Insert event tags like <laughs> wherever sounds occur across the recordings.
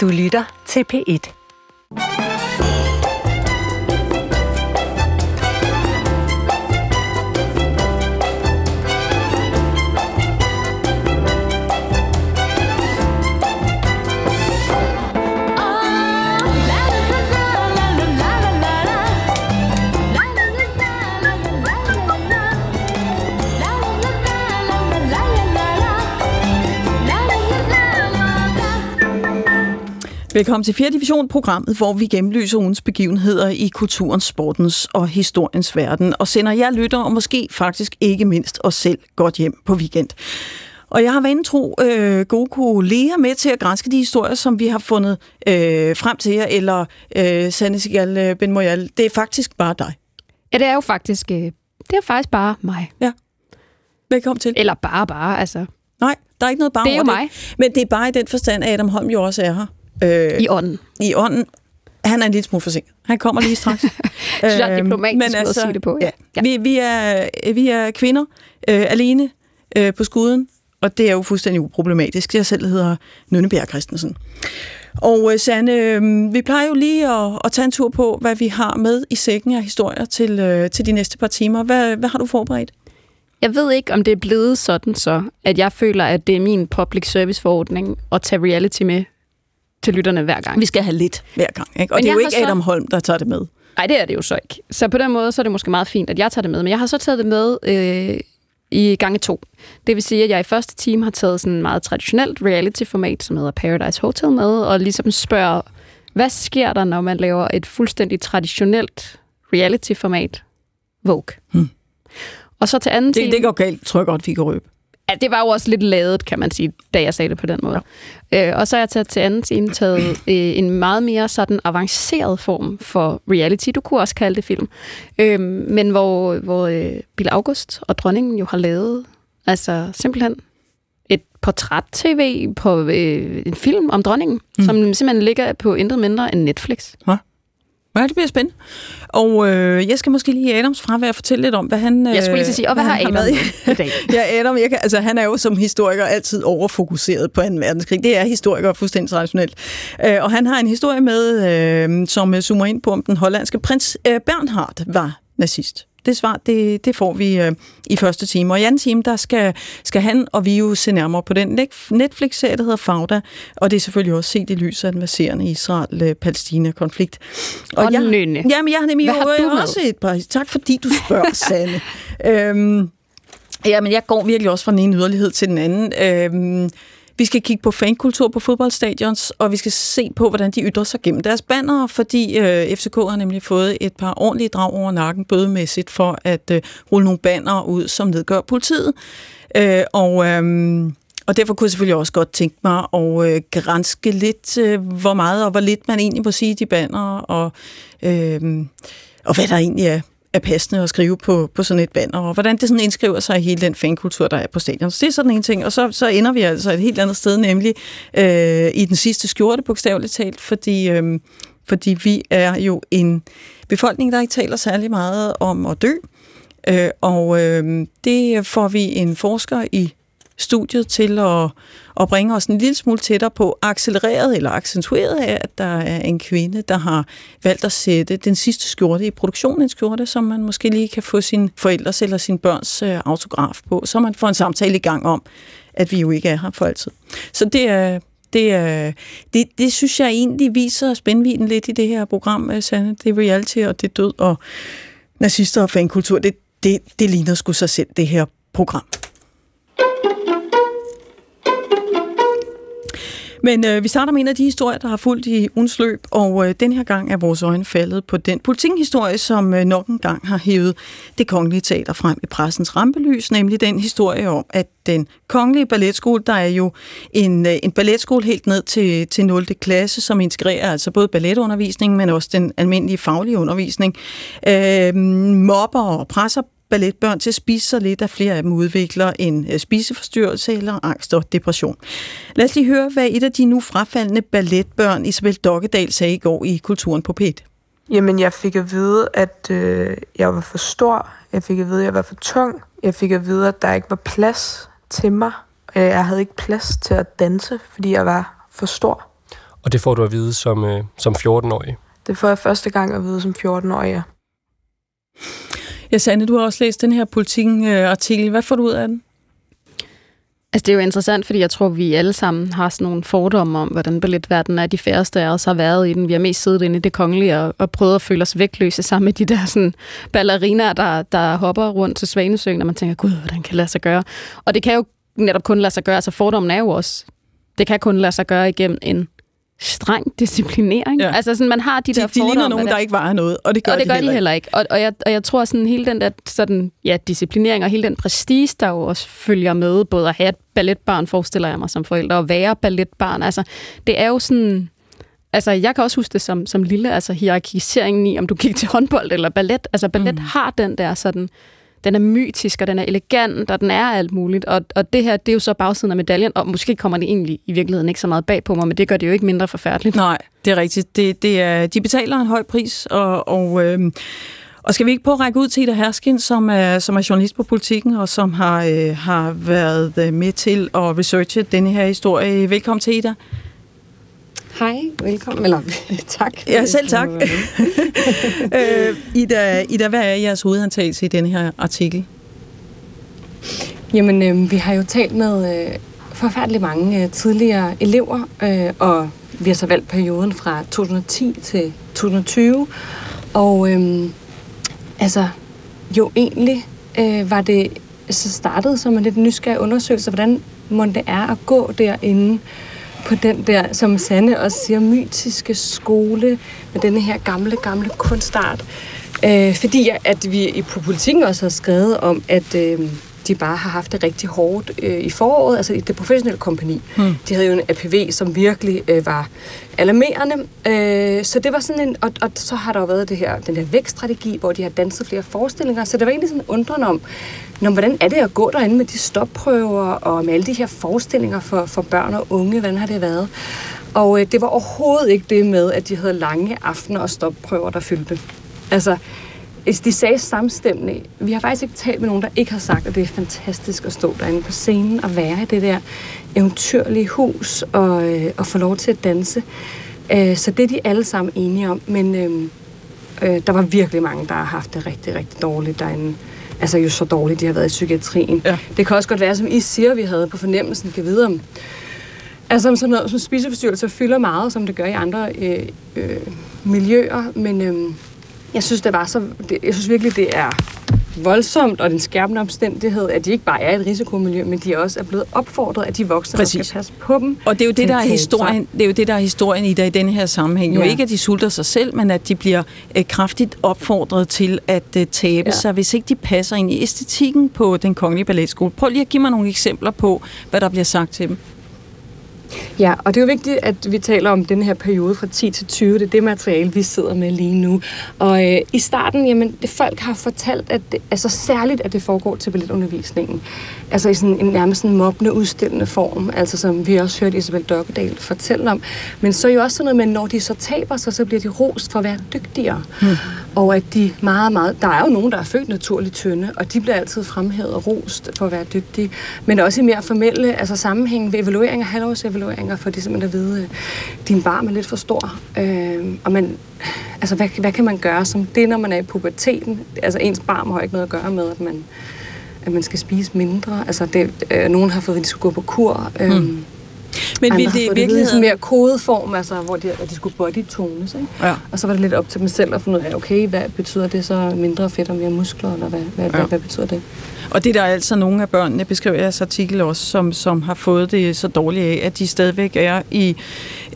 Du lytter til P1. Velkommen til 4. division programmet, hvor vi gennemlyser ugens begivenheder i kulturens, sportens og historiens verden, og sender jer lytter, og måske faktisk ikke mindst os selv, godt hjem på weekend. Og jeg har været tro øh, gode kolleger med til at grænske de historier, som vi har fundet øh, frem til jer, eller øh, Sanne Sigal øh, Ben Moyal, det er faktisk bare dig. Ja, det er jo faktisk, øh, det er faktisk bare mig. Ja. Velkommen til. Eller bare bare, altså. Nej, der er ikke noget bare Det er jo over mig. Men det er bare i den forstand, at Adam Holm jo også er her. Øh, I ånden. i ånden. Han er en lille smule forsinket. Han kommer lige straks. <laughs> Jeg er Øhm, diplomatisk måde at sige det på, ja. Ja. Ja. Vi, vi, er, vi er kvinder øh, alene øh, på skuden, og det er jo fuldstændig uproblematisk. Jeg selv hedder Nønnebjerg Christensen. Og øh, Sanne, øh, vi plejer jo lige at, at tage en tur på, hvad vi har med i sækken af historier til, øh, til de næste par timer. Hvad, hvad har du forberedt? Jeg ved ikke, om det er blevet sådan så, at jeg føler, at det er min public service forordning at tage reality med til lytterne hver gang. Vi skal have lidt hver gang, ikke? Og Men det er jo ikke så- Adam Holm, der tager det med. Nej, det er det jo så ikke. Så på den måde, så er det måske meget fint, at jeg tager det med. Men jeg har så taget det med øh, i gange to. Det vil sige, at jeg i første time har taget sådan en meget traditionelt reality-format, som hedder Paradise Hotel med, og ligesom spørger, hvad sker der, når man laver et fuldstændig traditionelt reality-format? Vogue. Hmm. Og så til anden time... Det, det går galt, tror jeg godt, vi kan røbe. Ja, det var jo også lidt ladet, kan man sige, da jeg sagde det på den måde. Ja. Øh, og så har jeg taget til anden time taget øh, en meget mere sådan avanceret form for reality. Du kunne også kalde det film. Øh, men hvor, hvor øh, Bill August og dronningen jo har lavet altså simpelthen et portræt-tv på øh, en film om dronningen, mm. som simpelthen ligger på intet mindre end Netflix. Ja, det bliver spændende. Og øh, jeg skal måske lige i Adams fravær fortælle lidt om, hvad han... Øh, Jeg skulle lige sige, og hvad har han Adam med med i dag? <laughs> Ja, Adam, jeg kan, altså, han er jo som historiker altid overfokuseret på 2. verdenskrig. Det er historiker fuldstændig traditionelt. Øh, og han har en historie med, øh, som øh, zoomer ind på, om den hollandske prins øh, Bernhard var nazist. Det svar, det, det får vi øh, i første time. Og i anden time, der skal, skal han og vi jo se nærmere på den Netflix-serie, der hedder Fauda. Og det er selvfølgelig også set i lyset af den verserende Israel-Palæstina-konflikt. Og Nynne. Jamen, jeg har nemlig har jo med? også et par... Tak fordi du spørger, <laughs> Sanne. øhm, ja, men jeg går virkelig også fra den ene yderlighed til den anden. Øhm, vi skal kigge på fankultur på fodboldstadions, og vi skal se på, hvordan de ytrer sig gennem deres bannere, fordi øh, FCK har nemlig fået et par ordentlige drag over nakken bødemæssigt for at øh, rulle nogle bannere ud, som nedgør politiet. Øh, og... Øh, og derfor kunne jeg selvfølgelig også godt tænke mig at øh, grænske lidt, øh, hvor meget og hvor lidt man egentlig må sige i de banner, og, øh, og hvad der egentlig er, er passende at skrive på, på sådan et banner, og hvordan det sådan indskriver sig i hele den fankultur, der er på stadion. Så det er sådan en ting, og så, så ender vi altså et helt andet sted, nemlig øh, i den sidste skjorte, bogstaveligt talt, fordi, øh, fordi vi er jo en befolkning, der ikke taler særlig meget om at dø, øh, og øh, det får vi en forsker i studiet til at, at bringe os en lille smule tættere på accelereret eller accentueret af, at der er en kvinde, der har valgt at sætte den sidste skjorte i produktionen, en skjorte, som man måske lige kan få sin forældres eller sin børns øh, autograf på, så man får en samtale i gang om, at vi jo ikke er her for altid. Så det er, det, er, det, det synes jeg egentlig viser spændviden lidt i det her program, øh, Sanne. Det er reality, og det er død, og nazister og fankultur, det, det, det ligner sgu sig selv, det her program. Men øh, vi starter med en af de historier, der har fulgt i ugens løb, og øh, den her gang er vores øjne faldet på den politikhistorie, som øh, nok en gang har hævet det kongelige teater frem i pressens rampelys, nemlig den historie om, at den kongelige balletskole, der er jo en, øh, en balletskole helt ned til, til 0. klasse, som integrerer altså både balletundervisning, men også den almindelige faglige undervisning, øh, mobber og presser balletbørn til at spise så lidt, at flere af dem udvikler en øh, spiseforstyrrelse eller angst og depression. Lad os lige høre, hvad et af de nu frafaldende balletbørn, Isabel Dokkedal, sagde i går i Kulturen på P1. Jamen, jeg fik at vide, at øh, jeg var for stor. Jeg fik at vide, at jeg var for tung. Jeg fik at vide, at der ikke var plads til mig. Øh, Jeg havde ikke plads til at danse, fordi jeg var for stor. Og det får du at vide som, øh, som 14-årig. Det får jeg første gang at vide som 14-årig, ja. Ja, Sanne, du har også læst den her politikken-artikel. Hvad får du ud af den? Altså, det er jo interessant, fordi jeg tror, vi alle sammen har sådan nogle fordomme om, hvordan balletverdenen er. De færreste af os har været i den. Vi har mest siddet inde i det kongelige og, og prøvet at føle os vægtløse sammen med de der sådan, balleriner, der, der hopper rundt til Svanesøen, når man tænker, gud, hvordan kan det lade sig gøre? Og det kan jo netop kun lade sig gøre. Altså, fordommen er jo også, det kan kun lade sig gøre igennem en streng disciplinering. Ja. Altså sådan, man har de, de der De ligner nogen, der ikke vejer noget, og det gør, og det de, gør heller de heller ikke. Og, og, jeg, og jeg tror sådan hele den der sådan, ja, disciplinering og hele den prestige, der jo også følger med, både at have et balletbarn, forestiller jeg mig som forældre, og være balletbarn. Altså, det er jo sådan... Altså, jeg kan også huske det som, som lille, altså hierarkiseringen i, om du gik til håndbold eller ballet. Altså, ballet mm. har den der sådan den er mytisk, og den er elegant, og den er alt muligt. Og, og det her, det er jo så bagsiden af medaljen, og måske kommer det egentlig i virkeligheden ikke så meget bag på mig, men det gør det jo ikke mindre forfærdeligt. Nej, det er rigtigt. Det, det er, de betaler en høj pris, og, og, øh, og skal vi ikke på at række ud til Ida Herskin, som er, som er journalist på Politiken, og som har, øh, har været øh, med til at researche denne her historie. Velkommen til, Ida. Hej, velkommen. Eller <laughs> tak. Ja, selv tak. <laughs> øh, Ida, Ida, hvad er jeres hovedantagelse i denne her artikel? Jamen, øh, vi har jo talt med øh, forfærdeligt mange øh, tidligere elever, øh, og vi har så valgt perioden fra 2010 til 2020. Og øh, altså, jo egentlig øh, var det så startet som en lidt nysgerrig undersøgelse, hvordan må det er at gå derinde på den der, som Sanne også siger, mytiske skole med denne her gamle, gamle kunstart. Øh, fordi at vi i på politikken også har skrevet om, at øh, de bare har haft det rigtig hårdt øh, i foråret, altså i det professionelle kompani. Hmm. De havde jo en APV, som virkelig øh, var alarmerende. Øh, så det var sådan en, og, og så har der jo været det her, den her vækststrategi, hvor de har danset flere forestillinger, så det var egentlig sådan en undren om, Nå, hvordan er det at gå derinde med de stopprøver og med alle de her forestillinger for, for børn og unge? Hvordan har det været? Og øh, det var overhovedet ikke det med, at de havde lange aftener og stopprøver, der fyldte. Altså, de sagde samstemmende, vi har faktisk ikke talt med nogen, der ikke har sagt, at det er fantastisk at stå derinde på scenen og være i det der eventyrlige hus og, øh, og få lov til at danse. Øh, så det er de alle sammen enige om, men øh, øh, der var virkelig mange, der har haft det rigtig, rigtig dårligt derinde altså jo så dårligt, de har været i psykiatrien. Ja. Det kan også godt være, som I siger, vi havde på fornemmelsen, kan vide om, altså om sådan noget som spiseforstyrrelser fylder meget, som det gør i andre øh, øh, miljøer, men øh, jeg synes, det var så, det, jeg synes virkelig, det er voldsomt, og den skærpende omstændighed, at de ikke bare er et risikomiljø, men de også er blevet opfordret af de voksne, Præcis. der skal passe på dem. Og det er jo det, der er historien, det er jo det, der er historien i, der i denne her sammenhæng. Ja. Jo ikke, at de sulter sig selv, men at de bliver øh, kraftigt opfordret til at øh, tabe ja. sig, hvis ikke de passer ind i æstetikken på den kongelige balletskole. Prøv lige at give mig nogle eksempler på, hvad der bliver sagt til dem. Ja, og det er jo vigtigt, at vi taler om den her periode fra 10 til 20. Det er det materiale, vi sidder med lige nu. Og øh, i starten, jamen, det, folk har fortalt, at det, altså særligt, at det foregår til balletundervisningen. Altså i sådan en nærmest en mobbende, udstillende form, altså som vi også hørte Isabel Dokkedal fortælle om. Men så er jo også sådan noget med, når de så taber sig, så bliver de rost for at være dygtigere. Hmm. Og at de meget, meget... Der er jo nogen, der er født naturligt tynde, og de bliver altid fremhævet og rost for at være dygtige. Men også i mere formelle altså sammenhæng ved evalueringer, halvårsevalueringer, for det simpelthen at vide, at din barm er lidt for stor. Øh, og man, altså, hvad, hvad kan man gøre som det, når man er i puberteten? Altså ens barm har ikke noget at gøre med, at man, at man skal spise mindre. Altså, det, øh, nogen har fået, at de skulle gå på kur. Øh, mm. Men vil det i virkeligheden... Det mere kodeform, altså, hvor de, at de skulle body tones, ikke? Ja. Og så var det lidt op til dem selv at finde ud af, okay, hvad betyder det så mindre fedt og mere muskler, eller hvad, hvad, ja. hvad, hvad betyder det? Og det der er altså nogle af børnene, beskriver jeres artikel også, som, som har fået det så dårligt af, at de stadigvæk er i,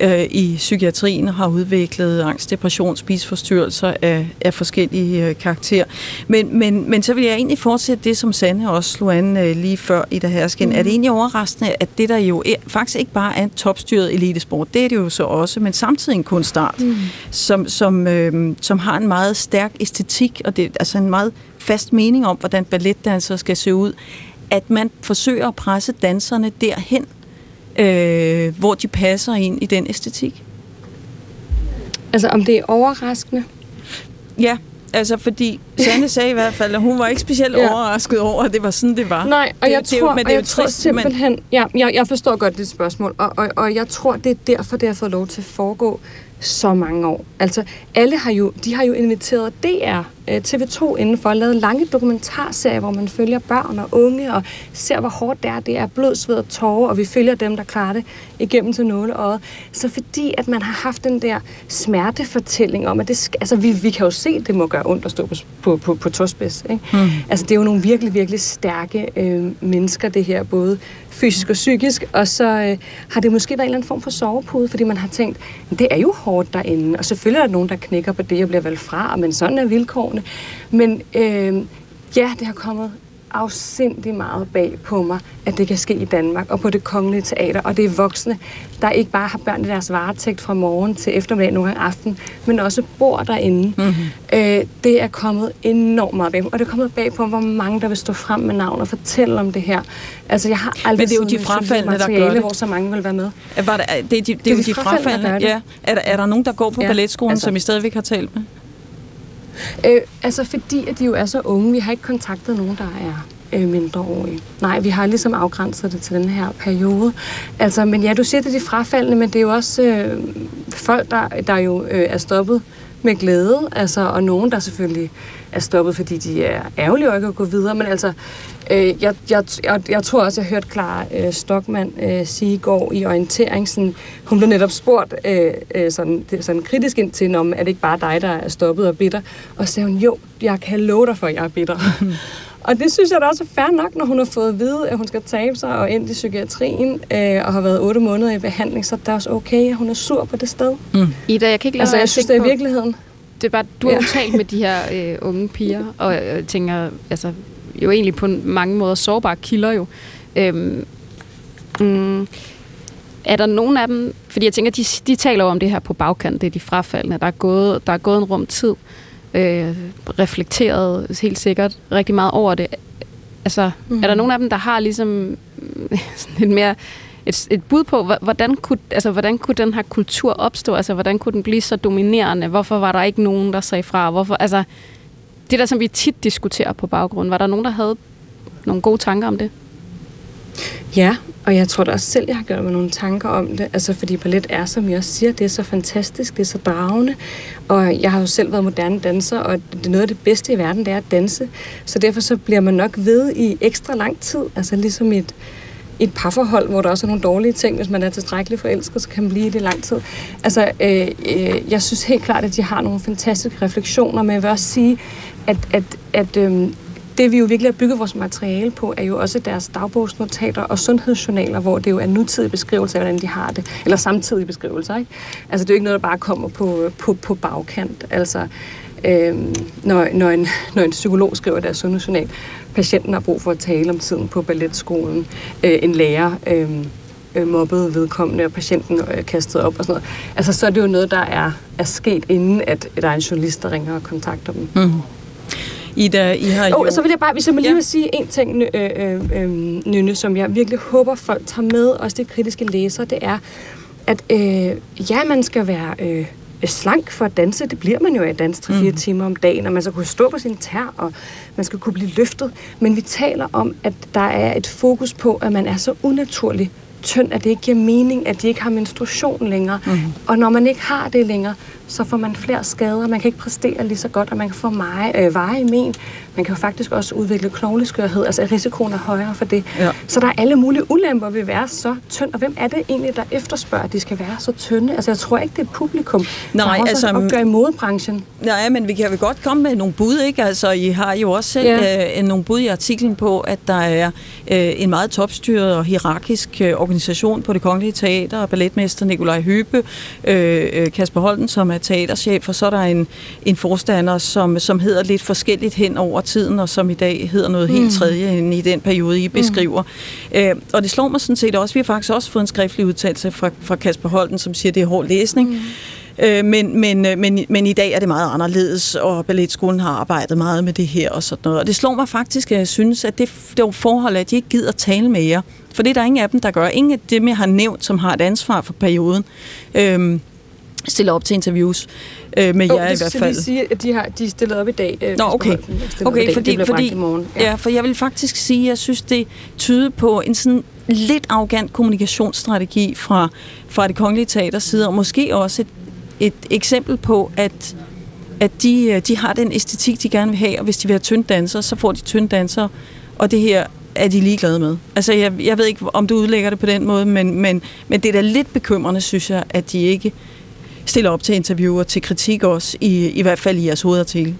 øh, i psykiatrien og har udviklet angst, depression, spiseforstyrrelser af, af forskellige øh, karakterer. Men, men, men så vil jeg egentlig fortsætte det, som Sanne også slog an øh, lige før i der hersken. Mm. Er det egentlig overraskende, at det der jo er, faktisk ikke bare er en topstyret elitesport, det er det jo så også, men samtidig en kunstart, mm. som, som, øh, som har en meget stærk æstetik, og det altså en meget fast mening om, hvordan balletdansere skal se ud, at man forsøger at presse danserne derhen, øh, hvor de passer ind i den æstetik. Altså om det er overraskende? Ja, altså fordi Sanne sagde i hvert fald, at hun var ikke specielt Ja. overrasket over, at det var sådan, det var. Nej, og Det- jeg det jo- tror, men det er jo jeg trist, men- simpelthen, ja, jeg, jeg forstår godt dit spørgsmål, og, og, og jeg tror, det er derfor, det har fået lov til at foregå så mange år. Altså, alle har jo, de har jo inviteret DR, øh, TV2 indenfor, og lavet lange dokumentarserier, hvor man følger børn og unge, og ser, hvor hårdt det er. Det er blod, sved og tårer, og vi følger dem, der klarer det igennem til nåleøjet. Så fordi, at man har haft den der smertefortælling om, at det skal, altså, vi, vi kan jo se, at det må gøre ondt at stå på, på, på, på tåspids. Ikke? Mm. Altså, det er jo nogle virkelig, virkelig stærke øh, mennesker, det her, både fysisk og psykisk, og så øh, har det måske været en eller anden form for sovepude, fordi man har tænkt, det er jo hårdt derinde, og selvfølgelig er der nogen, der knækker på det og bliver valgt fra, men sådan er vilkårene. Men øh, ja, det har kommet afsindig meget bag på mig, at det kan ske i Danmark og på det kongelige teater, og det er voksne, der ikke bare har børn i deres varetægt fra morgen til eftermiddag, nogle gange aften, men også bor derinde. Mm-hmm. Øh, det er kommet enormt meget bag på og det er kommet bag på, hvor mange der vil stå frem med navn og fortælle om det her. Altså, jeg har aldrig Men det er jo de frafaldne, der gør det. hvor så mange vil være med. Var det, det, er de, det, er jo de frafaldne. der gør det. Ja. Er, der, er der nogen, der går på Ja, balletskolen, altså. som I stadigvæk har talt med? Øh, altså fordi, at de jo er så unge. Vi har ikke kontaktet nogen, der er øh, mindreårige. Nej, vi har ligesom afgrænset det til den her periode. Altså, men ja, du siger, det er de frafaldende, men det er jo også øh, folk, der, der jo øh, er stoppet med glæde, altså, og nogen, der selvfølgelig er stoppet, fordi de er ærgerlige og ikke at gå videre. Men altså, øh, jeg, jeg, jeg, jeg tror også, jeg hørte Clara øh, Stockmann øh, sige i går i orientering, sådan, hun blev netop spurgt øh, øh, sådan, det, sådan kritisk ind til, om er det ikke bare dig, der er stoppet og bitter? Og så sagde hun, jo, jeg kan love dig for, at jeg er bitter. <laughs> Og det synes jeg da også er fair nok, når hun har fået at vide, at hun skal tabe sig og ind i psykiatrien, øh, og har været otte måneder i behandling, så er det også okay, at hun er sur på det sted. Ida, jeg kan ikke lade Altså, jeg synes, det er på- virkeligheden. det er bare, du har jo Ja. talt med de her øh, unge piger, og jeg tænker, altså, jo egentlig på mange måder sårbare kilder jo. Øhm, mm, er der nogen af dem, fordi jeg tænker, de, de taler jo om det her på bagkant, det er de frafaldende, der er gået, der er gået en rum tid, øh, reflekteret helt sikkert rigtig meget over det. Altså, mm. er der nogen af dem, der har ligesom <laughs> sådan lidt mere et, et bud på, hvordan kunne, altså, hvordan kunne den her kultur opstå? Altså, hvordan kunne den blive så dominerende? Hvorfor var der ikke nogen, der sagde fra? Hvorfor, altså, det der, som vi tit diskuterer på baggrund, var der nogen, der havde nogle gode tanker om det? Ja, og jeg tror da også selv, jeg har gjort mig nogle tanker om det. Altså, fordi ballet er, som jeg også siger, det er så fantastisk, det er så dragende. Og jeg har jo selv været moderne danser, og det er noget af det bedste i verden, det er at danse. Så derfor så bliver man nok ved i ekstra lang tid. Altså ligesom et, et parforhold, hvor der også er nogle dårlige ting. Hvis man er tilstrækkeligt forelsket, så kan man blive i det lang tid. Altså, øh, øh, jeg synes helt klart, at de har nogle fantastiske refleksioner, men jeg vil også sige, at, at, at øh, det vi jo virkelig har bygget vores materiale på, er jo også deres dagbogsnotater og sundhedsjournaler, hvor det jo er nutidige beskrivelser af, hvordan de har det. Eller samtidige beskrivelser, ikke? Altså, det er jo ikke noget, der bare kommer på, på, på bagkant. Altså, øhm, når, når, en, når en psykolog skriver deres sundhedsjournal, patienten har brug for at tale om tiden på balletskolen, øh, en lærer øhm, øh, øh, mobbede vedkommende, og patienten øh, kastet op og sådan noget. Altså, så er det jo noget, der er, er sket, inden at der er en journalist, der ringer og kontakter dem. Mm. Ida, I har jo... Oh, så vil jeg bare, hvis jeg må lige Ja. vil sige en ting, øh, øh, øh, Nynne, som jeg virkelig håber, folk tager med, også de kritiske læsere, det er, at øh, ja, man skal være øh, slank for at danse. Det bliver man jo af at danse 3-4 mm. timer om dagen, og man skal kunne stå på sin tær, og man skal kunne blive løftet. Men vi taler om, at der er et fokus på, at man er så unaturlig tynd, at det ikke giver mening, at de ikke har menstruation længere. Mm. Og når man ikke har det længere, så får man flere skader. Man kan ikke præstere lige så godt, og man kan få meget, øh, veje men. Man kan jo faktisk også udvikle knogleskørhed, altså risikoen er højere for det. Ja. Så der er alle mulige ulemper ved at være så tynd. Og hvem er det egentlig, der efterspørger, at de skal være så tynde? Altså jeg tror ikke, det er publikum. Nej, der altså, opgør i modebranchen. Nej, men vi kan vel godt komme med nogle bud, ikke? Altså, I har jo også selv Ja. øh, nogle bud i artiklen på, at der er øh, en meget topstyret og hierarkisk øh, organisation på det Kongelige Teater, og balletmester Nikolaj Hybe, øh, øh, Kasper Holten, som er teaterchef, og så er der en, en forstander, som, som hedder lidt forskelligt hen over tiden, og som i dag hedder noget helt tredje end i den periode, I beskriver. Mm. Øh, og det slår mig sådan set også, vi har faktisk også fået en skriftlig udtalelse fra, fra Kasper Holten, som siger, at det er hård læsning. Mm. Øh, men, men, øh, men, men i dag er det meget anderledes, og balletskolen har arbejdet meget med det her og sådan noget. Og det slår mig faktisk, at jeg synes, at det, det er forhold, at de ikke gider tale med jer. For det er der ingen af dem, der gør. Ingen af dem, jeg har nævnt, som har et ansvar for perioden. Øhm, stiller op til interviews øh, med Oh, jer i hvert fald. lige sige, at de, har, de er stillet op i dag. øh, Nå, okay. Okay, dag. fordi, det fordi i morgen. ja. for jeg vil faktisk sige, at jeg synes, det tyder på en sådan lidt arrogant kommunikationsstrategi fra, fra det kongelige teaters side, og måske også et, et eksempel på, at, at de, øh, de har den æstetik, de gerne vil have, og hvis de vil have tynde dansere, så får de tynde dansere, og det her er de ligeglade med. Altså, jeg, jeg ved ikke, om du udlægger det på den måde, men, men, men det er da lidt bekymrende, synes jeg, at de ikke stiller op til interview og til kritik også, i, i hvert fald i jeres hovedartikel.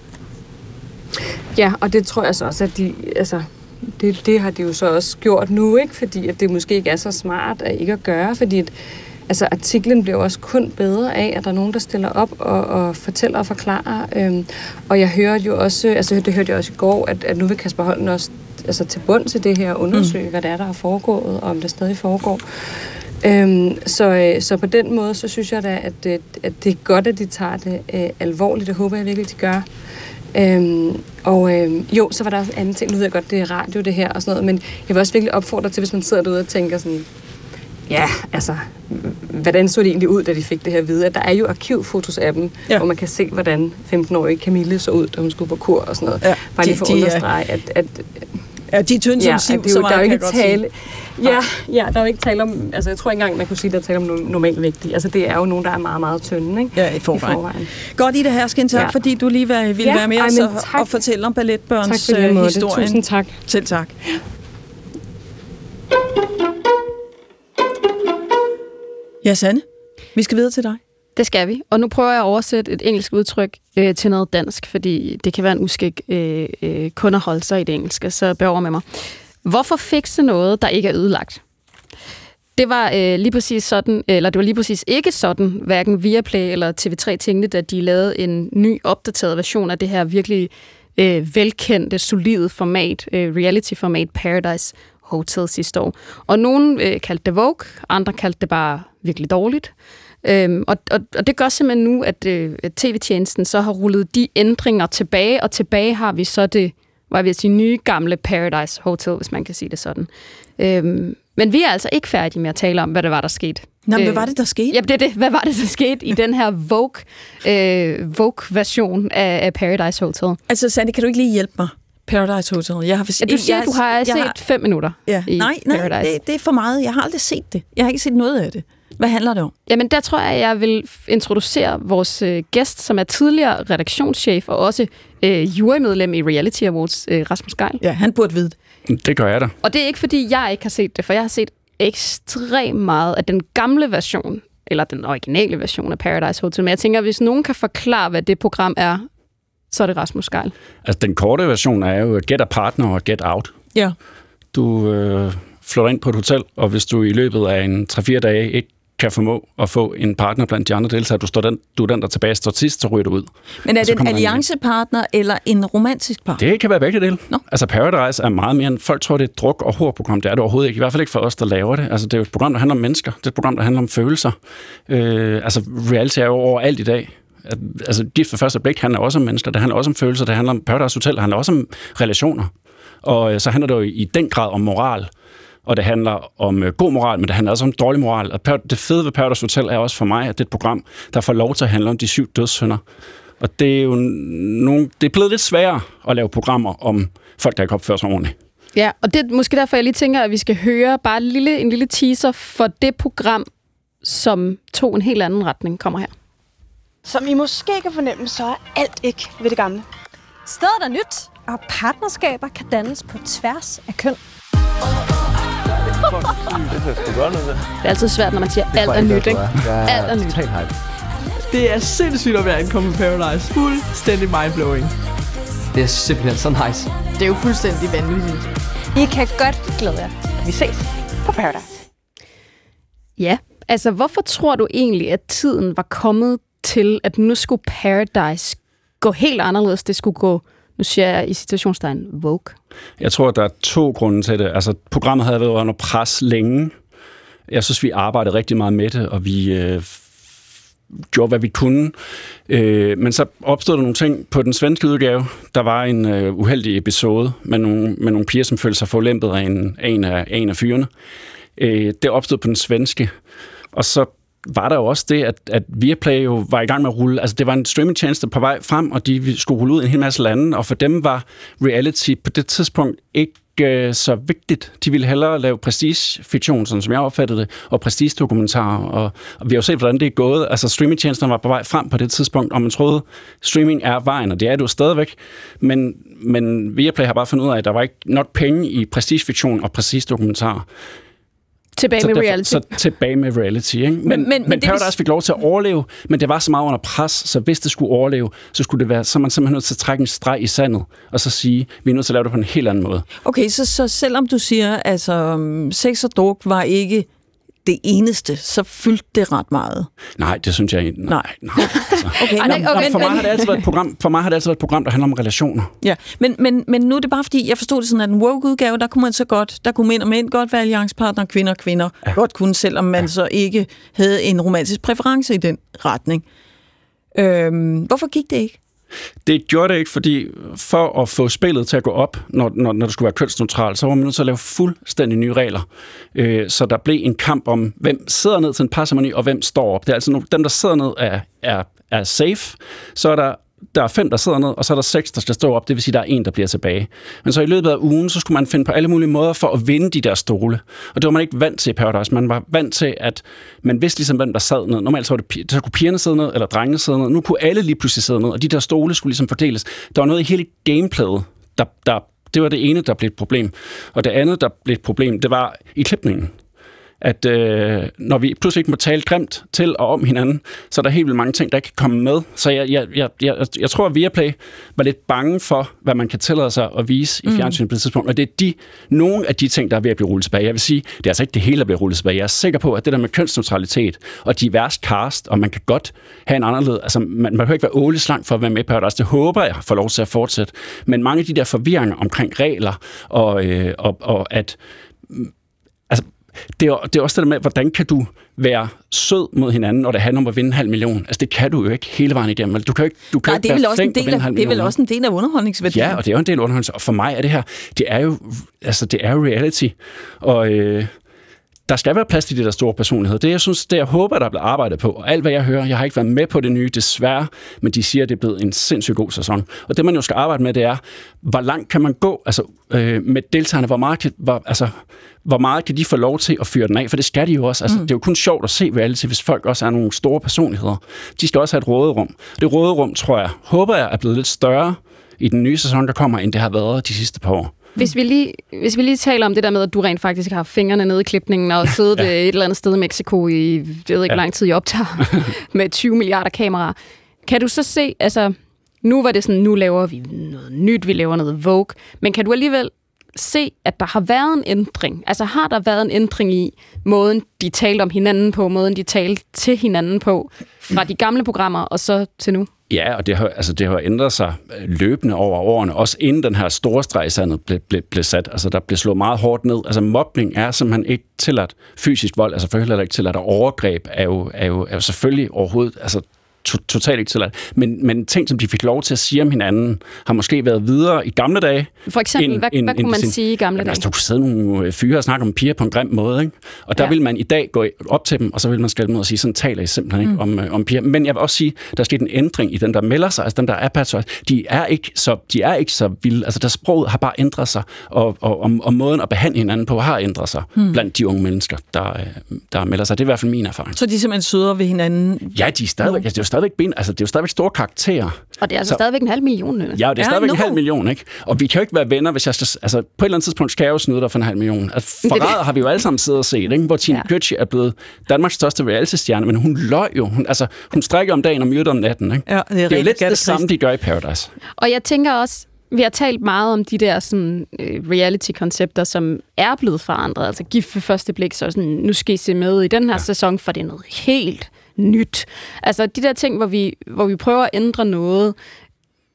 Ja, og det tror jeg så også, at de, altså, det, det har de jo så også gjort nu, ikke? fordi at det måske ikke er så smart at ikke at gøre, fordi at, altså, artiklen bliver også kun bedre af, at der er nogen, der stiller op og, og fortæller og forklarer. Øhm, og jeg hørte jo også, altså det hørte jeg også i går, at, at nu vil Kasper Holten også altså, til bund til det her og undersøge, mm. hvad det er, der er foregået, og om det stadig foregår. Øhm, så, øh, så på den måde, så synes jeg da, at, øh, at det er godt, at de tager det øh, alvorligt. Det håber jeg virkelig, de gør. Øhm, og øhm, jo, så var der også en anden ting. Nu ved jeg godt, det er radio, det her og sådan noget, men jeg vil også virkelig opfordre til, hvis man sidder derude og tænker sådan, ja, altså, hvordan så det egentlig ud, da de fik det her at vide? At der er jo arkivfotos af dem, Ja. hvor man kan se, hvordan 15-årige Camille så ud, da hun skulle på kur og sådan noget. Ja, Bare lige for de at er- understrege, at, at Ja, de er tynde som ja, siv, det er så jo, meget der er jo ikke godt sige. tale... Ja, ja, der er jo ikke tale om... Altså, jeg tror ikke engang, man kunne sige, at der er tale om no- normalvægtige. Altså, det er jo nogen, der er meget, meget tynde, ikke? Ja, i forvejen. I forvejen. Godt, Ida Hersken, tak, ja. Fordi du lige ville Ja, være med os og, og fortælle om balletbørns Tak for øh, måde. historien. Tusind tak. Selv tak. Ja, Sanne, vi skal videre til dig. Det skal vi. Og nu prøver jeg at oversætte et engelsk udtryk øh, til noget dansk, fordi det kan være en uskik øh, øh, kun at holde sig i det engelske, så bør over med mig. Hvorfor fikse noget, der ikke er ødelagt? Det var øh, lige præcis sådan, eller det var lige præcis ikke sådan, hverken Viaplay eller TV3 tænkte, da de lavede en ny opdateret version af det her virkelig øh, velkendte, solide format, øh, reality-format Paradise Hotel sidste år. Og nogen øh, kaldte det Vogue, andre kaldte det bare virkelig dårligt. Øhm, og, og, og det gør simpelthen nu, at, øh, at tv-tjenesten så har rullet de ændringer tilbage, og tilbage har vi så det, hvad jeg vil sige, nye gamle Paradise Hotel, hvis man kan sige det sådan. Øhm, men vi er altså ikke færdige med at tale om, hvad det var, der skete. Nå, men hvad Øh, var det, der skete? Ja, det er det. Hvad var det, der skete i den her Vogue, øh, Vogue-version af, af Paradise Hotel? Altså, Sanne, kan du ikke lige hjælpe mig? Paradise Hotel. Jeg har, Ja, du siger, jeg, du har jeg set har- fem minutter Ja. i Nej, nej, Paradise. det, det er for meget. Jeg har aldrig set det. Jeg har ikke set noget af det. Hvad handler det om? Jamen, der tror jeg, jeg vil introducere vores øh, gæst, som er tidligere redaktionschef og også øh, jurymedlem i Reality Awards, øh, Rasmus Geil. Ja, han burde vide det. Det gør jeg da. Og det er ikke, fordi jeg ikke har set det, for jeg har set ekstremt meget af den gamle version, eller den originale version af Paradise Hotel. Men jeg tænker, hvis nogen kan forklare, hvad det program er, så er det Rasmus Geil. Altså, den korte version er jo get a partner og get out. Ja. Du øh, flytter ind på et hotel, og hvis du i løbet af en 3-4 dage ikke kan formå at få en partner blandt de andre deltagere, du, står den, du er den, der tilbage står sidst, så ryger du ud. Men er det en alliancepartner eller en romantisk par? Det kan være begge dele. Nå. Altså Paradise er meget mere end folk tror, det er et druk- og horprogram. Det er det overhovedet ikke. I hvert fald ikke for os, der laver det. Altså det er jo et program, der handler om mennesker. Det er et program, der handler om følelser. Øh, altså reality er jo overalt i dag. Altså gift for første blik handler også om mennesker. Det handler også om følelser. Det handler om Paradise Hotel. Det handler også om relationer. Og øh, så handler det jo i den grad om moral. Og det handler om øh, god moral, men det handler også om dårlig moral. Og Par- det fede ved Paradise Hotel er også for mig, at det er et program, der får lov til at handle om de syv dødssynder. Og det er jo nogle, det er blevet lidt sværere at lave programmer om folk, der ikke opfører sig ordentligt. Ja, og det er måske derfor, jeg lige tænker, at vi skal høre bare en lille, en lille teaser for det program, som tog en helt anden retning, kommer her. Som I måske kan fornemme, så er alt ikke ved det gamle. Stedet er nyt, og partnerskaber kan dannes på tværs af køn. Det er altid svært, når man siger, alt er nyt, ikke? Alt er nyt. Det er sindssygt at være ankommet på Paradise. Fuldstændig mindblowing. Det er simpelthen så nice. Det er jo fuldstændig vanvittigt. I kan godt glæde jer. Vi ses på Paradise. Ja, altså hvorfor tror du egentlig, at tiden var kommet til, at nu skulle Paradise gå helt anderledes? Det skulle gå, nu siger jeg i situationstegn, Vogue. Jeg tror, der er to grunde til det. Altså, programmet havde været under pres længe. Jeg synes, vi arbejdede rigtig meget med det, og vi øh, gjorde, hvad vi kunne. Øh, men så opstod der nogle ting på den svenske udgave. Der var en øh, uheldig episode med nogle, med nogle piger, som følte sig forlæmpet af en, af en, af, af en af fyrene. Øh, det opstod på den svenske, og så var der jo også det, at, at Viaplay jo var i gang med at rulle. Altså, det var en streamingtjeneste på vej frem, og de skulle rulle ud i en hel masse lande, og for dem var reality på det tidspunkt ikke øh, så vigtigt. De ville hellere lave prestige-fiktion, sådan som jeg opfattede det, og prestige-dokumentarer. Og, og vi har jo set, hvordan det er gået. Altså, streamingtjenesterne var på vej frem på det tidspunkt, og man troede, streaming er vejen, og det er det jo stadigvæk. Men, men Viaplay har bare fundet ud af, at der var ikke nok penge i prestige-fiktion og prestige-dokumentarer. Tilbage så med derfor, reality. Så tilbage med reality. Ikke? Men, men, men, men men det- Paradise fik lov til at overleve, men det var så meget under pres, så hvis det skulle overleve, så skulle det være, så man simpelthen nødt til at trække en streg i sandet, og så sige, vi er nødt til at lave det på en helt anden måde. Okay, så, så selvom du siger, altså um, sex og druk var ikke det eneste, så fyldte det ret meget. Nej, det synes jeg ikke. Nej, nej. Altså. <laughs> Okay, Ej, nå, nej, okay, Nå, for, mig har det altid været et program, for mig har det altid været et program, der handler om relationer. Ja, men, men, men nu er det bare fordi, jeg forstod det sådan, at en woke-udgave, der kunne man så godt, der kunne mænd og mænd godt være alliancepartner, kvinder og kvinder ja. godt kunne, selvom man ja. så ikke havde en romantisk præference i den retning. Øhm, hvorfor gik det ikke? Det gjorde det ikke, fordi for at få spillet til at gå op, når, når, når det skulle være kønsneutralt, så var man nødt til at lave fuldstændig nye regler. Øh, så der blev en kamp om, hvem sidder ned til en parceremoni, og hvem står op. Det er altså nogle, dem, der sidder ned, er, er, er safe. Så er der der er fem, der sidder ned, og så er der seks, der skal stå op. Det vil sige, der er en, der bliver tilbage. Men så i løbet af ugen, så skulle man finde på alle mulige måder for at vinde de der stole. Og det var man ikke vant til i Paradise. Man var vant til, at man vidste ligesom, hvem der sad ned. Normalt så, var det, så kunne pigerne sidde ned, eller drengene sidde ned. Nu kunne alle lige pludselig sidde ned, og de der stole skulle ligesom fordeles. Der var noget i hele gameplayet, der, der det var det ene, der blev et problem. Og det andet, der blev et problem, det var i klipningen at øh, når vi pludselig ikke må tale grimt til og om hinanden, så er der helt vildt mange ting, der ikke kan komme med. Så jeg, jeg, jeg, jeg, jeg tror, at Viaplay var lidt bange for, hvad man kan tillade sig at vise i fjernsynet på det tidspunkt. Og det er de, nogle af de ting, der er ved at blive rullet tilbage. Jeg vil sige, det er altså ikke det hele, der bliver rullet tilbage. Jeg er sikker på, at det der med kønsneutralitet og divers cast, og man kan godt have en anderledes... Altså, man, man behøver ikke være åleslang for at være med på Paradise. Det håber jeg får lov til at fortsætte. Men mange af de der forvirringer omkring regler, og, øh, og, og at altså, det er, det er også det der med, hvordan kan du være sød mod hinanden, når det handler om at vinde en halv million. Altså, det kan du jo ikke hele vejen igennem. Du kan jo ikke, du kan Nej, det er, vel også en del af, halv det er vel også en del af underholdningsværdien. Ja, og det er jo en del underholdning. Og for mig er det her, det er jo, altså, det er jo reality. Og øh, der skal være plads til de der store personligheder. Det, jeg synes, det jeg håber, der bliver arbejdet på. Og alt, hvad jeg hører, jeg har ikke været med på det nye, desværre, men de siger, at det er blevet en sindssygt god sæson. Og det, man jo skal arbejde med, det er, hvor langt kan man gå altså, øh, med deltagerne? Hvor meget, kan, hvor, altså, hvor meget kan de få lov til at fyre den af? For det skal de jo også. Altså, mm. Det er jo kun sjovt at se reality, hvis folk også er nogle store personligheder. De skal også have et råderum. Det råderum, tror jeg, håber jeg, er blevet lidt større i den nye sæson, der kommer, end det har været de sidste par år. Hvis vi, lige, hvis vi lige taler om det der med, at du rent faktisk har fingrene nede i klipningen og siddet <laughs> ja. et eller andet sted i Mexico i, jeg ved ikke, hvor Ja. lang tid I optager, <laughs> med 20 milliarder kameraer. Kan du så se, altså, nu var det sådan, nu laver vi noget nyt, vi laver noget Vogue, men kan du alligevel se, at der har været en ændring? Altså har der været en ændring i måden, de talte om hinanden på, måden, de talte til hinanden på, fra de gamle programmer og så til nu? Ja, og det har, altså, det har ændret sig øh, løbende over årene, også inden den her store streg sandet blev, blev, blev sat. Altså, der blev slået meget hårdt ned. Altså, mobning er simpelthen ikke tilladt. Fysisk vold altså selvfølgelig heller ikke tilladt, og overgreb er jo, er jo, er jo selvfølgelig overhovedet altså, to, totalt ikke tilladt. Men, men ting, som de fik lov til at sige om hinanden, har måske været videre i gamle dage. For eksempel, end- hvad, end- hvad end kunne man sin- sige i gamle dage? altså, der kunne sidde nogle øh, fyre og snakke om piger på en grim måde, ikke? Og der Ja. vil man i dag gå op til dem, og så vil man skælde dem ud og sige, sådan taler I simpelthen ikke Mm. om, øh, om piger. Men jeg vil også sige, der er sket en ændring i dem, der melder sig, altså dem, der er patriots. De er ikke så, de er ikke så vilde. Altså, der sproget har bare ændret sig, og, og, og, og måden at behandle hinanden på har ændret sig Hmm. blandt de unge mennesker, der, øh, der melder sig. Det er i hvert fald min erfaring. Så de er simpelthen sødere ved hinanden. Ja, de er stadigvæk, altså, det er stadigvæk, ben, altså, det er jo stadigvæk store karakterer. Og det er altså Så- stadigvæk en halv million. Nynne. Ja, det er Ja, stadigvæk no. en halv million, ikke? Og vi kan jo ikke være venner, hvis jeg... skal- Altså, på et eller andet tidspunkt skal jeg jo snyde dig for en halv million. Altså, forræder har vi jo alle sammen siddet og set, ikke? Hvor Tina Ja. Götze er blevet Danmarks største reality-stjerne, men hun løg jo. Hun, altså, hun strækker om dagen og myrder om natten, ikke? Ja, det er, Det er jo lidt det samme, de gør i Paradise. Og jeg tænker også, vi har talt meget om de der sådan, øh, reality-koncepter, som er blevet forandret. Altså gift for første blik, så sådan, nu skal I se med i den her ja. sæson, for det er noget helt nyt. Altså de der ting, hvor vi, hvor vi prøver at ændre noget.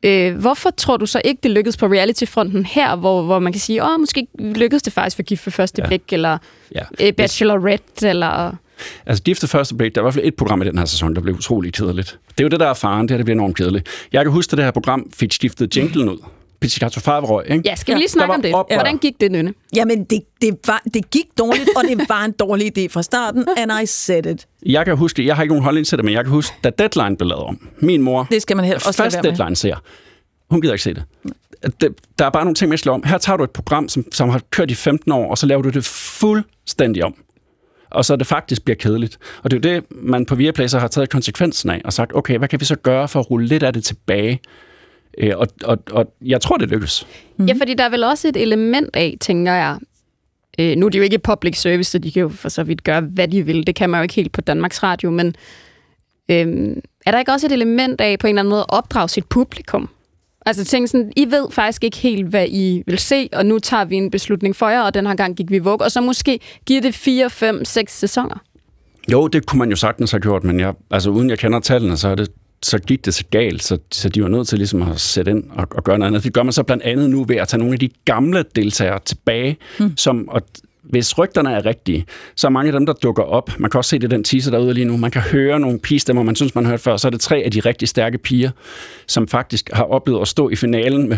Øh, hvorfor tror du så ikke, det lykkedes på reality-fronten her, hvor, hvor man kan sige, åh, måske lykkedes det faktisk for gift for første Ja. blik, eller Ja. øh, Bachelorette, eller... Altså, Gift første break, der er i hvert fald et program i den her sæson, der blev utrolig kedeligt. Det er jo det, der er faren, det her, det bliver enormt kedeligt. Jeg kan huske, at det her program fik skiftet jinglen ud. Pizzicato Favre, ikke? Ja, skal vi lige snakke om det? Oprør. Hvordan gik det, Nynne? Jamen, det, det, var, det gik dårligt, og det var en dårlig idé fra starten, <laughs> and I said it. Jeg kan huske, jeg har ikke nogen holdning til det, men jeg kan huske, da Deadline blev lavet om. Min mor, Det skal man heller også fast. Deadline ser, hun gider ikke se det. det. Der er bare nogle ting, man slår om. Her tager du et program, som, som har kørt i 15 år, og så laver du det fuldstændig om. Og så det faktisk bliver kedeligt. Og det er jo det, man på Viaplay så har taget konsekvensen af, og sagt, okay, hvad kan vi så gøre for at rulle lidt af det tilbage? Øh, Og, og, og jeg tror, det lykkes. Mm-hmm. Ja, fordi der er vel også et element af, tænker jeg. Øh, nu er det jo ikke public service, så de kan jo for så vidt gøre, hvad de vil. Det kan man jo ikke helt på Danmarks Radio, men øh, er der ikke også et element af på en eller anden måde at opdrage sit publikum? Altså tænk sådan, I ved faktisk ikke helt, hvad I vil se, og nu tager vi en beslutning for jer, og den her gang gik vi vug, og så måske giver det 4, 5, 6 sæsoner. Jo, det kunne man jo sagtens have gjort, men jeg, altså, uden jeg kender tallene, så, er det, så gik det så galt, så, så de var nødt til ligesom at sætte ind og, og gøre noget andet. Det gør man så blandt andet nu ved at tage nogle af de gamle deltagere tilbage, mm. som, og hvis rygterne er rigtige, så er mange af dem, der dukker op. Man kan også se det i den teaser derude lige nu. Man kan høre nogle pigestemmer, man synes, man har hørt før. Så er det tre af de rigtig stærke piger, som faktisk har oplevet at stå i finalen med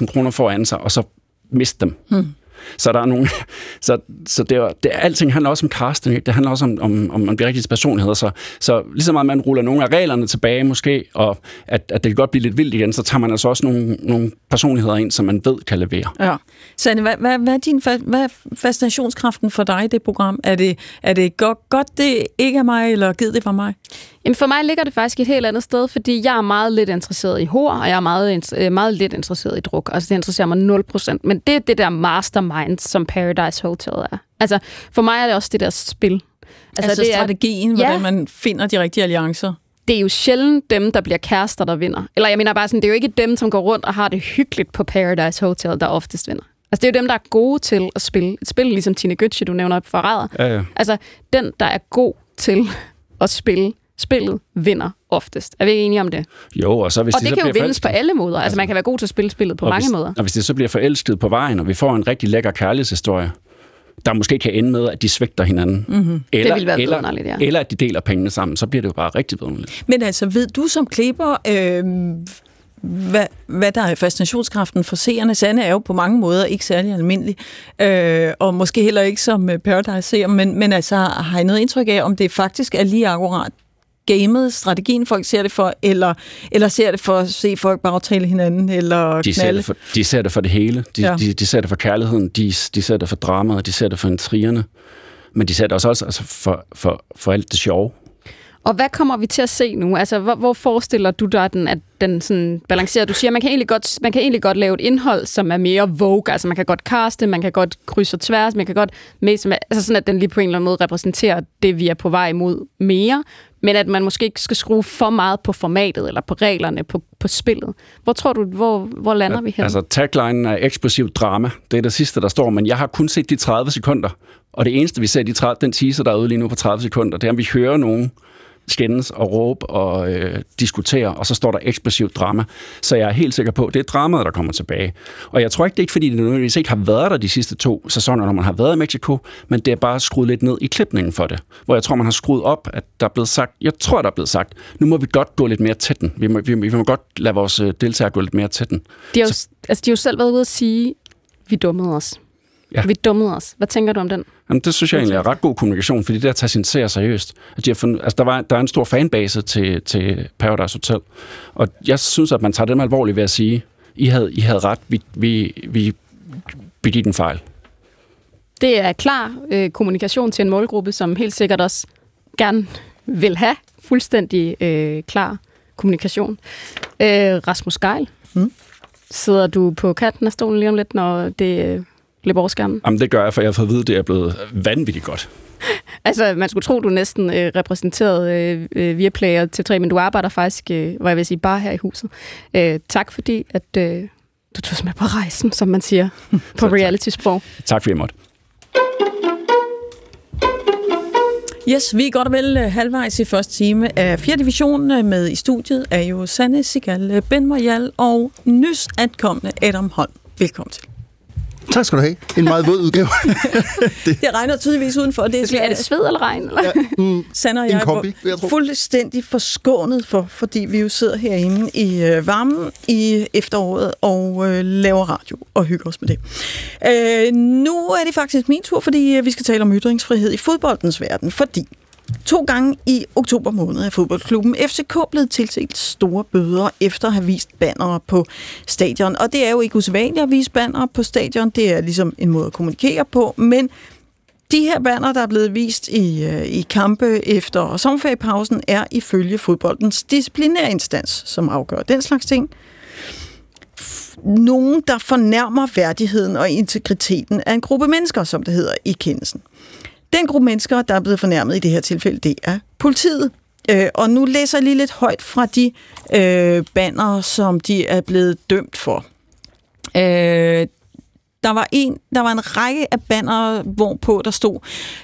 500.000 kroner foran sig, og så miste dem. Mm. Så der er nogle... <laughs> Så, så det, er, det er, alting handler også om casting. Det handler også om, om, om, om de rigtige personligheder. Så, så ligesom at man ruller nogle af reglerne tilbage måske, og at, at det kan godt blive lidt vildt igen, så tager man altså også nogle, nogle personligheder ind, som man ved kan levere. Ja. Sanne, hvad, hvad, hvad, er din, hvad er fascinationskraften for dig i det program? Er det, er det godt, godt, det ikke er mig, eller givet det for mig? Jamen for mig ligger det faktisk et helt andet sted, fordi jeg er meget lidt interesseret i hår, og jeg er meget, øh, meget lidt interesseret i druk. Altså det interesserer mig 0%. Men det er det der mastermind, som Paradise Hotel er. Altså for mig er det også det der spil. Altså, altså det strategien, er, hvordan ja, man finder de rigtige alliancer. det er jo sjældent dem, der bliver kærester, der vinder. Eller jeg mener bare sådan, det er jo ikke dem, som går rundt og har det hyggeligt på Paradise Hotel, der oftest vinder. Altså det er jo dem, der er gode til at spille. Et spil ligesom Tine Götze, du nævner Forræder. Ja, ja. Altså den, der er god til at spille spillet, vinder oftest. Er vi ikke enige om det? Jo, og så hvis og de det så kan jo vindes på alle måder. Altså man kan være god til at spille spillet på og mange hvis, måder. Og hvis det så bliver forelsket på vejen, og vi får en rigtig lækker kærlighedshistorie, der måske kan ende med, at de svigter hinanden. Mm-hmm. Eller, ville være eller, ja. eller at de deler pengene sammen, så bliver det jo bare rigtig vidunderligt. Men altså, ved du som klipper, øh, hvad, hvad der er fascinationskraften for seerne? Sanne er jo på mange måder ikke særlig almindelig, øh, og måske heller ikke som øh, Paradise-seer, men, men altså, har I noget indtryk af, om det faktisk er lige akkurat gamet, strategien folk ser det for, eller, eller ser det for at se folk bagtale hinanden, eller De ser, knalde? det for, de ser det for det hele. De, ja. de, de ser det for kærligheden, de, de ser det for dramaet, de ser det for intrigerne. Men de ser det også, også altså for, for, for alt det sjove. Og hvad kommer vi til at se nu? Altså, hvor, hvor forestiller du dig, den, at den sådan balancerer? Du siger, man kan, egentlig godt, man kan egentlig godt lave et indhold, som er mere vogue. Altså, man kan godt caste, man kan godt krydse og tværs, man kan godt... Med, som er, altså sådan, at den lige på en eller anden måde repræsenterer det, vi er på vej imod mere. Men at man måske ikke skal skrue for meget på formatet, eller på reglerne, på, på spillet. Hvor tror du, hvor, hvor lander vi her? Altså, taglinen er eksplosiv drama. Det er det sidste, der står, men jeg har kun set de 30 sekunder. Og det eneste, vi ser, de 30, den teaser, der er ude lige nu på 30 sekunder, det er, om vi hører nogen skændes og råbe og øh, diskutere, og så står der eksplosiv drama. Så jeg er helt sikker på, at det er dramaet, der kommer tilbage. Og jeg tror ikke, det er ikke, fordi det nødvendigvis ikke har været der de sidste to sæsoner, når man har været i Mexico, men det er bare skruet lidt ned i klipningen for det. Hvor jeg tror, man har skruet op, at der er blevet sagt, jeg tror, der er blevet sagt, nu må vi godt gå lidt mere til den. Vi må, vi, vi må godt lade vores øh, deltagere gå lidt mere til den. De har, jo, altså, de har jo selv været ude at sige, vi dummede os. Ja. Vi dummede os. Hvad tænker du om den? Jamen, det synes jeg egentlig er ret god kommunikation, fordi det at tage sin serie seriøst. At de har fundet, altså, der, var, der er en stor fanbase til, til Paradise Hotel, og jeg synes, at man tager dem alvorligt ved at sige, I havde, I havde ret, vi, vi, vi begik en fejl. Det er klar øh, kommunikation til en målgruppe, som helt sikkert også gerne vil have fuldstændig øh, klar kommunikation. Øh, Rasmus Geil, Mm. sidder du på kanten af stolen lige om lidt, når det løber over skærmen? Jamen, det gør jeg, for jeg har fået at vide, at det er blevet vanvittigt godt. <laughs> Altså, man skulle tro, du næsten øh, repræsenterede øh, øh, via Player til 3, men du arbejder faktisk, øh, hvad jeg vil sige, bare her i huset. Øh, tak fordi, at øh, du tog os med på rejsen, som man siger <laughs> på reality-sprog. Tak fordi jeg måtte. Yes, vi er godt og vel øh, halvvejs i første time af 4. division. Øh, Med i studiet er jo Sanne Sigal, Ben Marial og nys ankommende Adam Holm. Velkommen til. Tak skal du have. En meget våd udgave. <laughs> det regner tydeligvis udenfor. Det er, er det sved eller regn? Eller? Ja, mm, Sander og jeg kombi, er fuldstændig forskånet for, fordi vi jo sidder herinde i øh, varmen i efteråret og øh, laver radio og hygger os med det. Øh, nu er det faktisk min tur, fordi øh, vi skal tale om ytringsfrihed i fodboldens verden, fordi To gange i oktober måned er fodboldklubben FCK blevet tiltalt store bøder efter at have vist bannere på stadion. Og det er jo ikke usædvanligt at vise bannere på stadion. Det er ligesom en måde at kommunikere på. Men de her banner, der er blevet vist i, øh, i kampe efter sommerferiepausen, er ifølge fodboldens disciplinærinstans, som afgør den slags ting. Nogen, der fornærmer værdigheden og integriteten af en gruppe mennesker, som det hedder i kendelsen. Den gruppe mennesker, der er blevet fornærmet i det her tilfælde, det er politiet. Øh, og nu læser jeg lige lidt højt fra de øh, banner, som de er blevet dømt for. Øh, der var, en, der var en række af banner, hvorpå der stod,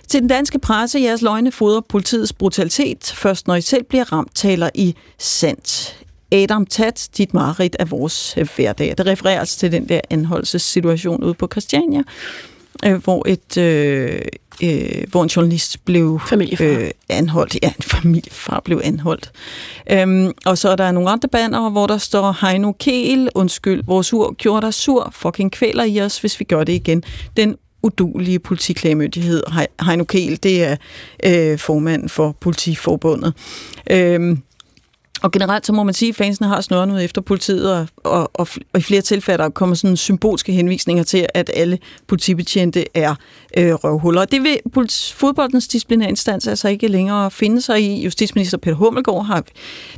til den danske presse, jeres løgne fodrer politiets brutalitet. Først når I selv bliver ramt, taler I sandt. Adam Tat, dit mareridt af vores hverdag. Det refererer altså til den der anholdelsessituation ude på Christiania, øh, hvor et, øh, øh, hvor en journalist blev øh, anholdt. Ja, en familiefar blev anholdt. Øhm, og så er der nogle andre banner, hvor der står Heino Kel, undskyld, vores ur gjorde dig sur, fucking kvæler i os, hvis vi gør det igen. Den udulige politiklagemyndighed, Heino Kel, det er øh, formanden for politiforbundet. Øhm, og generelt så må man sige, at fansene har snøret ud efter politiet, og, og, og, og i flere tilfælde der kommer sådan symbolske henvisninger til, at alle politibetjente er øh, røvhuller. Det vil fodboldens disciplinærinstans altså ikke længere finde sig i. Justitsminister Peter Hummelgaard har,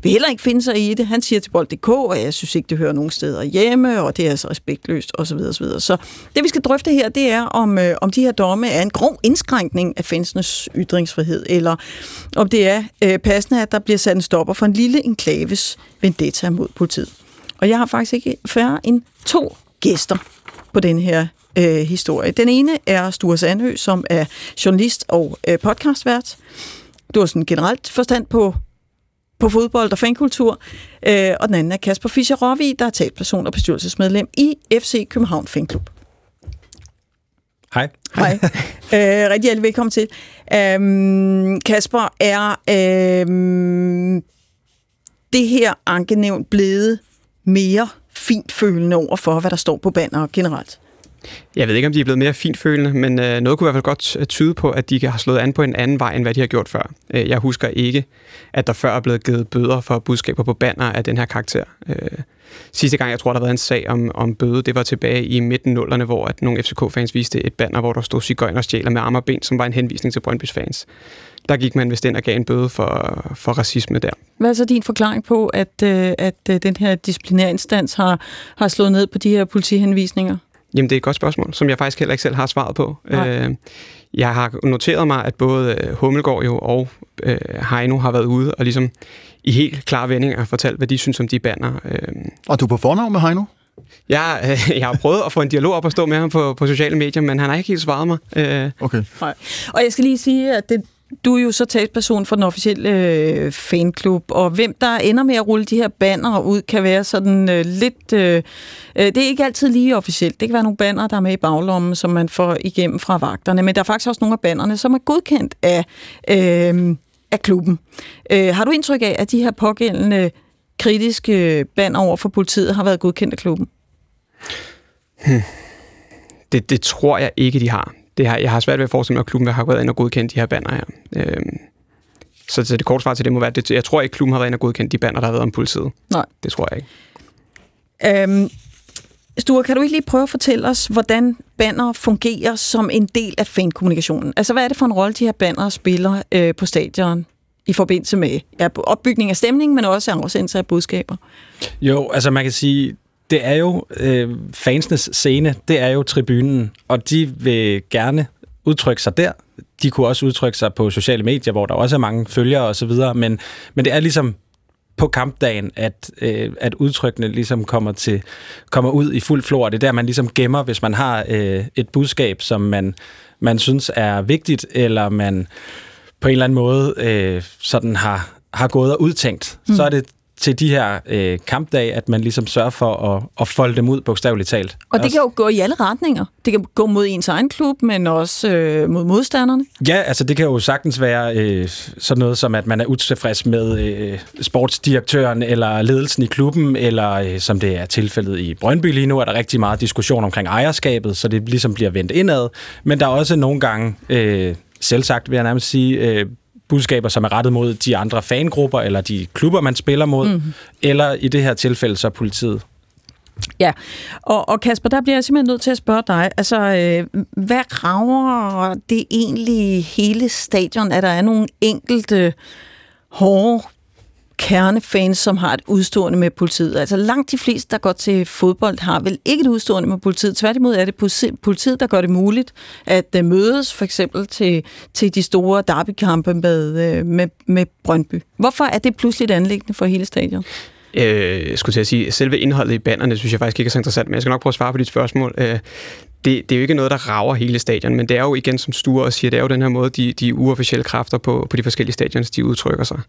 vil heller ikke finde sig i det. Han siger til bold.dk, at jeg synes ikke, det hører nogen steder hjemme, og det er altså respektløst osv. osv. Så det vi skal drøfte her, det er, om, øh, om de her domme er en grov indskrænkning af fansenes ytringsfrihed, eller om det er øh, passende, at der bliver sat en stopper for en lille enklaves vendetta mod politiet. Og jeg har faktisk ikke færre end to gæster på den her øh, historie. Den ene er Sture Sandø, som er journalist og øh, podcastvært. Du har sådan generelt forstand på, på fodbold og fankultur. Øh, og den anden er Kasper fischer Rovig, der er talperson og bestyrelsesmedlem i FC København Fanklub. Hej. Hej. <laughs> øh, rigtig hjertelig velkommen til. Øhm, Kasper, er øhm, det her ankenævn blevet mere fintfølende over for, hvad der står på banner generelt? Jeg ved ikke, om de er blevet mere fintfølende, men øh, noget kunne i hvert fald godt øh, tyde på, at de har slået an på en anden vej, end hvad de har gjort før. Øh, jeg husker ikke, at der før er blevet givet bøder for budskaber på banner af den her karakter. Øh, sidste gang, jeg tror, der har været en sag om, om bøde, det var tilbage i midten nullerne, hvor at nogle FCK-fans viste et banner, hvor der stod Sigøjner stjæler med arme og ben, som var en henvisning til Brøndby's fans der gik man vist ind og gav en bøde for, for racisme der. Hvad er så din forklaring på, at, øh, at øh, den her disciplinærinstans har, har slået ned på de her politihenvisninger? Jamen, det er et godt spørgsmål, som jeg faktisk heller ikke selv har svaret på. Øh, jeg har noteret mig, at både øh, Hummelgaard jo og øh, Heino har været ude og ligesom i helt klare vendinger fortalt, hvad de synes om de banner. Øh. Og du er på fornavn med Heino? Jeg, øh, <laughs> jeg har prøvet at få en dialog op og stå med ham på, på sociale medier, men han har ikke helt svaret mig. Øh. Okay. Nej. Og jeg skal lige sige, at det, du er jo så talsperson for den officielle øh, fanklub, og hvem der ender med at rulle de her banner ud, kan være sådan øh, lidt... Øh, øh, det er ikke altid lige officielt. Det kan være nogle banner, der er med i baglommen, som man får igennem fra vagterne, men der er faktisk også nogle af bannerne, som er godkendt af, øh, af klubben. Øh, har du indtryk af, at de her pågældende kritiske banner over for politiet har været godkendt af klubben? Hmm. Det, det tror jeg ikke, de har det har, jeg har svært ved at forestille mig, at klubben har været ind og godkendt de her banner her. Øhm, så, så det korte svar til det må være, at jeg tror ikke, klubben har været ind og godkendt de banner, der har været om politiet. Nej. Det tror jeg ikke. Øhm, Sture, kan du ikke lige prøve at fortælle os, hvordan banner fungerer som en del af fankommunikationen? Altså, hvad er det for en rolle, de her banner spiller øh, på stadion? i forbindelse med ja, opbygning af stemning, men også afsendelse af budskaber? Jo, altså man kan sige, det er jo øh, fansenes scene, det er jo tribunen, og de vil gerne udtrykke sig der. De kunne også udtrykke sig på sociale medier, hvor der også er mange følgere osv., men, men det er ligesom på kampdagen, at, øh, at udtrykkene ligesom kommer, til, kommer ud i fuld flor. Det er der, man ligesom gemmer, hvis man har øh, et budskab, som man, man synes er vigtigt, eller man på en eller anden måde øh, sådan har, har gået og udtænkt, mm. så er det til de her øh, kampdage, at man ligesom sørger for at, at folde dem ud bogstaveligt talt. Og det kan jo gå i alle retninger. Det kan gå mod ens egen klub, men også øh, mod modstanderne. Ja, altså det kan jo sagtens være øh, sådan noget som, at man er utilfreds med øh, sportsdirektøren eller ledelsen i klubben, eller øh, som det er tilfældet i Brøndby lige nu, er der rigtig meget diskussion omkring ejerskabet, så det ligesom bliver vendt indad. Men der er også nogle gange, øh, selvsagt vil jeg nærmest sige, øh, budskaber, som er rettet mod de andre fangrupper, eller de klubber, man spiller mod, mm. eller i det her tilfælde så politiet. Ja, og, og Kasper, der bliver jeg simpelthen nødt til at spørge dig, altså, øh, hvad rager det egentlig hele stadion, at der er nogle enkelte hårde kernefans, som har et udstående med politiet. Altså langt de fleste, der går til fodbold, har vel ikke et udstående med politiet. Tværtimod er det politiet, der gør det muligt at øh, mødes for eksempel til, til de store derbykampe med, øh, med, med Brøndby. Hvorfor er det pludselig et anlæggende for hele stadion? Øh, jeg skulle til at sige, selve indholdet i banderne, synes jeg faktisk ikke er så interessant, men jeg skal nok prøve at svare på dit spørgsmål. Øh, det, det er jo ikke noget, der rager hele stadion, men det er jo igen, som Sture også siger, det er jo den her måde, de, de uofficielle kræfter på, på de forskellige stadions, de udtrykker sig.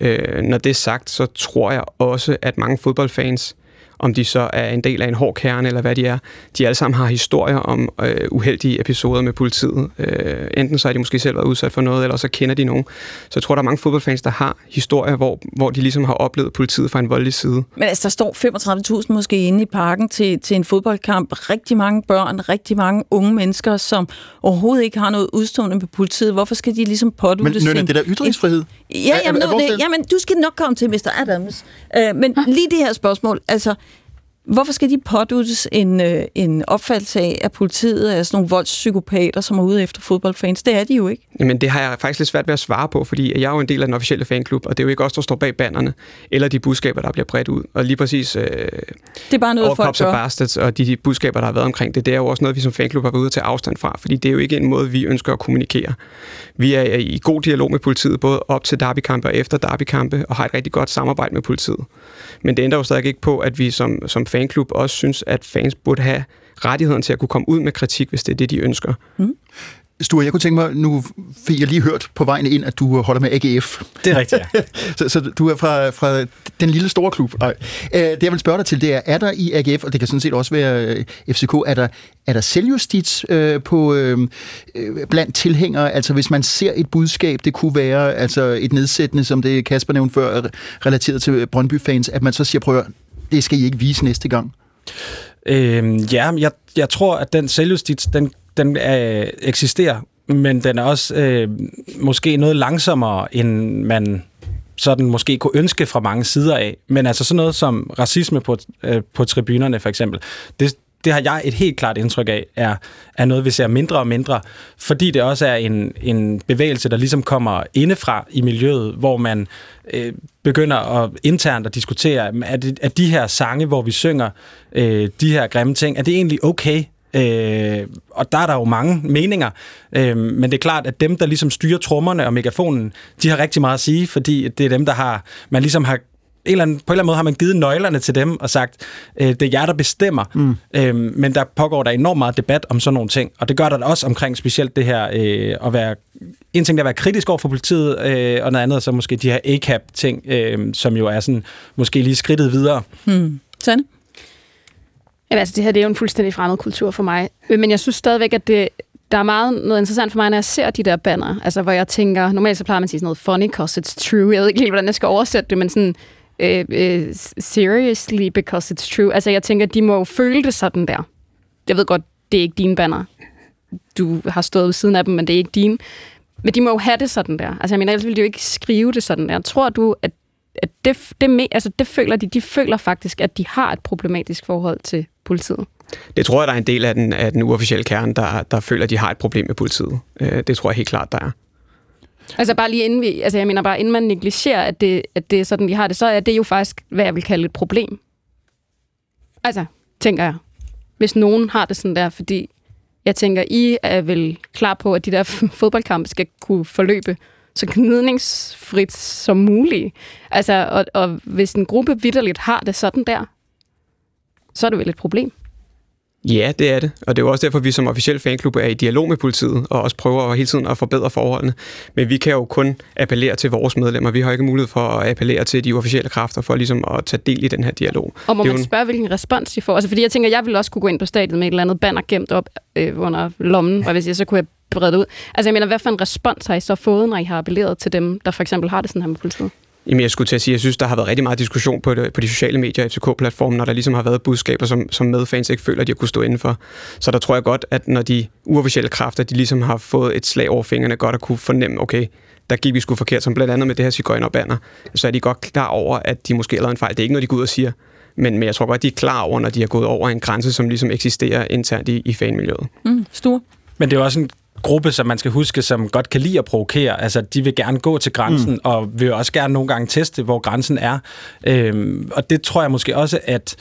Øh, når det er sagt, så tror jeg også, at mange fodboldfans om de så er en del af en hård kerne, eller hvad de er. De alle sammen har historier om øh, uheldige episoder med politiet. Øh, enten så er de måske selv været udsat for noget, eller så kender de nogen. Så jeg tror, der er mange fodboldfans, der har historier, hvor, hvor de ligesom har oplevet politiet fra en voldelig side. Men altså, der står 35.000 måske inde i parken til, til en fodboldkamp. Rigtig mange børn, rigtig mange unge mennesker, som overhovedet ikke har noget udstående med politiet. Hvorfor skal de ligesom pådutes? Men Nønne, det der ytringsfrihed? Ja, jamen, er, er, det, jamen, du skal nok komme til, Mr. Adams. Øh, men lige det her spørgsmål, altså, Hvorfor skal de påduttes en, øh, en opfattelse af, at politiet er sådan nogle voldspsykopater, som er ude efter fodboldfans? Det er de jo ikke. Jamen, det har jeg faktisk lidt svært ved at svare på, fordi jeg er jo en del af den officielle fanklub, og det er jo ikke os, der står bag bannerne, eller de budskaber, der bliver bredt ud. Og lige præcis øh, det er bare noget, folk gør. Bastards og de, de budskaber, der har været omkring det, det er jo også noget, vi som fanklub har været ude at tage afstand fra, fordi det er jo ikke en måde, vi ønsker at kommunikere. Vi er i god dialog med politiet, både op til derbykampe og efter derbykampe, og har et rigtig godt samarbejde med politiet. Men det ændrer jo stadig ikke på, at vi som, som fanklub også synes, at fans burde have rettigheden til at kunne komme ud med kritik, hvis det er det, de ønsker. Mm. Sture, jeg kunne tænke mig, nu fik jeg lige hørt på vejen ind, at du holder med AGF. Det er rigtigt, ja. <laughs> så, så du er fra, fra den lille store klub. Nej. Øh, det jeg vil spørge dig til, det er, er der i AGF, og det kan sådan set også være øh, FCK, er der, er der selvjustits øh, på, øh, øh, blandt tilhængere? Altså hvis man ser et budskab, det kunne være altså et nedsættende, som det Kasper nævnte før, relateret til Brøndby-fans, at man så siger, prøv at, det skal I ikke vise næste gang. Øhm, ja, jeg, jeg tror, at den selvjustits, den den øh, eksisterer, men den er også øh, måske noget langsommere, end man sådan måske kunne ønske fra mange sider af. Men altså sådan noget som racisme på, øh, på tribunerne for eksempel, det, det har jeg et helt klart indtryk af, er, er noget, vi ser mindre og mindre, fordi det også er en, en bevægelse, der ligesom kommer indefra i miljøet, hvor man øh, begynder at internt at diskutere, er, det, er de her sange, hvor vi synger øh, de her grimme ting, er det egentlig okay? Øh, og der er der jo mange meninger, øh, men det er klart, at dem, der ligesom styrer trommerne og megafonen, de har rigtig meget at sige, fordi det er dem, der har, man ligesom har en eller anden, på en eller anden måde har man givet nøglerne til dem og sagt, øh, det er jer, der bestemmer. Mm. Øh, men der pågår der enormt meget debat om sådan nogle ting, og det gør der også omkring specielt det her øh, at være, en ting der at være kritisk over for politiet, øh, og noget andet så måske de her ACAP-ting, øh, som jo er sådan måske lige skridtet videre. Mm. Sådan. Ja, altså det her det er jo en fuldstændig fremmed kultur for mig. Men jeg synes stadigvæk, at det, der er meget noget interessant for mig, når jeg ser de der banner. Altså hvor jeg tænker, normalt så plejer man at sige sådan noget funny because it's true. Jeg ved ikke helt, hvordan jeg skal oversætte det, men sådan uh, seriously because it's true. Altså jeg tænker, de må jo føle det sådan der. Jeg ved godt, det er ikke dine banner. Du har stået ved siden af dem, men det er ikke dine. Men de må jo have det sådan der. Altså jeg mener, ellers ville de jo ikke skrive det sådan der. Tror du, at at det, det, altså det føler de, de føler faktisk, at de har et problematisk forhold til politiet. Det tror jeg, der er en del af den, af den uofficielle kerne, der, der føler, at de har et problem med politiet. Øh, det tror jeg helt klart, der er. Altså bare lige inden vi, altså jeg mener bare, inden man negligerer, at det, at det er sådan, vi har det, så er det jo faktisk, hvad jeg vil kalde et problem. Altså, tænker jeg. Hvis nogen har det sådan der, fordi jeg tænker, I er vel klar på, at de der <laughs> fodboldkampe skal kunne forløbe så gnidningsfrit som muligt. Altså, og, og hvis en gruppe vidderligt har det sådan der, så er det vel et problem. Ja, det er det. Og det er jo også derfor, at vi som officiel fanklub er i dialog med politiet, og også prøver hele tiden at forbedre forholdene. Men vi kan jo kun appellere til vores medlemmer. Vi har ikke mulighed for at appellere til de officielle kræfter for ligesom at tage del i den her dialog. Og må man en- spørge, hvilken respons de får? Altså, fordi jeg tænker, jeg ville også kunne gå ind på stadion med et eller andet banner gemt op øh, under lommen, og hvis jeg så kunne jeg brede ud. Altså, jeg mener, hvad for en respons har I så fået, når I har appelleret til dem, der for eksempel har det sådan her med politiet? Jamen, jeg skulle til at sige, at jeg synes, der har været rigtig meget diskussion på, det, på de sociale medier, FCK-platformen, når der ligesom har været budskaber, som, som medfans ikke føler, at de har kunnet stå indenfor. Så der tror jeg godt, at når de uofficielle kræfter, de ligesom har fået et slag over fingrene, godt at kunne fornemme, okay, der gik vi sgu forkert, som blandt andet med det her cigøjnerbanner, så er de godt klar over, at de måske har lavet en fejl. Det er ikke noget, de går ud og siger, men, men jeg tror godt, de er klar over, når de har gået over en grænse, som ligesom eksisterer internt i, i fanmiljøet. Mm, stor. Men det er også en gruppe, som man skal huske, som godt kan lide at provokere. Altså, de vil gerne gå til grænsen, mm. og vil også gerne nogle gange teste, hvor grænsen er. Øhm, og det tror jeg måske også, at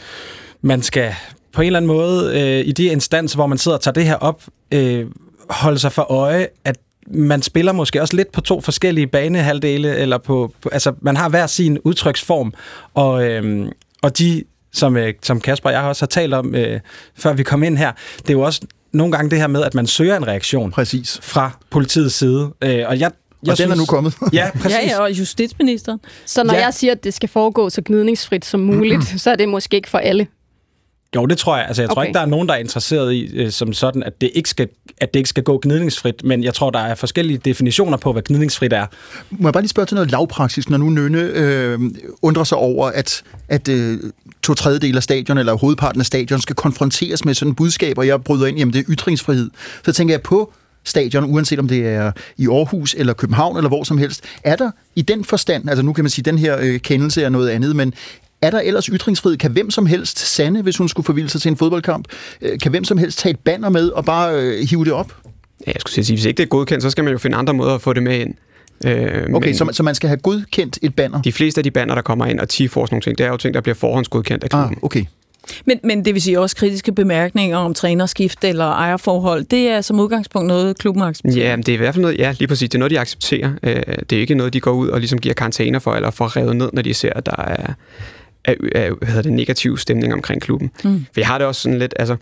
man skal på en eller anden måde, øh, i de instanser, hvor man sidder og tager det her op, øh, holde sig for øje, at man spiller måske også lidt på to forskellige banehalvdele, eller på, på altså man har hver sin udtryksform, og, øhm, og de, som, øh, som Kasper og jeg også har talt om, øh, før vi kom ind her, det er jo også nogle gange det her med, at man søger en reaktion Præcis. fra politiets side, øh, og jeg, jeg Og den er nu kommet. <laughs> Ja, præcis. Ja, ja, og justitsministeren. Så når Ja. ja. jeg siger, at det skal foregå så gnidningsfrit som muligt, <clears throat> så er det måske ikke for alle. Jo, det tror jeg. Altså, jeg tror Okay. ikke, der er nogen, der er interesseret i øh, som sådan, at det, ikke skal, at det ikke skal gå gnidningsfrit, men jeg tror, der er forskellige definitioner på, hvad gnidningsfrit er. Må jeg bare lige spørge til noget lavpraksis, når nu Nønne øh, undrer sig over, at, at øh, to tredjedel af stadion, eller hovedparten af stadion, skal konfronteres med sådan et budskab, og jeg bryder ind, jamen det er ytringsfrihed. Så tænker jeg på stadion, uanset om det er i Aarhus eller København eller hvor som helst, er der i den forstand, altså nu kan man sige, at den her øh, kendelse er noget andet, men er der ellers ytringsfrihed? Kan hvem som helst, Sande, hvis hun skulle forvilde sig til en fodboldkamp, øh, kan hvem som helst tage et banner med og bare øh, hive det op? Ja, jeg skulle sige, hvis ikke det er godkendt, så skal man jo finde andre måder at få det med ind. Øh, Okay, men så, man- så man skal have godkendt et banner? De fleste af de banner, der kommer ind, og Tifo og sådan nogle ting, det er jo ting, der bliver forhåndsgodkendt af klubben. Ah, okay. Men, men det vil sige også kritiske bemærkninger om trænerskift eller ejerforhold. Det er som udgangspunkt noget, klubben accepterer. Ja, men det er i hvert fald noget, ja, lige præcis, det er noget, de accepterer. Øh, Det er ikke noget, de går ud og ligesom giver karantæner for, eller får revet ned, når de ser, at der er, er, er hvad hedder det, negativ stemning omkring klubben. Mm. For jeg har det også sådan lidt, altså,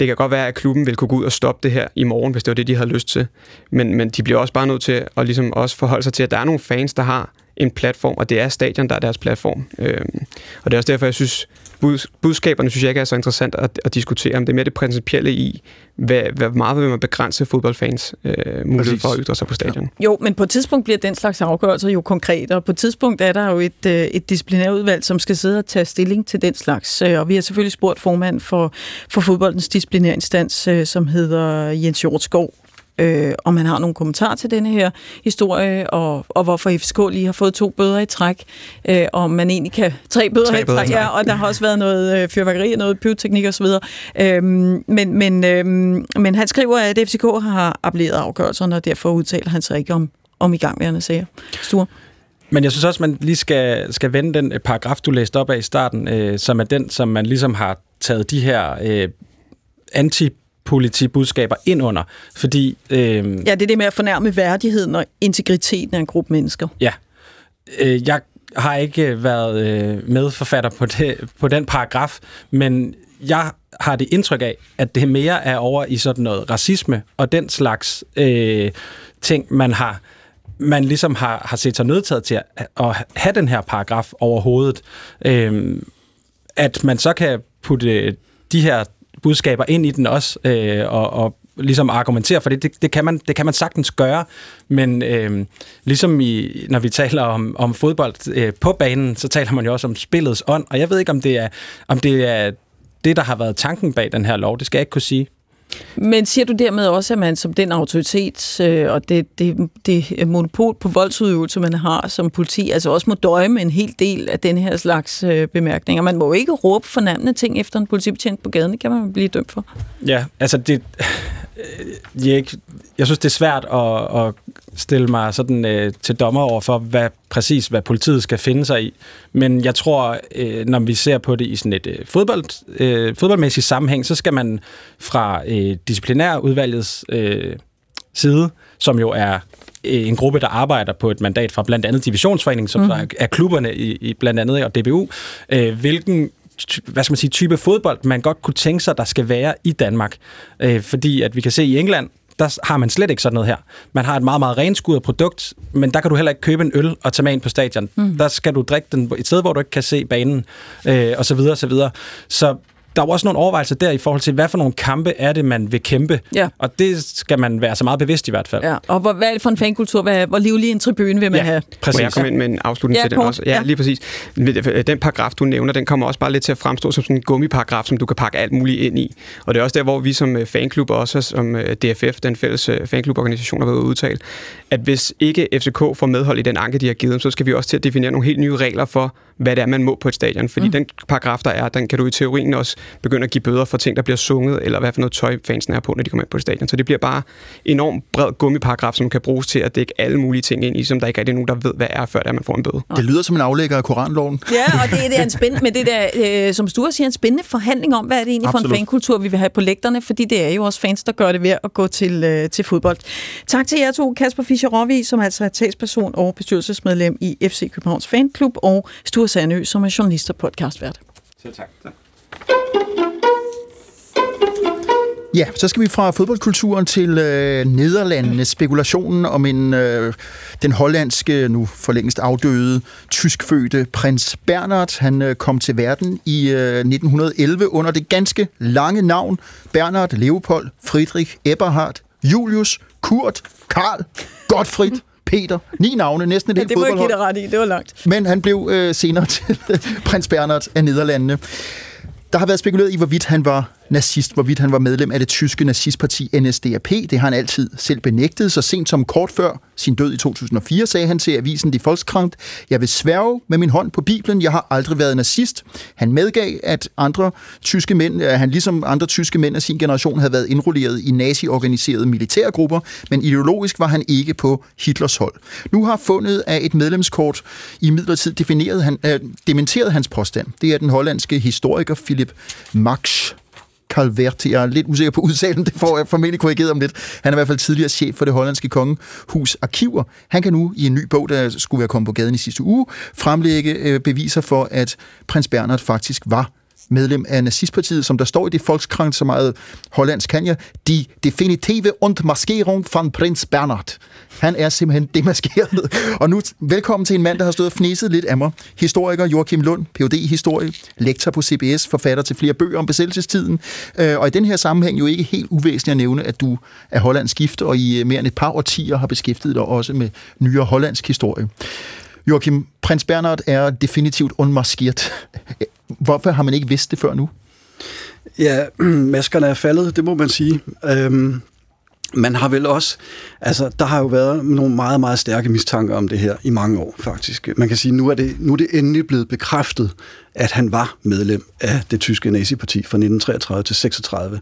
det kan godt være, at klubben vil kunne gå ud og stoppe det her i morgen, hvis det var det, de havde lyst til. Men, men de bliver også bare nødt til at ligesom også forholde sig til, at der er nogle fans, der har en platform, og det er stadion, der er deres platform. Øhm, og det er også derfor, jeg synes, bud, budskaberne synes jeg ikke er så interessant at, at diskutere, om det er mere det principielle i, hvad, hvad meget vil man begrænse fodboldfans øh, mulighed for at ytre sig på stadion. Jo, men på et tidspunkt bliver den slags afgørelser jo konkrete, og på et tidspunkt er der jo et, øh, et disciplinærudvalg, som skal sidde og tage stilling til den slags. Øh, Og vi har selvfølgelig spurgt formand for, for fodboldens disciplinærinstans, øh, som hedder Jens Hjortskov, øh, om han har nogle kommentarer til denne her historie, og, og hvorfor FCK lige har fået to bøder i træk, øh, og om man egentlig kan... Tre bøder, Tre i bøder i træk, træk. ja, og der har også været noget øh, fyrværkeri og noget pyroteknik osv. Øhm, men, men, øhm, men han skriver, at FCK har appelleret afgørelserne, og derfor udtaler han sig ikke om, om igangværende sager. Sture. Men jeg synes også, man lige skal, skal vende den øh, paragraf, du læste op af i starten, øh, som er den, som man ligesom har taget de her øh, antipolitibudskaber ind under. Fordi øh, Ja, det er det med at fornærme værdigheden og integriteten af en gruppe mennesker. Ja. Øh, jeg har ikke været øh, medforfatter på, det, på den paragraf, men jeg har det indtryk af, at det mere er over i sådan noget racisme og den slags øh, ting, man har man ligesom har, har set sig nødtaget til at, at have den her paragraf over hovedet. Øh, at man så kan putte de her budskaber ind i den også, øh, og, og ligesom argumentere for det, det, det, kan, man, det kan man sagtens gøre, men øh, ligesom i, når vi taler om, om fodbold øh, på banen, så taler man jo også om spillets ånd, og jeg ved ikke, om det er, om det er det, der har været tanken bag den her lov, det skal jeg ikke kunne sige. Men siger du dermed også, at man som den autoritet øh, og det, det, det monopol på voldsudøvelse, man har som politi, altså også må døje med en hel del af den her slags øh, bemærkninger? Man må jo ikke råbe fornærmende ting efter en politibetjent på gaden, det kan man blive dømt for. Ja, altså det... Øh, jeg, ikke, jeg synes, det er svært at, at stille mig sådan øh, til dommer over for, hvad præcis hvad politiet skal finde sig i. Men jeg tror, øh, når vi ser på det i sådan et øh, fodbold, øh, fodboldmæssigt sammenhæng, så skal man fra øh, disciplinærudvalgets øh, side, som jo er øh, en gruppe, der arbejder på et mandat fra blandt andet Divisionsforeningen, som mm. er, er klubberne i, i blandt andet og DBU, øh, hvilken hvad skal man sige, type fodbold, man godt kunne tænke sig, der skal være i Danmark. Øh, fordi at vi kan se i England, der har man slet ikke sådan noget her. Man har et meget, meget renskuret produkt, men der kan du heller ikke købe en øl og tage med ind på stadion. Mm. Der skal du drikke den et sted, hvor du ikke kan se banen, øh, og så videre, og så videre. Så der er jo også nogle overvejelser der i forhold til, hvad for nogle kampe er det, man vil kæmpe. Ja. Og det skal man være så meget bevidst i hvert fald. Ja, og hvor, hvad er det for en fankultur? Hvad, hvor livlig en tribune vil man ja, have? Præcis. Må jeg komme ind med en afslutning ja, til den Paul. også? Ja, ja, lige præcis. Den paragraf, du nævner, den kommer også bare lidt til at fremstå som sådan en gummiparagraf, som du kan pakke alt muligt ind i. Og det er også der, hvor vi som øh, fanklub, og også som øh, DFF, den fælles øh, fankluborganisation, har været udtalt, at hvis ikke FCK får medhold i den anke, de har givet, så skal vi også til at definere nogle helt nye regler for, hvad det er, man må på et stadion. Fordi mm. den paragraf, der er, den kan du i teorien også begynde at give bøder for ting, der bliver sunget, eller hvad for noget tøj fansen er på, når de kommer ind på stadion. Så det bliver bare enormt bred gummiparagraf, som kan bruges til at dække alle mulige ting ind i, som der ikke er nogen, der ved, hvad er, før det er, man får en bøde. Det lyder som en aflægger af Koranloven. <laughs> Ja, og det, det er en spændende, men det der, øh, som Sture siger, en spændende forhandling om, hvad er det egentlig Absolut. for en fankultur, vi vil have på lægterne, fordi det er jo også fans, der gør det ved at gå til, øh, til fodbold. Tak til jer to, Kasper fischer Råvi, som altså er talsperson og bestyrelsesmedlem i FC Københavns Fanklub, og Sture Sandø, som er journalist og podcastvært. Selv tak. tak. Ja, så skal vi fra fodboldkulturen til øh, Nederlandene. Spekulationen om en øh, den hollandske, nu for længst afdøde, tyskfødte prins Bernhard. Han øh, kom til verden i øh, 1911 under det ganske lange navn Bernhard Leopold Friedrich Eberhard Julius Kurt Karl Gottfried <laughs> Peter. Ni navne, næsten et ja, helt det må jeg fodboldhold. give dig ret i, det var langt. Men han blev øh, senere til <laughs> prins Bernhard af Nederlandene. Der har været spekuleret i, hvorvidt han var nazist, hvorvidt han var medlem af det tyske nazistparti NSDAP. Det har han altid selv benægtet. Så sent som kort før sin død i 2004 sagde han til avisen De Volkskrant, jeg vil sværge med min hånd på Bibelen, jeg har aldrig været nazist. Han medgav, at andre tyske mænd, at han ligesom andre tyske mænd af sin generation havde været indrulleret i nazi-organiserede militærgrupper, men ideologisk var han ikke på Hitlers hold. Nu har fundet af et medlemskort i midlertid defineret han, øh, dementeret hans påstand. Det er den hollandske historiker Philip Max Calvert. Jeg er lidt usikker på udtalen, <laughs> det får jeg formentlig korrigeret om lidt. Han er i hvert fald tidligere chef for det hollandske kongehus arkiver. Han kan nu i en ny bog, der skulle være kommet på gaden i sidste uge, fremlægge øh, beviser for, at prins Bernhard faktisk var medlem af nazistpartiet, som der står i det folkskrant, så meget hollandsk kan jeg, de definitive Entmaskierung von Prins Bernhard. Han er simpelthen demaskeret. Og nu velkommen til en mand, der har stået og fnæset lidt af mig. Historiker Joachim Lund, Ph.D. i historie, lektor på CBS, forfatter til flere bøger om besættelsestiden. Øh, og i den her sammenhæng jo ikke helt uvæsentligt at nævne, at du er hollandsk gift, og i øh, mere end et par årtier har beskæftiget dig også med nyere hollandsk historie. Joachim, prins Bernhard er definitivt unmaskeret. Hvorfor har man ikke vidst det før nu? Ja, <clears throat> maskerne er faldet, det må man sige. Øhm, man har vel også, altså der har jo været nogle meget, meget stærke mistanker om det her i mange år faktisk. Man kan sige, nu er det, nu er det endelig blevet bekræftet, at han var medlem af det tyske naziparti fra 1933 til 36.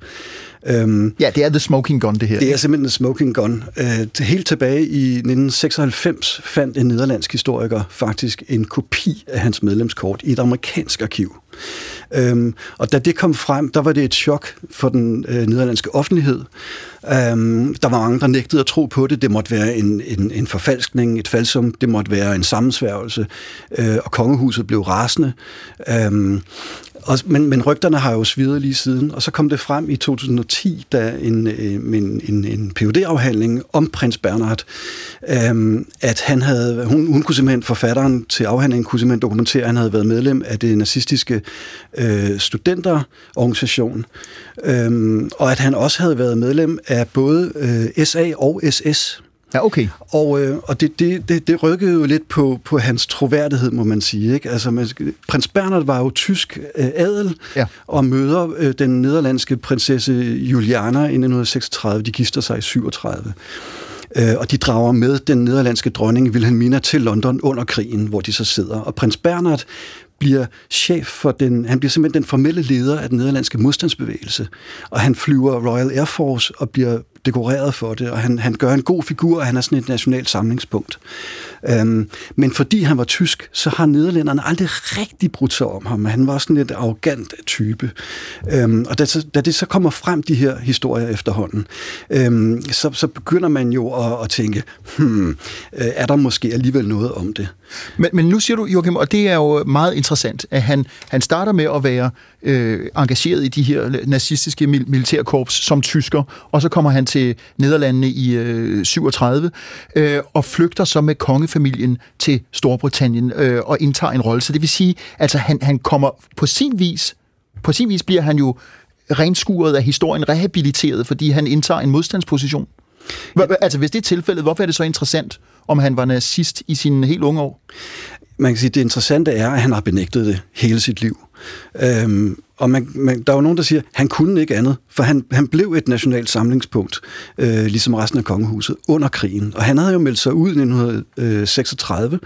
Øhm, ja, det er the smoking gun, det her. Det er simpelthen the smoking gun. Øh, helt tilbage i 1996 fandt en nederlandsk historiker faktisk en kopi af hans medlemskort i et amerikansk arkiv. Øhm, og da det kom frem, der var det et chok for den øh, nederlandske offentlighed. Øhm, der var mange, der nægtede at tro på det. Det måtte være en, en, en forfalskning, et falsum. Det måtte være en sammensværgelse. Øh, og kongehuset blev rasende. Øhm, og, men, men rygterne har jo svidet lige siden, og så kom det frem i 2010, da øh, en, en, en, en PhD-afhandling om prins Bernhard, øhm, at han havde, hun, hun kunne simpelthen, forfatteren til afhandlingen kunne simpelthen dokumentere, at han havde været medlem af det nazistiske øh, studenterorganisation, øhm, og at han også havde været medlem af både øh, SA og SS. Ja, okay. Og, øh, og det, det, det, det rykkede jo lidt på, på hans troværdighed, må man sige. Ikke? Altså, man, prins Bernhard var jo tysk øh, adel, ja. og møder øh, den nederlandske prinsesse Juliana i 1936. De gister sig i 37. Øh, og de drager med den nederlandske dronning Wilhelmina til London under krigen, hvor de så sidder. Og prins Bernhard bliver chef for den, han bliver simpelthen den formelle leder af den nederlandske modstandsbevægelse, og han flyver Royal Air Force og bliver dekoreret for det, og han, han gør en god figur, og han er sådan et nationalt samlingspunkt. Øhm, men fordi han var tysk, så har nederlænderne aldrig rigtig brudt sig om ham. Han var sådan et arrogant type. Øhm, og da, da det så kommer frem, de her historier efterhånden, øhm, så, så begynder man jo at, at tænke, hmm, øh, er der måske alligevel noget om det? Men, men nu siger du, Joachim, og det er jo meget interessant, at han, han starter med at være øh, engageret i de her nazistiske mil- militærkorps som tysker, og så kommer han til Nederlandene i øh, 37 øh, og flygter så med kongefamilien til Storbritannien øh, og indtager en rolle. Så det vil sige, altså han, han kommer på sin vis, på sin vis bliver han jo renskuret af historien rehabiliteret, fordi han indtager en modstandsposition. H- altså hvis det er tilfældet, hvorfor er det så interessant, om han var nazist i sine helt unge år? Man kan sige, at det interessante er, at han har benægtet det hele sit liv. Øhm, og man, man, der er jo nogen, der siger, at han kunne ikke andet, for han, han blev et nationalt samlingspunkt, øh, ligesom resten af kongehuset, under krigen. Og han havde jo meldt sig ud i 1936.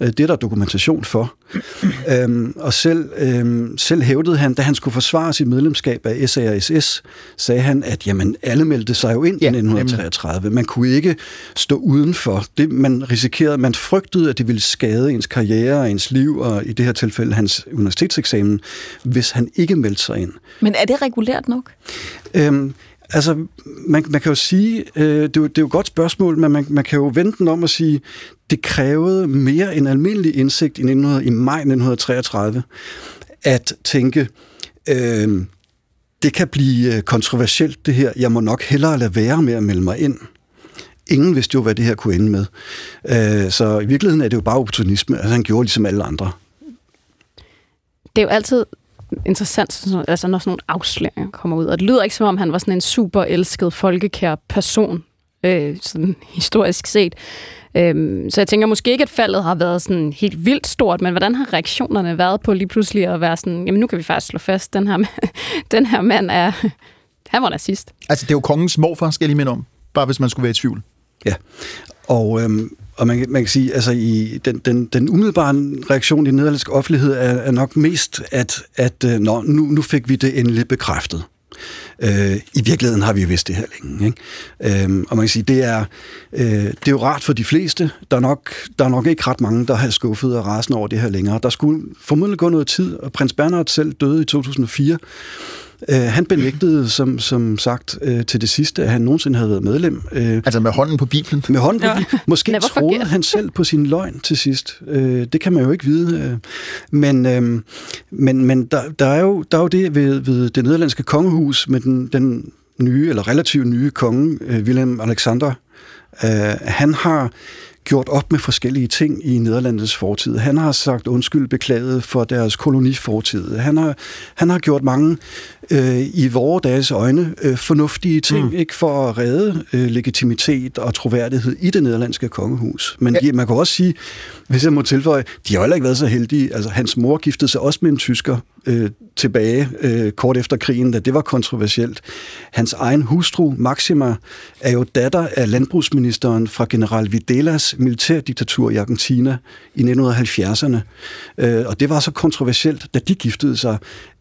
Øh, det er der dokumentation for. <clears throat> øhm, og selv, øhm, selv hævdede han, da han skulle forsvare sit medlemskab af SARSS, sagde han, at jamen, alle meldte sig jo ind ja, i 1933. Man kunne ikke stå udenfor. Det, man risikerede, man frygtede, at det ville skade ens karriere og ens liv, og i det her tilfælde hans universitetseksamen, hvis han ikke meldte sig ind. Men er det regulært nok? Øhm, altså, man, man kan jo sige, øh, det, er jo, det er jo et godt spørgsmål, men man, man kan jo vente den om at sige, det krævede mere end almindelig indsigt i, 1900, i maj 1933 at tænke, øh, det kan blive kontroversielt det her, jeg må nok hellere lade være med at melde mig ind. Ingen vidste jo, hvad det her kunne ende med. Øh, så i virkeligheden er det jo bare opportunisme, altså han gjorde ligesom alle andre. Det er jo altid interessant, altså når sådan nogle afsløringer kommer ud. Og det lyder ikke som om, han var sådan en super elsket, folkekær person, øh, sådan historisk set. Øhm, så jeg tænker måske ikke, at faldet har været sådan helt vildt stort, men hvordan har reaktionerne været på lige pludselig at være sådan, jamen nu kan vi faktisk slå fast, den her, <laughs> den her mand er, <laughs> han var nazist. Altså det er jo kongens morfar, skal jeg lige minde om, bare hvis man skulle være i tvivl. Ja, og øhm, og man, man kan sige, altså i den, den, den umiddelbare reaktion i den nederlandske offentlighed er, er nok mest, at, at øh, nå, nu, nu fik vi det endelig bekræftet. Øh, I virkeligheden har vi jo vidst det her længe. Ikke? Øh, og man kan sige, det er, øh, det er jo rart for de fleste. Der er, nok, der er nok ikke ret mange, der har skuffet og rasende over det her længere. Der skulle formodentlig gå noget tid, og prins Bernhard selv døde i 2004. Øh, han benægtede, som, som sagt, øh, til det sidste, at han nogensinde havde været medlem. Øh, altså med hånden på Bibelen? Med hånden på ja. Bibelen. Måske <laughs> Never troede forget. han selv på sin løgn til sidst. Øh, det kan man jo ikke vide. Øh. Men, øh, men, men der, der, er jo, der er jo det ved, ved det nederlandske kongehus med den, den nye, eller relativt nye konge, øh, Willem Alexander. Øh, han har gjort op med forskellige ting i Nederlandets fortid. Han har sagt undskyld beklaget for deres kolonifortid. Han har, han har gjort mange øh, i vores dages øjne øh, fornuftige ting, mm. ikke for at redde øh, legitimitet og troværdighed i det nederlandske kongehus. Men ja. de, man kan også sige, hvis jeg må tilføje, de har heller ikke været så heldige. Altså, hans mor giftede sig også med en tysker øh, tilbage øh, kort efter krigen, da det var kontroversielt. Hans egen hustru, Maxima, er jo datter af landbrugsministeren fra general Videlas militærdiktatur i Argentina i 1970'erne. Øh, og det var så kontroversielt, da de giftede sig,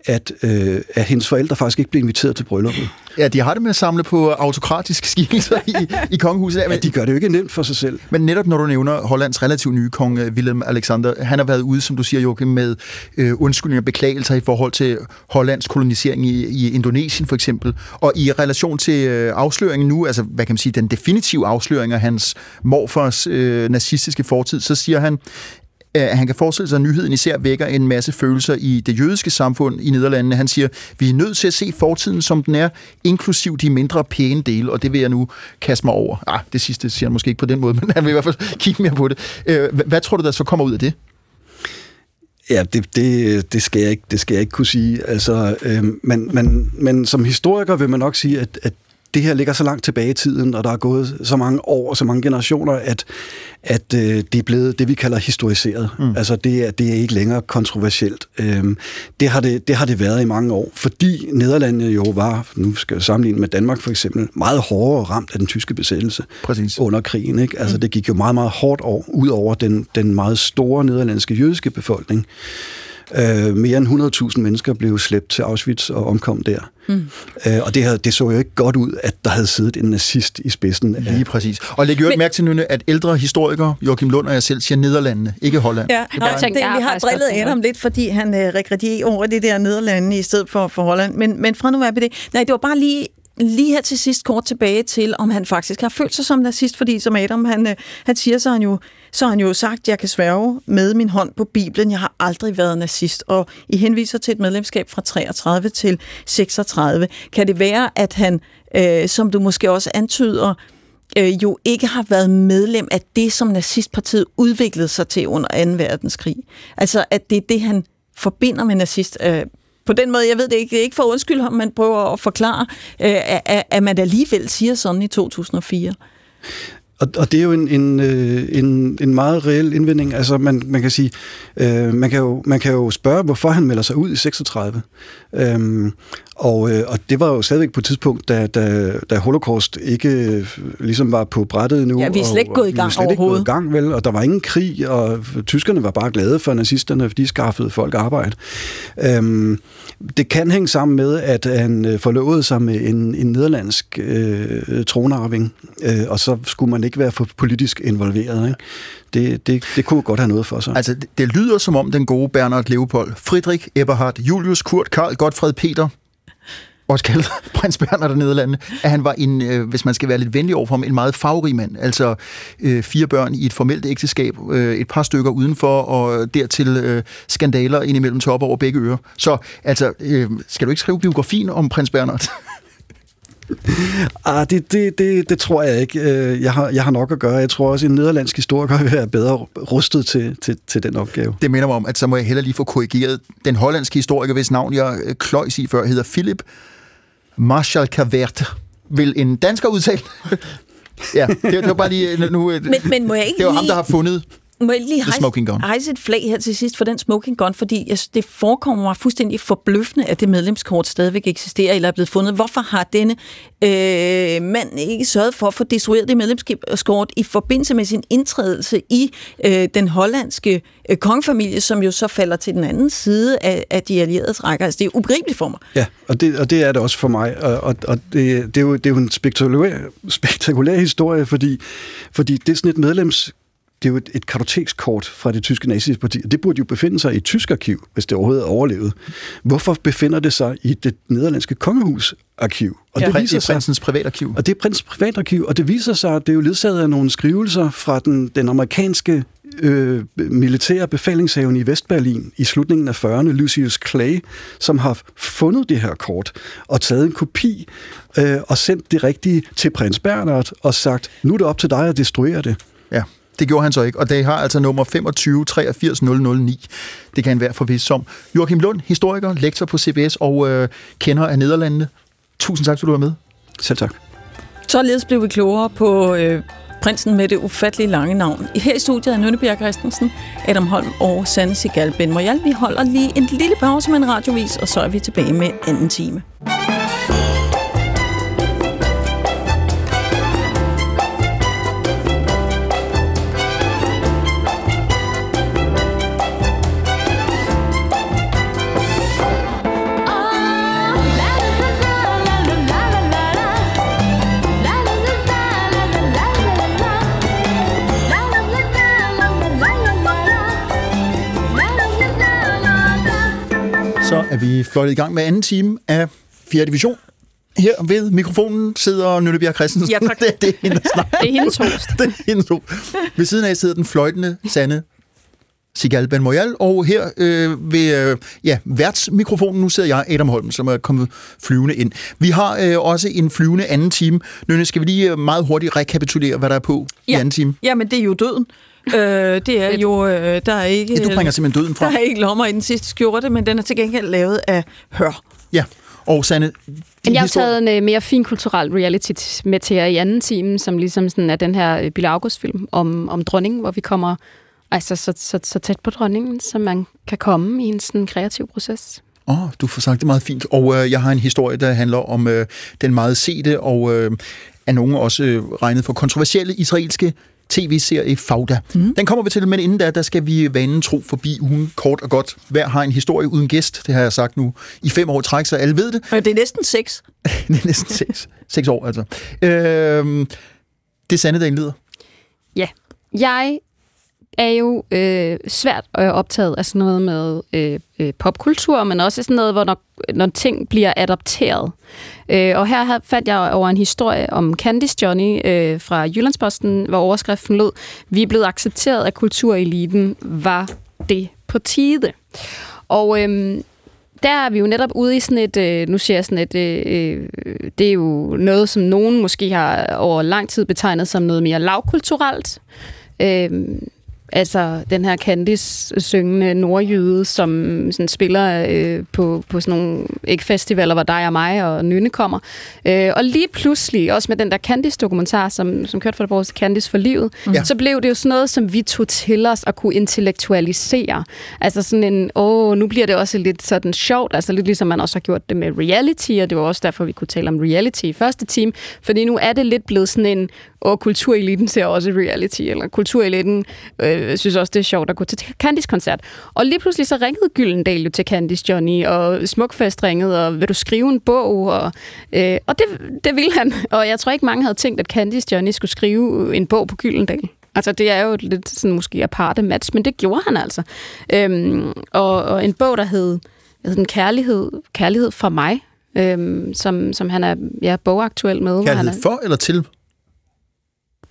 at, øh, at hendes forældre faktisk ikke blev inviteret til brylluppet. Ja, de har det med at samle på autokratiske skikkelser i, i kongehuset. Men, ja, de gør det jo ikke nemt for sig selv. Men netop når du nævner Hollands relativt nye konge, Willem Alexander, han har været ude, som du siger, Joachim, med øh, undskyldninger og beklagelser i forhold til Hollands kolonisering i, i Indonesien for eksempel. Og i relation til øh, afsløringen nu, altså hvad kan man sige, den definitive afsløring af hans morfars øh, nazistiske fortid, så siger han, at han kan forestille sig, at nyheden især vækker en masse følelser i det jødiske samfund i Nederlandene. Han siger, vi er nødt til at se fortiden, som den er, inklusiv de mindre pæne dele, og det vil jeg nu kaste mig over. Ah, det sidste siger han måske ikke på den måde, <laughs> men han vil i hvert fald kigge mere på det. Øh, hvad tror du, der så kommer ud af det? Ja, det, det, det, skal jeg ikke, det skal jeg ikke kunne sige. Altså, øh, men, men, men som historiker vil man nok sige, at, at det her ligger så langt tilbage i tiden, og der er gået så mange år og så mange generationer, at, at øh, det er blevet det, vi kalder historiseret. Mm. Altså, det er, det er ikke længere kontroversielt. Øhm, det, har det, det har det været i mange år, fordi Nederlandene jo var, nu skal jeg sammenligne med Danmark for eksempel, meget hårdere ramt af den tyske besættelse Præcis. under krigen. Ikke? Altså, mm. det gik jo meget, meget hårdt over, ud over den, den meget store nederlandske jødiske befolkning. Øh, mere end 100.000 mennesker blev slæbt til Auschwitz og omkom der. Mm. Øh, og det, havde, det så jo ikke godt ud, at der havde siddet en nazist i spidsen. Af... Lige præcis. Og læg jo ikke mærke til, Nynne, at ældre historikere, Joachim Lund og jeg selv, siger Nederlandene, ikke Holland. Ja, det, det, vi har drillet Adam lidt, fordi han øh, regredierer over det der Nederlandene i stedet for, for Holland. Men, men fra nu af det. Nej, det var bare lige lige her til sidst kort tilbage til, om han faktisk har følt sig som nazist, fordi som Adam, han, øh, han siger, så han jo, så har han jo sagt, jeg kan sværge med min hånd på Bibelen, jeg har aldrig været nazist, og I henviser til et medlemskab fra 33 til 36. Kan det være, at han, øh, som du måske også antyder, øh, jo ikke har været medlem af det, som nazistpartiet udviklede sig til under 2. verdenskrig? Altså, at det er det, han forbinder med nazist. Øh, på den måde, jeg ved det ikke, det er ikke for at undskylde ham, man prøver at forklare, øh, at, at man alligevel siger sådan i 2004. Og, og det er jo en, en, øh, en, en meget reel indvending. Altså man, man kan sige, øh, man, kan jo, man kan jo spørge, hvorfor han melder sig ud i 36. Øhm, og, øh, og det var jo stadigvæk på et tidspunkt, da, da, da Holocaust ikke øh, ligesom var på brættet nu. Ja, vi er slet ikke gået i gang slet overhovedet. Ikke gået i gang, vel, og der var ingen krig, og tyskerne var bare glade for nazisterne, fordi de skaffede folk arbejde. Øhm, det kan hænge sammen med, at han øh, forlovede sig med en, en nederlandsk øh, tronarving, øh, og så skulle man ikke være for politisk involveret. Ikke? Det, det, det kunne godt have noget for sig. Altså, det, det lyder som om den gode Bernard Leopold, Friedrich Eberhard, Julius Kurt, Karl Gottfried Peter, også kaldet <laughs> prins Bernhard af Nederlandene, at han var en, øh, hvis man skal være lidt venlig overfor ham, en meget farverig mand. Altså øh, fire børn i et formelt ægteskab, øh, et par stykker udenfor, og dertil øh, skandaler indimellem top over begge ører. Så altså, øh, skal du ikke skrive biografien om prins Bernhard? <laughs> ah, det, det, det, det tror jeg ikke. Øh, jeg har, jeg har nok at gøre. Jeg tror også, at en nederlandsk historiker vil være bedre rustet til, til, til den opgave. Det minder mig om, at så må jeg heller lige få korrigeret. Den hollandske historiker, hvis navn jeg øh, kløjs i før, hedder Philip Marshall Cavert. Vil en dansker udtale? <laughs> ja, det, det var bare lige nu... Men, men må jeg ikke Det var lige... ham, der har fundet må jeg lige hejse, smoking gun. hejse et flag her til sidst for den smoking gun, fordi jeg, det forekommer mig fuldstændig forbløffende, at det medlemskort stadigvæk eksisterer eller er blevet fundet. Hvorfor har denne øh, mand ikke sørget for at få destrueret det medlemskort i forbindelse med sin indtrædelse i øh, den hollandske øh, kongefamilie, som jo så falder til den anden side af, af de allierede rækker? Altså, det er ubegribeligt for mig. Ja, og det, og det er det også for mig, og, og, og det, det, er jo, det er jo en spektakulær, spektakulær historie, fordi, fordi det er sådan et medlems det er jo et, et kartotekskort fra det tyske naziparti, og det burde jo befinde sig i et tysk arkiv, hvis det overhovedet er overlevet. Hvorfor befinder det sig i det nederlandske kongehusarkiv? Og ja, det viser sig, prinsens privatarkiv. Og det er prinsens privatarkiv, og det viser sig, at det er jo ledsaget af nogle skrivelser fra den, den amerikanske øh, militære befalingshavende i Vestberlin i slutningen af 40'erne, Lucius Clay, som har fundet det her kort og taget en kopi øh, og sendt det rigtige til prins Bernhard og sagt, nu er det op til dig at destruere det. Ja. Det gjorde han så ikke, og det har altså nummer 25 83 009. Det kan være forvist som. Joachim Lund, historiker, lektor på CBS og øh, kender af Nederlandene. Tusind tak, fordi du var med. Selv tak. Således blev vi klogere på øh, prinsen med det ufattelige lange navn. Her i studiet er Nønnebjerg Christensen, Adam Holm og Sanne Sigal Ben Moyal. Vi holder lige en lille pause med en radiovis, og så er vi tilbage med anden time. Fløjtet i gang med anden time af 4. division. Her ved mikrofonen sidder Nøllebjerg Christensen. Ja, tak. det, <laughs> det er hende, der snakker. Det er hendes host. <laughs> det er hendes host. Ved siden af sidder den fløjtende Sande Sigal Ben Moyal, og her øh, ved øh, ja, værtsmikrofonen, nu sidder jeg, Adam Holm, som er kommet flyvende ind. Vi har øh, også en flyvende anden time. Nønne, skal vi lige øh, meget hurtigt rekapitulere, hvad der er på ja. i anden time? Ja, men det er jo døden. Øh, det er jo, øh, der er ikke... Ja, du bringer simpelthen døden fra. Der er ikke lommer i den sidste skjorte, men den er til gengæld lavet af hør. Ja, og Sanne... Men jeg har taget en uh, mere finkulturel reality med til jer i anden time, som ligesom sådan er den her uh, Bille August-film om, om dronningen, hvor vi kommer altså, så, så, så tæt på dronningen, som man kan komme i en sådan kreativ proces. Åh, oh, du får sagt det meget fint. Og øh, jeg har en historie, der handler om øh, den meget sete og øh, er nogen også øh, regnet for kontroversielle israelske tv-serie Fauda. Mm. Den kommer vi til, men inden da, der skal vi vanen tro forbi ugen kort og godt. Hver har en historie uden gæst, det har jeg sagt nu i fem år træk, så alle ved det. Og det er næsten seks. <laughs> det er næsten seks. seks år, altså. Øhm, det er Sanne, der indleder. Ja. Jeg er jo øh, svært øh, optaget af sådan noget med øh, øh, popkultur, men også sådan noget, hvor når, når ting bliver adopteret. Øh, og her fandt jeg over en historie om Candice Johnny øh, fra Jyllandsposten, hvor overskriften lød, vi er blevet accepteret af kultureliten, var det på tide. Og øh, der er vi jo netop ude i sådan et, øh, nu siger jeg sådan et, øh, øh det er jo noget, som nogen måske har over lang tid betegnet som noget mere lavkulturelt. Øh, Altså den her Candice syngende nordjyde, som sådan spiller øh, på, på sådan nogle ikke-festivaler, hvor dig og mig og Nynne kommer. Øh, og lige pludselig, også med den der Candice-dokumentar, som, som kørte for det vores Candice for livet, mm. så blev det jo sådan noget, som vi tog til os at kunne intellektualisere. Altså sådan en, åh, nu bliver det også lidt sådan sjovt, altså lidt ligesom man også har gjort det med reality, og det var også derfor, vi kunne tale om reality i første time, fordi nu er det lidt blevet sådan en, og kultureliten ser også reality, eller kultureliten øh, synes også, det er sjovt at gå til Candice-koncert. Og lige pludselig så ringede Gyldendal jo til Candice Johnny, og Smukfest ringede, og vil du skrive en bog? Og, øh, og det, det ville han. Og jeg tror ikke, mange havde tænkt, at Candice Johnny skulle skrive en bog på Gyldendal. Altså, det er jo et lidt sådan måske aparte match, men det gjorde han altså. Øhm, og, og en bog, der hed, hed den Kærlighed, Kærlighed fra mig, øhm, som, som han er ja, bogaktuel med. Kærlighed han er, for eller til?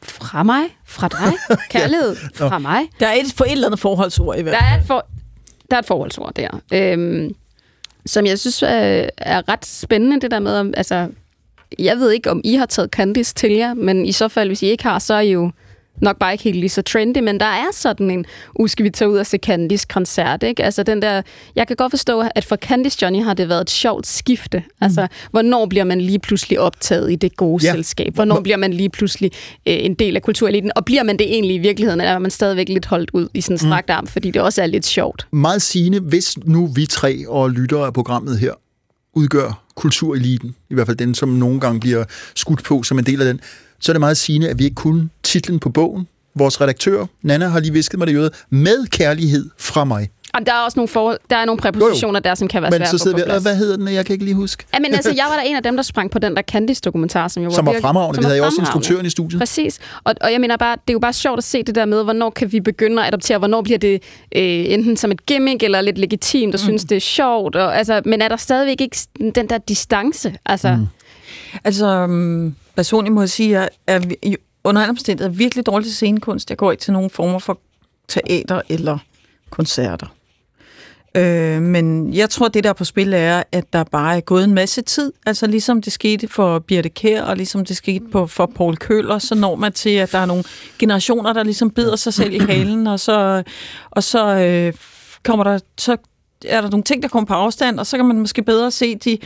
Fra mig, fra dig, <laughs> kærlighed ja. fra mig. Der er et for et eller andet forholdsord i hvert fald. Der er et, for, der er et forholdsord der, øhm, som jeg synes er, er ret spændende, det der med, altså, jeg ved ikke, om I har taget Candice til jer, men i så fald, hvis I ikke har, så er I jo nok bare ikke helt lige så trendy, men der er sådan en, uh, skal vi tage ud og se Candice koncert, ikke? Altså den der, jeg kan godt forstå, at for Candice Johnny har det været et sjovt skifte. Mm. Altså, hvornår bliver man lige pludselig optaget i det gode ja. selskab? Hvornår bliver man lige pludselig øh, en del af kultureliten? Og bliver man det egentlig i virkeligheden, eller er man stadigvæk lidt holdt ud i sådan en strakt arm, fordi det også er lidt sjovt? Meget sigende, hvis nu vi tre og lyttere af programmet her udgør kultureliten, i hvert fald den, som nogle gange bliver skudt på som en del af den, så er det meget sigende, at vi ikke kun titlen på bogen. Vores redaktør, Nana, har lige visket mig det jøde, med kærlighed fra mig. Og der er også nogle, for, der er nogle præpositioner jo, jo. der, som kan være men svære så sidder vi, hvad hedder den? Jeg kan ikke lige huske. Ja, men altså, <laughs> jeg var da en af dem, der sprang på den der Candice-dokumentar, som jo som var, var fremragende. Vi havde jo også instruktøren i studiet. Præcis. Og, og jeg mener bare, det er jo bare sjovt at se det der med, hvornår kan vi begynde at adoptere, hvornår bliver det øh, enten som et gimmick eller lidt legitimt, og mm. synes, det er sjovt. Og, altså, men er der stadigvæk ikke den der distance? Altså, mm altså mm, personligt må jeg sige, at jeg er under alle omstændigheder virkelig dårlig til scenekunst. Jeg går ikke til nogen former for teater eller koncerter. Øh, men jeg tror, det der er på spil er, at der bare er gået en masse tid. Altså ligesom det skete for Birte Kær, og ligesom det skete på, for Paul Køller, så når man til, at der er nogle generationer, der ligesom bider sig selv i halen, og så, og så øh, kommer der, så er der nogle ting, der kommer på afstand, og så kan man måske bedre se de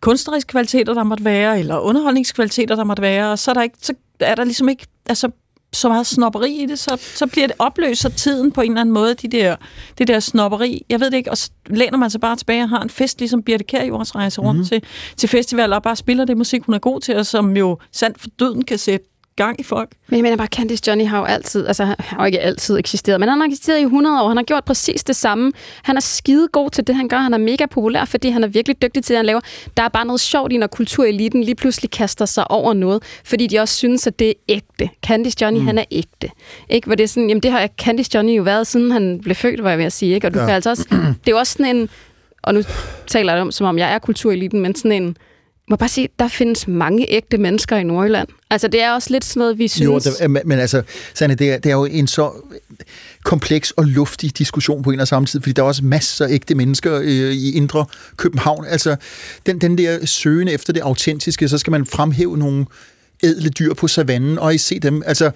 kunstneriske kvaliteter, der måtte være, eller underholdningskvaliteter, der måtte være, og så er der, ikke, så er der ligesom ikke altså, så meget snopperi i det, så, så bliver det opløser tiden på en eller anden måde, de der, det der snopperi. Jeg ved det ikke, og så læner man sig bare tilbage og har en fest, ligesom Birte Kjær i vores rejse rundt mm. til, til festivaler, og bare spiller det musik, hun er god til, og som jo sandt for døden kan sætte gang i folk. Men jeg mener bare, Candice Johnny har jo altid, altså han har jo ikke altid eksisteret, men han har eksisteret i 100 år. Han har gjort præcis det samme. Han er skide god til det, han gør. Han er mega populær, fordi han er virkelig dygtig til det, han laver. Der er bare noget sjovt i, når kultureliten lige pludselig kaster sig over noget, fordi de også synes, at det er ægte. Candice Johnny, mm. han er ægte. Ikke? Hvor det er sådan, jamen det har Candice Johnny jo været, siden han blev født, var jeg ved at sige. Ikke? Og du ja. kan altså også, <clears throat> det er jo også sådan en, og nu taler jeg om, som om jeg er kultureliten, men sådan en, må bare sige, der findes mange ægte mennesker i Nordjylland. Altså, det er også lidt sådan noget, vi synes... Jo, det, men altså, Sanne, det er, det er jo en så kompleks og luftig diskussion på en og samme tid, fordi der er også masser af ægte mennesker øh, i indre København. Altså, den, den der søgen efter det autentiske, så skal man fremhæve nogle ædle dyr på savannen, og I se dem. Altså,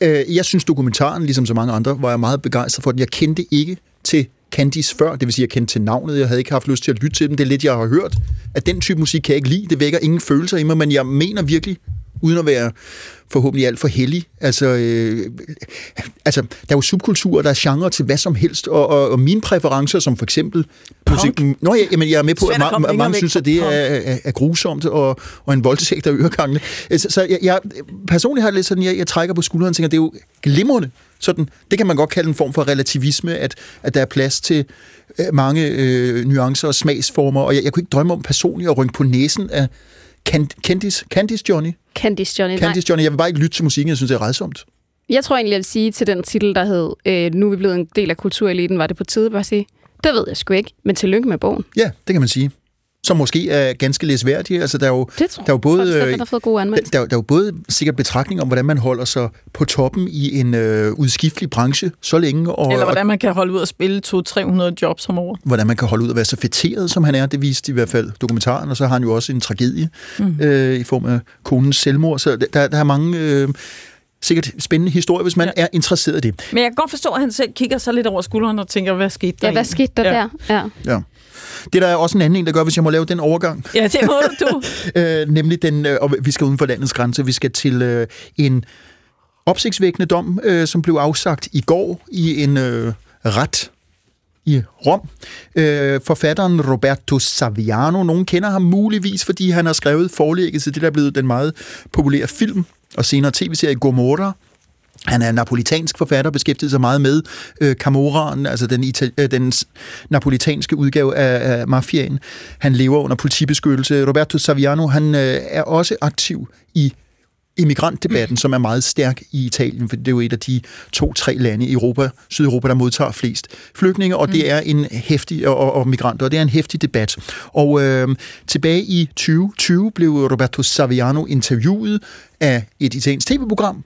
øh, jeg synes dokumentaren, ligesom så mange andre, var jeg meget begejstret for den. Jeg kendte ikke til Candice før, det vil sige, jeg kendte til navnet, jeg havde ikke haft lyst til at lytte til dem. Det er lidt, jeg har hørt, at den type musik kan jeg ikke lide. Det vækker ingen følelser i mig, men jeg mener virkelig, uden at være forhåbentlig alt for heldig. Altså, øh, altså, der er jo subkulturer, der er genre til hvad som helst, og, og, og mine præferencer, som for eksempel... Musik, Nå, ja, jamen, jeg er med på, at ma- mange synes, at det er, er, er grusomt, og, og en voldtægt af øregangene. Så, så jeg, jeg, personligt har det lidt sådan, jeg, jeg trækker på skulderen og tænker, det er jo glimrende. Sådan, det kan man godt kalde en form for relativisme, at, at der er plads til øh, mange øh, nuancer og smagsformer, og jeg, jeg kunne ikke drømme om personligt at rynke på næsen af Candice, Candice Johnny. Candice Johnny, Candice Johnny. Jeg vil bare ikke lytte til musikken, jeg synes, det er redsomt. Jeg tror egentlig, jeg vil sige til den titel, der hed øh, Nu er vi blevet en del af kultureliten, var det på tide bare at sige, det ved jeg sgu ikke, men tillykke med bogen. Ja, det kan man sige som måske er ganske læsværdige. Altså, der er jo, det tror, der er jo både, tror, der, har fået gode der, der, der er jo både sikkert betragtning om, hvordan man holder sig på toppen i en øh, udskiftelig branche så længe. Og, Eller hvordan man kan holde ud og spille 200-300 jobs om året. Hvordan man kan holde ud og være så fætteret, som han er. Det viste i hvert fald dokumentaren, og så har han jo også en tragedie mm. øh, i form af konens selvmord. Så der, der er mange... Øh, sikkert spændende historie, hvis man ja. er interesseret i det. Men jeg kan godt forstå, at han selv kigger sig lidt over skulderen og tænker, hvad skete der? Ja, hvad skete der ja. der? Ja. ja. Det der er også en anden en, der gør, hvis jeg må lave den overgang. Ja, det må <laughs> du. øh, nemlig den, øh, og vi skal uden for landets grænse, vi skal til øh, en opsigtsvækkende dom, øh, som blev afsagt i går i en øh, ret i Rom. Øh, forfatteren Roberto Saviano, nogen kender ham muligvis, fordi han har skrevet forlægget til det, der er blevet den meget populære film og senere tv-serie Gomorra, han er napolitansk forfatter, beskæftiget sig meget med øh, Camorraen, altså den, itali- øh, den napolitanske udgave af, af mafiaen. Han lever under politibeskyttelse. Roberto Saviano, han øh, er også aktiv i immigrantdebatten, som er meget stærk i Italien, for det er jo et af de to-tre lande i Europa, Sydeuropa, der modtager flest flygtninge, og det mm. er en hæftig, og, og migranter, og det er en hæftig debat. Og øh, tilbage i 2020 blev Roberto Saviano interviewet af et italiensk tv-program,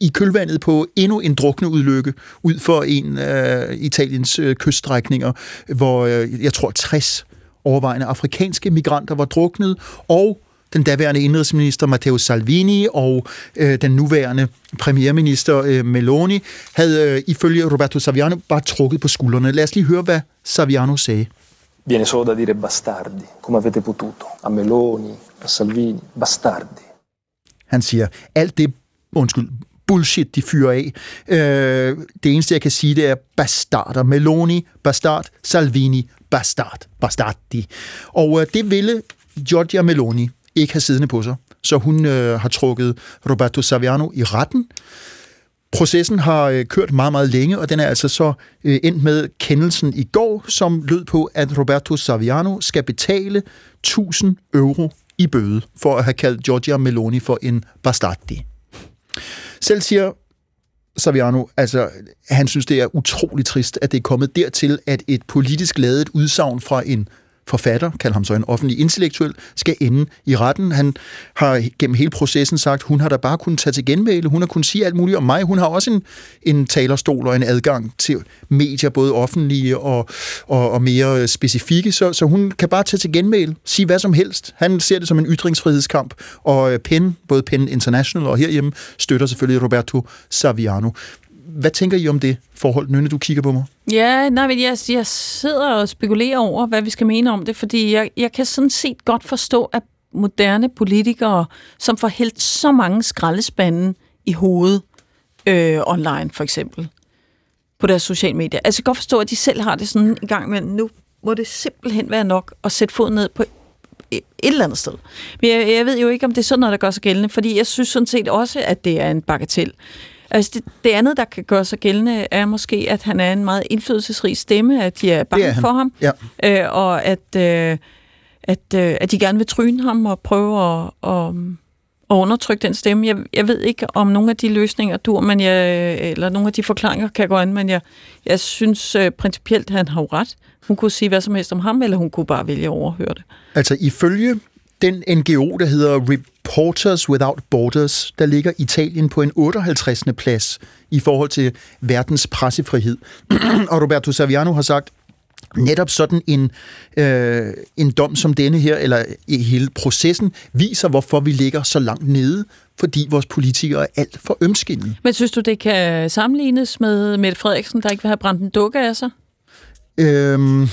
i kølvandet på endnu en drukne udlykke ud for en af uh, Italiens uh, kyststrækninger, hvor uh, jeg tror 60 overvejende afrikanske migranter var druknet, og den daværende indrigsminister Matteo Salvini og øh, den nuværende premierminister øh, Meloni havde øh, ifølge Roberto Saviano bare trukket på skuldrene. Lad os lige høre, hvad Saviano sagde. Viene solo da dire bastardi, come avete potuto. A Meloni, a Salvini, bastardi. Han siger, alt det, undskyld, bullshit, de fyrer af. Øh, det eneste, jeg kan sige, det er bastarder. Meloni, bastard. Salvini, bastard. Bastardi. Og øh, det ville Giorgia Meloni ikke have siddende på sig. Så hun øh, har trukket Roberto Saviano i retten. Processen har øh, kørt meget, meget længe, og den er altså så øh, endt med kendelsen i går, som lød på, at Roberto Saviano skal betale 1000 euro i bøde for at have kaldt Giorgia Meloni for en bastardi. Selv siger Saviano, altså, han synes, det er utrolig trist, at det er kommet dertil, at et politisk ladet udsagn fra en forfatter, kald ham så en offentlig intellektuel, skal ende i retten. Han har gennem hele processen sagt, hun har da bare kunnet tage til genmæle, hun har kunnet sige alt muligt om mig. Hun har også en, en talerstol og en adgang til medier, både offentlige og, og, og mere specifikke, så, så hun kan bare tage til genmæle, sige hvad som helst. Han ser det som en ytringsfrihedskamp, og øh, PEN, både PEN International og herhjemme, støtter selvfølgelig Roberto Saviano. Hvad tænker I om det forhold, Nynne, du kigger på mig? Ja, nej, men jeg, jeg sidder og spekulerer over, hvad vi skal mene om det, fordi jeg, jeg kan sådan set godt forstå, at moderne politikere, som får hældt så mange skraldespande i hovedet, øh, online for eksempel, på deres sociale medier. Altså jeg kan godt forstå, at de selv har det sådan i gang med, nu må det simpelthen være nok at sætte foden ned på et eller andet sted. Men jeg, jeg ved jo ikke, om det er sådan noget, der gør sig gældende, fordi jeg synes sådan set også, at det er en bagatel. Altså det, det andet, der kan gøre sig gældende, er måske, at han er en meget indflydelsesrig stemme, at de er bange er for ham, ja. øh, og at, øh, at, øh, at de gerne vil tryne ham og prøve at, at, at undertrykke den stemme. Jeg, jeg ved ikke, om nogle af de løsninger dur, men jeg, eller nogle af de forklaringer kan gå an, men jeg, jeg synes øh, principielt, at han har ret. Hun kunne sige hvad som helst om ham, eller hun kunne bare vælge at overhøre det. Altså ifølge den NGO, der hedder Reporters Without Borders, der ligger Italien på en 58. plads i forhold til verdens pressefrihed. <clears throat> og Roberto Saviano har sagt, netop sådan en, øh, en dom som denne her, eller i hele processen, viser, hvorfor vi ligger så langt nede, fordi vores politikere er alt for ømskinnede. Men synes du, det kan sammenlignes med Mette Frederiksen, der ikke vil have brændt en dukke af sig? Øhm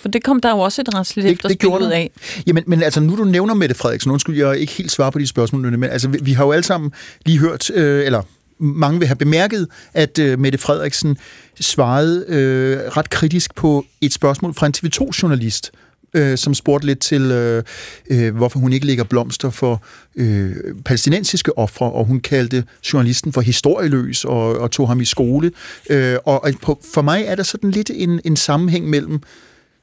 For det kom der jo også et rensligt Det, det efterspil gjorde ud af. Jamen, men altså, nu du nævner Mette Frederiksen, undskyld, jeg ikke helt svare på de spørgsmål, men altså, vi, vi har jo alle sammen lige hørt, øh, eller mange vil have bemærket, at øh, Mette Frederiksen svarede øh, ret kritisk på et spørgsmål fra en TV2-journalist, øh, som spurgte lidt til, øh, øh, hvorfor hun ikke lægger blomster for øh, palæstinensiske ofre, og hun kaldte journalisten for historieløs og, og tog ham i skole. Øh, og og på, for mig er der sådan lidt en, en sammenhæng mellem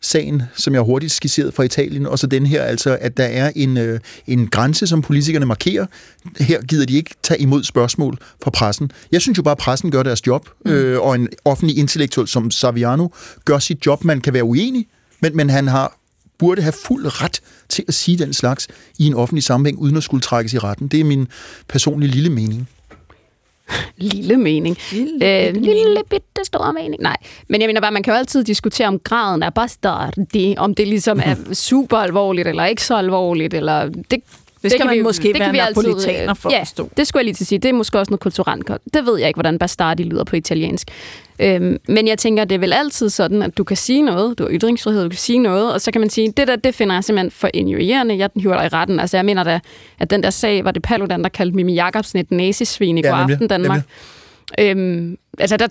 sagen, som jeg hurtigt skitserede fra Italien, og så den her, altså, at der er en, øh, en grænse, som politikerne markerer. Her gider de ikke tage imod spørgsmål fra pressen. Jeg synes jo bare, at pressen gør deres job, mm. øh, og en offentlig intellektuel som Saviano gør sit job. Man kan være uenig, men, men han har burde have fuld ret til at sige den slags i en offentlig sammenhæng, uden at skulle trækkes i retten. Det er min personlige lille mening. Lille mening. Lille, øh, lille bitte stor mening. Nej, men jeg mener bare, man kan jo altid diskutere om graden er bastardi, om det ligesom er <laughs> super alvorligt, eller ikke så alvorligt, eller det Det skal kan man vi- måske være vi altid, napolitaner for at ja, forstå. det skulle jeg lige til at sige. Det er måske også noget kulturelt. Det ved jeg ikke, hvordan bastardi lyder på italiensk. Øhm, men jeg tænker, det er vel altid sådan, at du kan sige noget, du har ytringsfrihed, du kan sige noget, og så kan man sige, det der, det finder jeg simpelthen for injurierende, jeg hiver dig i retten. Altså jeg mener da, at den der sag, var det Paludan, der kaldte Mimi Jacobsen et nazisvin i Ja, går nemlig, aften Danmark. Øhm, altså der,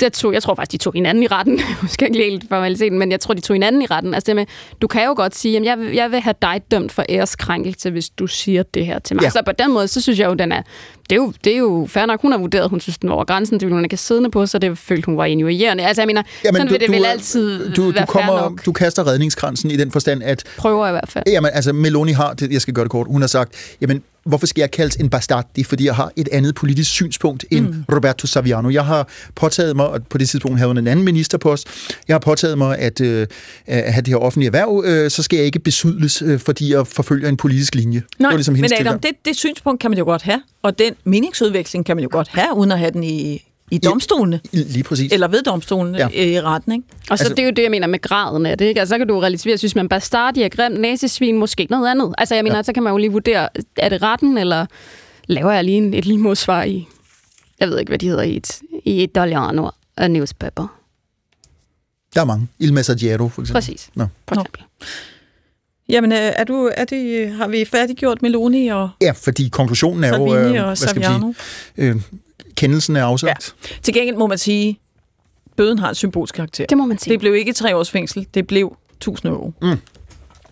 der tog, jeg tror faktisk, de tog hinanden i retten. <laughs> Jeg skal ikke helt formaliteten, men jeg tror, de tog hinanden i retten. Altså det med, du kan jo godt sige, at jeg, vil- jeg vil have dig dømt for æreskrænkelse, hvis du siger det her til mig. Ja. Så på den måde, så synes jeg jo, den er, det er jo, det er jo fair nok. Hun har vurderet, hun synes, den var over grænsen. Det ville hun ikke siddende på, så det følte hun var injurierende. Altså jeg mener, Jamen, sådan vil det vel altid du, du, være fair kommer, nok. du kaster redningskransen i den forstand, at... Prøver i hvert fald. Jamen, altså, Meloni har, det, jeg skal gøre det kort, hun har sagt, jamen, hvorfor skal jeg kaldes en bastardi, fordi jeg har et andet politisk synspunkt end mm. Roberto Saviano. Jeg har påtaget mig, og på det tidspunkt havde hun en anden ministerpost, jeg har påtaget mig at, øh, at have det her offentlige erhverv, øh, så skal jeg ikke besydles, øh, fordi jeg forfølger en politisk linje. Nej, det ligesom men Adam, det, det synspunkt kan man jo godt have, og den meningsudveksling kan man jo godt have, uden at have den i, i domstolene. Lige præcis. Eller ved domstolene Ja. ja. i retten, ikke? Og så altså, det er jo det, jeg mener med graden af det. Ikke? Altså, så kan du relativere, synes man bastardi er grimt, nazisvin, måske noget andet. Altså, jeg mener, ja. så kan man jo lige vurdere, er det retten, eller laver jeg lige en, et lille modsvar i, jeg ved ikke, hvad de hedder i et, i Italiano og newspaper. Der er mange. Il Messaggero, for eksempel. Præcis. Nå. For eksempel. Jamen, øh, er du, er det, har vi færdiggjort Meloni og Ja, fordi konklusionen er jo... Salvini øh, og hvad skal man sige, øh, kendelsen er afsagt. Ja. Til gengæld må man sige, bøden har en symbolsk karakter. Det må man sige. Det blev ikke tre års fængsel, det blev 1000 euro. Mm.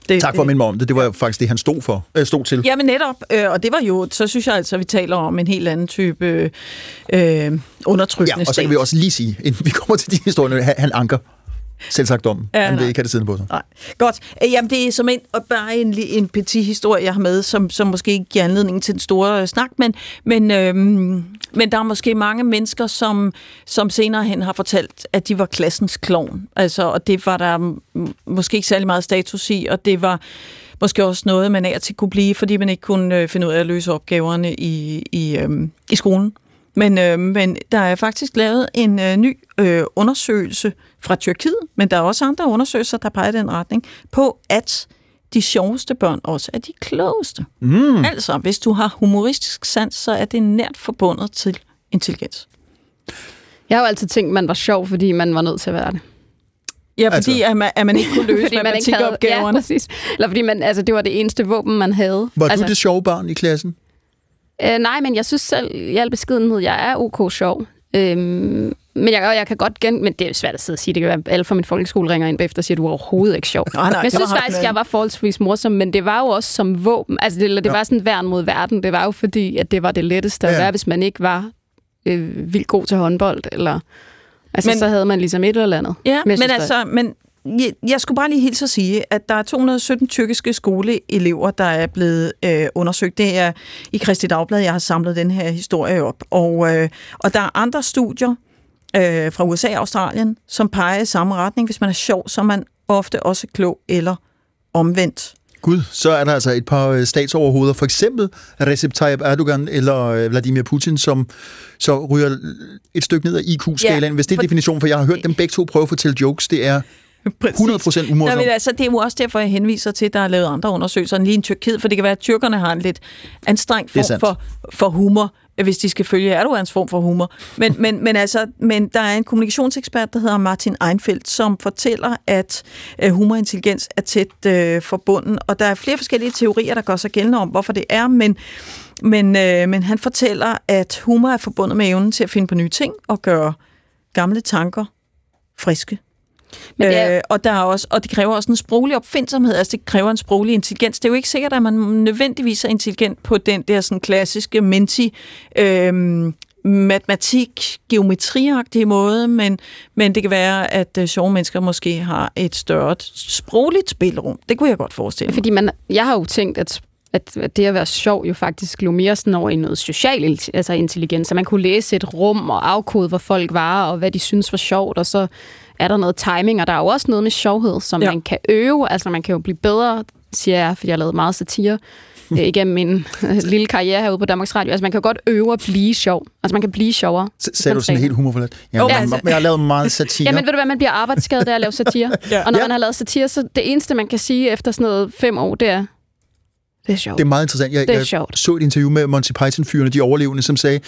Det, Tak for at minde mig om det. Det var jo faktisk det, han stod for. Øh, stod til. Ja, men netop. Øh, og det var jo, så synes jeg altså, at vi taler om en helt anden type øh, undertrykkende Ja, og så kan vi også lige sige, inden vi kommer til de historier, han anker selv sagt om. Ja, han vil nej. ikke have det siddende på sig. Nej. Godt. Øh, Jamen, det er som en, og bare en, en petit historie, jeg har med, som, som måske ikke giver anledning til den store øh, snak, men, men, øhm, men der er måske mange mennesker, som, som senere hen har fortalt, at de var klassens klovn. Altså, og det var der måske ikke særlig meget status i, og det var måske også noget, man af til kunne blive, fordi man ikke kunne øh, finde ud af at løse opgaverne i, i, øhm, i skolen. Men, øh, men der er faktisk lavet en øh, ny øh, undersøgelse fra Tyrkiet, men der er også andre undersøgelser, der peger i den retning, på at de sjoveste børn også er de klogeste. Mm. Altså, hvis du har humoristisk sans, så er det nært forbundet til intelligens. Jeg har jo altid tænkt, man var sjov, fordi man var nødt til at være det. Ja, fordi altså, at, man, at man ikke kunne <laughs> løse Fordi man ikke havde- matematikopgaverne. Ja, præcis. Eller fordi man, altså, det var det eneste våben, man havde. Var altså, du det sjove barn i klassen? Øh, nej, men jeg synes selv, i al beskedenhed, jeg er ok sjov. Øhm, men jeg, jeg kan godt gen... Men det er svært at sidde og sige. Det kan være, at alle fra min folkeskole ringer ind bagefter og siger, at du er overhovedet ikke sjov. Nej, nej, men jeg synes faktisk, men- jeg var forholdsvis morsom, men det var jo også som våben. Altså, det, det Ja. var sådan værn mod verden. Det var jo fordi, at det var det letteste at Ja. være, hvis man ikke var øh, vildt god til håndbold. Eller, altså, Men- så havde man ligesom et eller andet. Ja, men, synes, altså, men jeg, jeg skulle bare lige hilse at sige, at der er 217 tyrkiske skoleelever, der er blevet øh, undersøgt. Det er i Kristi Dagblad, jeg har samlet den her historie op. Og, øh, og der er andre studier øh, fra USA og Australien, som peger i samme retning. Hvis man er sjov, så er man ofte også klog eller omvendt. Gud, så er der altså et par øh, statsoverhoveder, for eksempel Recep Tayyip Erdogan eller øh, Vladimir Putin, som så ryger et stykke ned af IQ-skalaen. Ja, Hvis det er for- definitionen, for jeg har hørt dem begge to prøve at fortælle jokes, det er <laughs> 100% Nej, umorsomt. men altså, det er jo også derfor, jeg henviser til, at der er lavet andre undersøgelser end lige en Tyrkiet, for det kan være, at tyrkerne har en lidt anstrengt form for, for humor, hvis de skal følge Erdogans form for humor. Men, men, men, altså, men der er en kommunikationsekspert, der hedder Martin Einfeldt, som fortæller, at øh, humor og intelligens er tæt øh, forbundet, og der er flere forskellige teorier, der gør sig gældende om, hvorfor det er, men men, øh, men han fortæller, at humor er forbundet med evnen til at finde på nye ting og gøre gamle tanker friske. Men det er... øh, og, der er også, og det kræver også en sproglig opfindsomhed, altså det kræver en sproglig intelligens. Det er jo ikke sikkert, at man nødvendigvis er intelligent på den der sådan klassiske menti, øh, matematik, geometriagtige måde, men, men det kan være, at uh, sjove mennesker måske har et større sprogligt spilrum. Det kunne jeg godt forestille mig. Fordi man, jeg har jo tænkt, at at det at være sjov jo faktisk lå mere sådan over i noget social altså intelligens, så man kunne læse et rum og afkode, hvor folk var, og hvad de synes var sjovt, og så er der noget timing, og der er jo også noget med sjovhed, som ja. man kan øve, altså man kan jo blive bedre, siger jeg, fordi jeg har lavet meget satire, øh, <laughs> igennem min øh, lille karriere herude på Danmarks Radio. Altså, man kan godt øve at blive sjov. Altså, man kan blive sjovere. S- sagde du sådan helt humorfuldt? Ja, oh, altså, jeg har lavet meget <laughs> satire. Jamen, ved du hvad, man bliver arbejdsskadet af at lave satire. <laughs> ja. Og når ja. man har lavet satire, så det eneste, man kan sige efter sådan noget fem år, det er, det er sjovt. Det er meget interessant. Jeg, det er jeg sjovt. så et interview med Monty Python-fyrene, de overlevende, som sagde,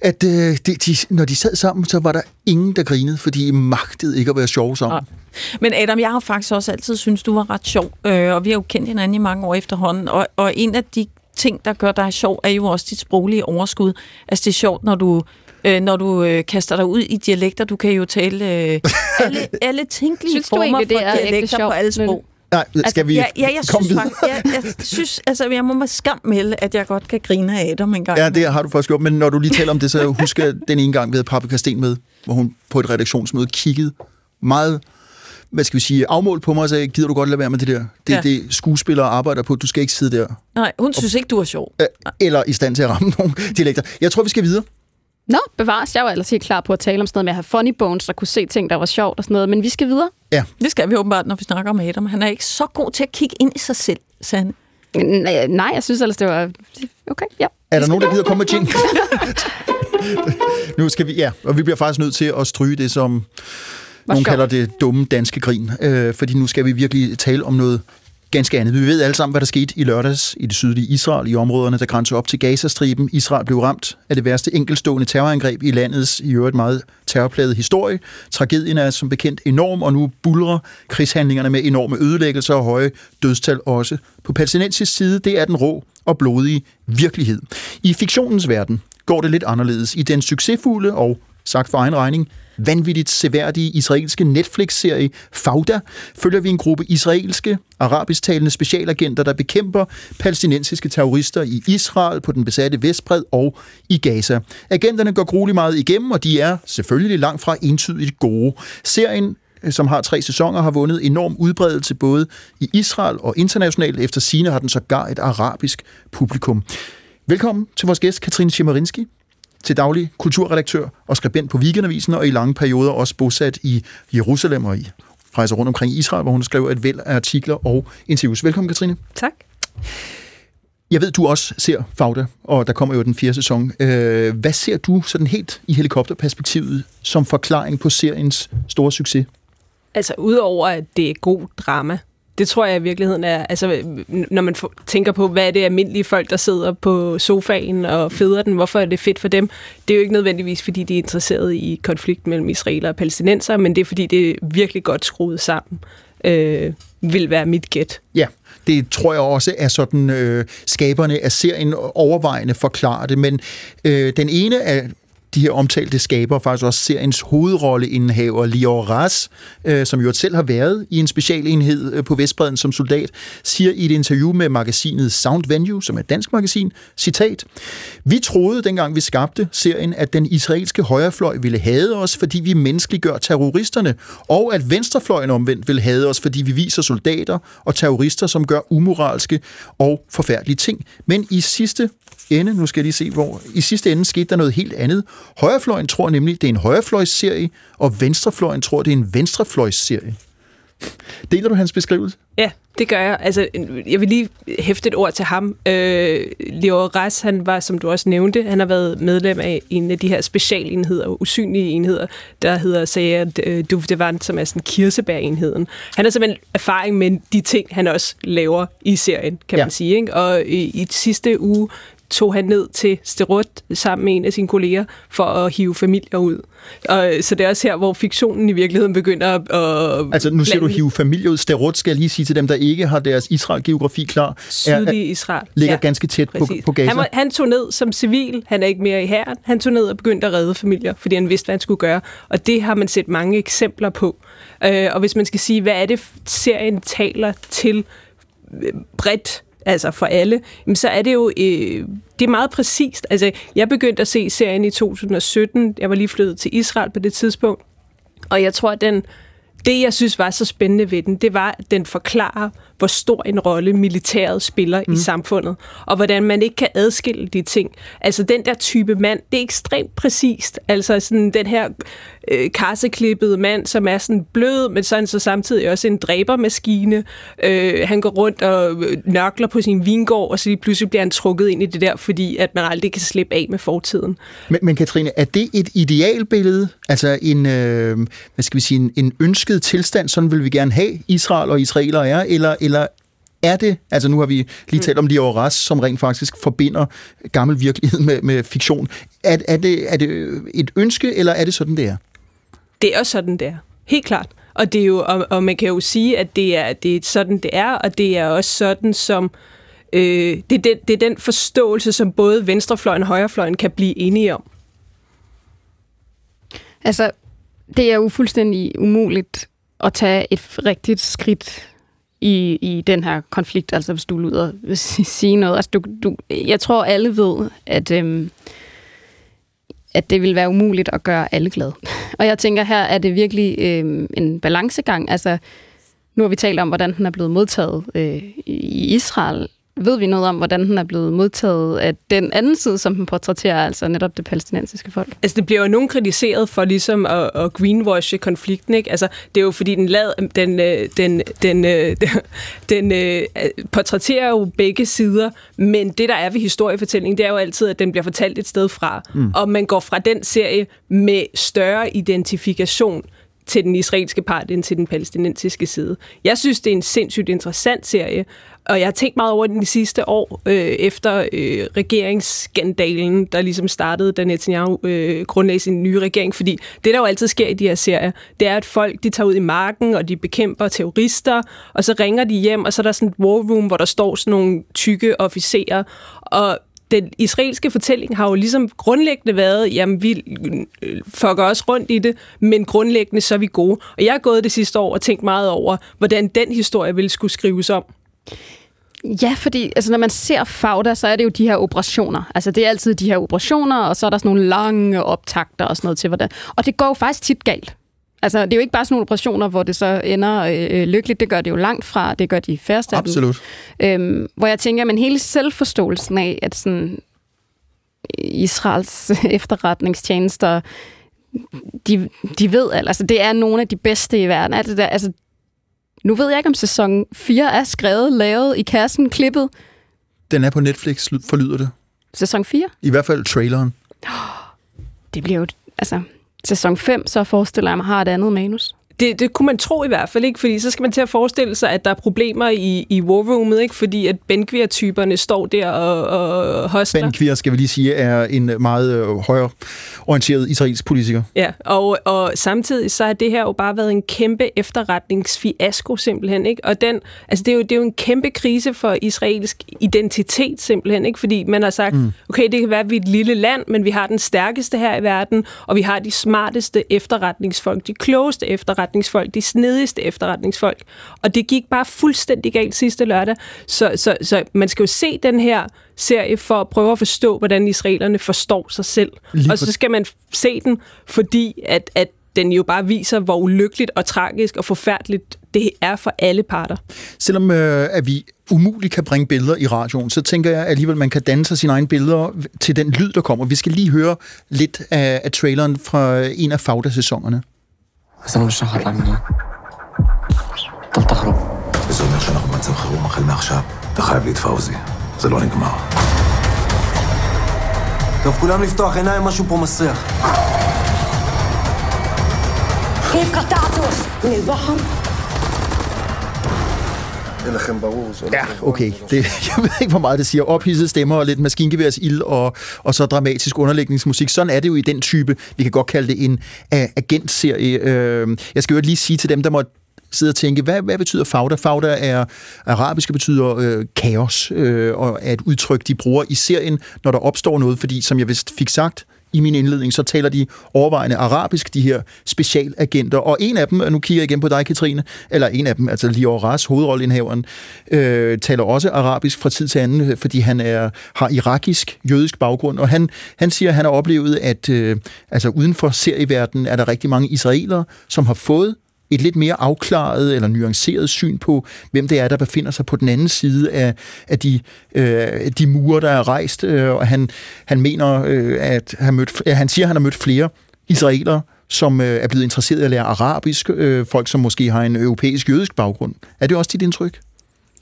at øh, de, de, når de sad sammen, så var der ingen, der grinede, fordi I magtede ikke at være sjove sammen. Ja. Men Adam, jeg har faktisk også altid synes du var ret sjov, øh, og vi har jo kendt hinanden i mange år efterhånden, og, og en af de ting, der gør dig sjov, er jo også dit sproglige overskud. Altså det er sjovt, når du øh, når du øh, kaster dig ud i dialekter. Du kan jo tale øh, <laughs> alle, alle tænkelige Synes former egentlig, for dialekter på alle sprog. Nej, skal altså, vi ja, ja, jeg komme synes, videre? Faktisk, jeg, jeg synes, altså, jeg må med skam melde, at jeg godt kan grine af Adam en gang. Ja, det har du faktisk gjort, men når du lige taler om det, så husker jeg den ene gang, vi havde Paprika Sten med, hvor hun på et redaktionsmøde kiggede meget hvad skal vi sige, afmål på mig og sagde, gider du godt lade være med det der? Det er Ja. det, skuespillere arbejder på. Du skal ikke sidde der. Nej, hun synes ikke, du er sjov. Øh, Eller i stand til at ramme nogle dialekter. Jeg tror, vi skal videre. Nå, bevares. Jeg var ellers helt klar på at tale om sådan noget med at have funny bones, og kunne se ting, der var sjovt og sådan noget. Men vi skal videre. Ja. Det skal vi åbenbart, når vi snakker om Adam. Han er ikke så god til at kigge ind i sig selv, Sande. Nej, nej, jeg synes ellers, det var... Okay, ja. Er der nogen, der gider komme med jingle? nu skal vi, ja, og vi bliver faktisk nødt til at stryge det, som nogen kalder det dumme danske grin. Øh, fordi nu skal vi virkelig tale om noget ganske andet. Vi ved alle sammen, hvad der skete i lørdags i det sydlige Israel, i områderne, der grænser op til Gazastriben. Israel blev ramt af det værste enkeltstående terrorangreb i landets i øvrigt meget terrorplagede historie. Tragedien er som bekendt enorm, og nu bulrer krigshandlingerne med enorme ødelæggelser og høje dødstal også. På palæstinensisk side, det er den rå og blodige virkelighed. I fiktionens verden går det lidt anderledes. I den succesfulde og, sagt for egen regning, vanvittigt seværdige israelske Netflix-serie Fauda følger vi en gruppe israelske, arabisktalende specialagenter, der bekæmper palæstinensiske terrorister i Israel, på den besatte Vestbred og i Gaza. Agenterne går grueligt meget igennem, og de er selvfølgelig langt fra entydigt gode. Serien øh, som har tre sæsoner, har vundet enorm udbredelse både i Israel og internationalt. Efter sine har den sågar et arabisk publikum. Velkommen til vores gæst, Katrine Chemerinski, til daglig kulturredaktør og skribent på Weekendavisen, og i lange perioder også bosat i Jerusalem og i rejser rundt omkring i Israel, hvor hun skriver et væld af artikler og interviews. Velkommen, Katrine. Tak. Jeg ved, du også ser Fauda, og der kommer jo den fjerde sæson. Øh, hvad ser du sådan helt i helikopterperspektivet som forklaring på seriens store succes? Altså, udover at det er god drama, det tror jeg i virkeligheden er, altså, når man tænker på, hvad er det almindelige folk, der sidder på sofaen og feder den, hvorfor er det fedt for dem? Det er jo ikke nødvendigvis, fordi de er interesseret i konflikt mellem israeler og palæstinenser, men det er, fordi det er virkelig godt skruet sammen, øh, vil være mit gæt. Ja, det tror jeg også er sådan, øh, skaberne af serien overvejende forklarer det, men øh, den ene af de her omtalte skaber faktisk også seriens hovedrolleindehaver, Lior Ras, øh, som jo selv har været i en specialenhed øh, på Vestbreden som soldat, siger i et interview med magasinet Sound Venue, som er et dansk magasin, citat, Vi troede, dengang vi skabte serien, at den israelske højrefløj ville hade os, fordi vi menneskeliggør terroristerne, og at venstrefløjen omvendt ville hade os, fordi vi viser soldater og terrorister, som gør umoralske og forfærdelige ting. Men i sidste ende, nu skal jeg lige se hvor, i sidste ende skete der noget helt andet. Højrefløjen tror nemlig, det er en højrefløjsserie, og venstrefløjen tror, det er en venstrefløjsserie. Deler du hans beskrivelse? Ja, det gør jeg. Altså, jeg vil lige hæfte et ord til ham. Øh, Leo Ras, han var, som du også nævnte, han har været medlem af en af de her specialenheder, usynlige enheder, der hedder Sayed øh, Duvdevan, som er sådan kirsebærenheden. Han har simpelthen erfaring med de ting, han også laver i serien, kan Ja. man sige. Ikke? Og i, i sidste uge, tog han ned til Sterot sammen med en af sine kolleger for at hive familier ud. Og, så det er også her, hvor fiktionen i virkeligheden begynder at... at Altså, nu siger du hive familie ud. Sterot skal jeg lige sige til dem, der ikke har deres Israel-geografi klar. Sydlige Israel. Ligger Ja, ganske tæt på, Præcis. på Gaza. Han, var, han tog ned som civil, han er ikke mere i hæren. Han tog ned og begyndte at redde familier, fordi han vidste, hvad han skulle gøre. Og det har man set mange eksempler på. Øh, og hvis man skal sige, hvad er det, serien taler til øh, bredt, altså for alle, jamen så er det jo øh, det er meget præcist. Altså, jeg begyndte at se serien i 2017. Jeg var lige flyttet til Israel på det tidspunkt. Og jeg tror, at den, det, jeg synes var så spændende ved den, det var, at den forklarer, hvor stor en rolle militæret spiller mm. i samfundet, og hvordan man ikke kan adskille de ting. Altså, den der type mand, det er ekstremt præcist. Altså, sådan den her øh, karseklippede mand, som er sådan blød, men så er han så samtidig også en dræbermaskine. Øh, han går rundt og øh, nørkler på sin vingård, og så lige pludselig bliver han trukket ind i det der, fordi at man aldrig kan slippe af med fortiden. Men, men Katrine, er det et idealbillede? Altså en, øh, hvad skal vi sige, en, en ønsket tilstand, sådan vil vi gerne have Israel og israelere er, eller, eller er det, altså nu har vi lige talt om Lior Ras, som rent faktisk forbinder gammel virkelighed med, med fiktion. Er, er, det, er det et ønske, eller er det sådan, det er? Det er også sådan, det er. Helt klart. Og, det er jo, og, og man kan jo sige, at det er, det er sådan, det er, og det er også sådan, som øh, det, er den, det er den forståelse, som både venstrefløjen og højrefløjen kan blive enige om. Altså, det er jo fuldstændig umuligt at tage et rigtigt skridt i, i den her konflikt, altså hvis du vil ud og sige noget. Altså, du, du, jeg tror, alle ved, at, øhm, at det vil være umuligt at gøre alle glade. Og jeg tænker, her er det virkelig øhm, en balancegang. Altså, nu har vi talt om, hvordan den er blevet modtaget øh, i Israel. Ved vi noget om, hvordan den er blevet modtaget af den anden side, som den portrætterer, altså netop det palæstinensiske folk? Altså, det bliver jo nogen kritiseret for ligesom at, at greenwashe konflikten, ikke? Altså, det er jo fordi, den, lad, den, øh, den, den, øh, <laughs> den øh, portrætterer jo begge sider, men det, der er ved historiefortællingen, det er jo altid, at den bliver fortalt et sted fra. Mm. Og man går fra den serie med større identifikation til den israelske part end til den palæstinensiske side. Jeg synes, det er en sindssygt interessant serie, og jeg har tænkt meget over den de sidste år, øh, efter øh, regeringsskandalen, der ligesom startede, da Netanyahu øh, grundlagde sin nye regering. Fordi det, der jo altid sker i de her serier, det er, at folk de tager ud i marken, og de bekæmper terrorister, og så ringer de hjem, og så er der sådan et war room, hvor der står sådan nogle tykke officerer, og den israelske fortælling har jo ligesom grundlæggende været, jamen vi øh, fucker også rundt i det, men grundlæggende så er vi gode. Og jeg har gået det sidste år og tænkt meget over, hvordan den historie ville skulle skrives om. Ja, fordi altså, når man ser Fagda, så er det jo de her operationer. Altså, det er altid de her operationer, og så er der sådan nogle lange optakter og sådan noget til, hvordan... Og det går jo faktisk tit galt. Altså, det er jo ikke bare sådan nogle operationer, hvor det så ender øh, lykkeligt. Det gør det jo langt fra. Det gør de færreste af dem. Absolut. Øhm, hvor jeg tænker, men hele selvforståelsen af, at sådan Israels <laughs> efterretningstjenester, de, de ved, alt. altså det er nogle af de bedste i verden. Alt det der, altså, nu ved jeg ikke, om sæson 4 er skrevet, lavet i kassen, klippet. Den er på Netflix, ly- forlyder det. Sæson 4? I hvert fald traileren. Det bliver jo, altså, sæson 5, så forestiller jeg mig, har et andet manus. Det, det kunne man tro i hvert fald ikke, fordi så skal man til at forestille sig, at der er problemer i, i war roomet, ikke? fordi at Benkvir-typerne står der og, og hostler. Ben Kvir, skal vi lige sige, er en meget øh, højreorienteret israelsk politiker. Ja, og, og samtidig så har det her jo bare været en kæmpe efterretningsfiasko simpelthen, ikke? Og den, altså det er, jo, det er jo en kæmpe krise for israelsk identitet simpelthen, ikke? Fordi man har sagt, mm. okay, det kan være, at vi er et lille land, men vi har den stærkeste her i verden, og vi har de smarteste efterretningsfolk, de klogeste efterretningsfolk, de snedigste efterretningsfolk. Og det gik bare fuldstændig galt sidste lørdag. Så, så, så man skal jo se den her serie for at prøve at forstå, hvordan israelerne forstår sig selv. Lige og så skal man se den, fordi at, at den jo bare viser, hvor ulykkeligt og tragisk og forfærdeligt det er for alle parter. Selvom øh, at vi umuligt kan bringe billeder i radioen, så tænker jeg alligevel, at man kan danne sig sine egne billeder til den lyd, der kommer. Vi skal lige høre lidt af, af traileren fra en af Fauda-sæsonerne. بس انا مش راح اطلع من هنا بطلت اهرب إذا بدنا عشان ناخد منزل خروج ما خلينا خشب دخل بليد فوزي זה לא נגמר. טוב, כולם לפתוח עיניים, משהו פה מסריח. كيف قطعته من البحر؟ Ja, okay. Det, <laughs> jeg ved ikke, hvor meget det siger. Ophidset stemmer og lidt maskingeværs ild og, og så dramatisk underlægningsmusik. Sådan er det jo i den type, vi kan godt kalde det en a- agentserie. Øh, jeg skal jo lige sige til dem, der må sidde og tænke, hvad, hvad betyder fauda? Fauda er arabisk, betyder øh, kaos, øh, og er et udtryk, de bruger i serien, når der opstår noget, fordi som jeg vist fik sagt, i min indledning, så taler de overvejende arabisk, de her specialagenter. Og en af dem, og nu kigger jeg igen på dig, Katrine, eller en af dem, altså Lior Ras, hovedrolleindhaveren, øh, taler også arabisk fra tid til anden, fordi han er, har irakisk, jødisk baggrund. Og han, han siger, at han har oplevet, at øh, altså uden for serieverdenen er der rigtig mange israelere, som har fået et lidt mere afklaret eller nuanceret syn på, hvem det er, der befinder sig på den anden side af, af de, øh, de mure, der er rejst. Øh, og han, han mener, øh, at han, mødt, ja, han siger, at han har mødt flere israelere, som øh, er blevet interesseret i at lære arabisk, øh, folk som måske har en europæisk jødisk baggrund. Er det også dit indtryk?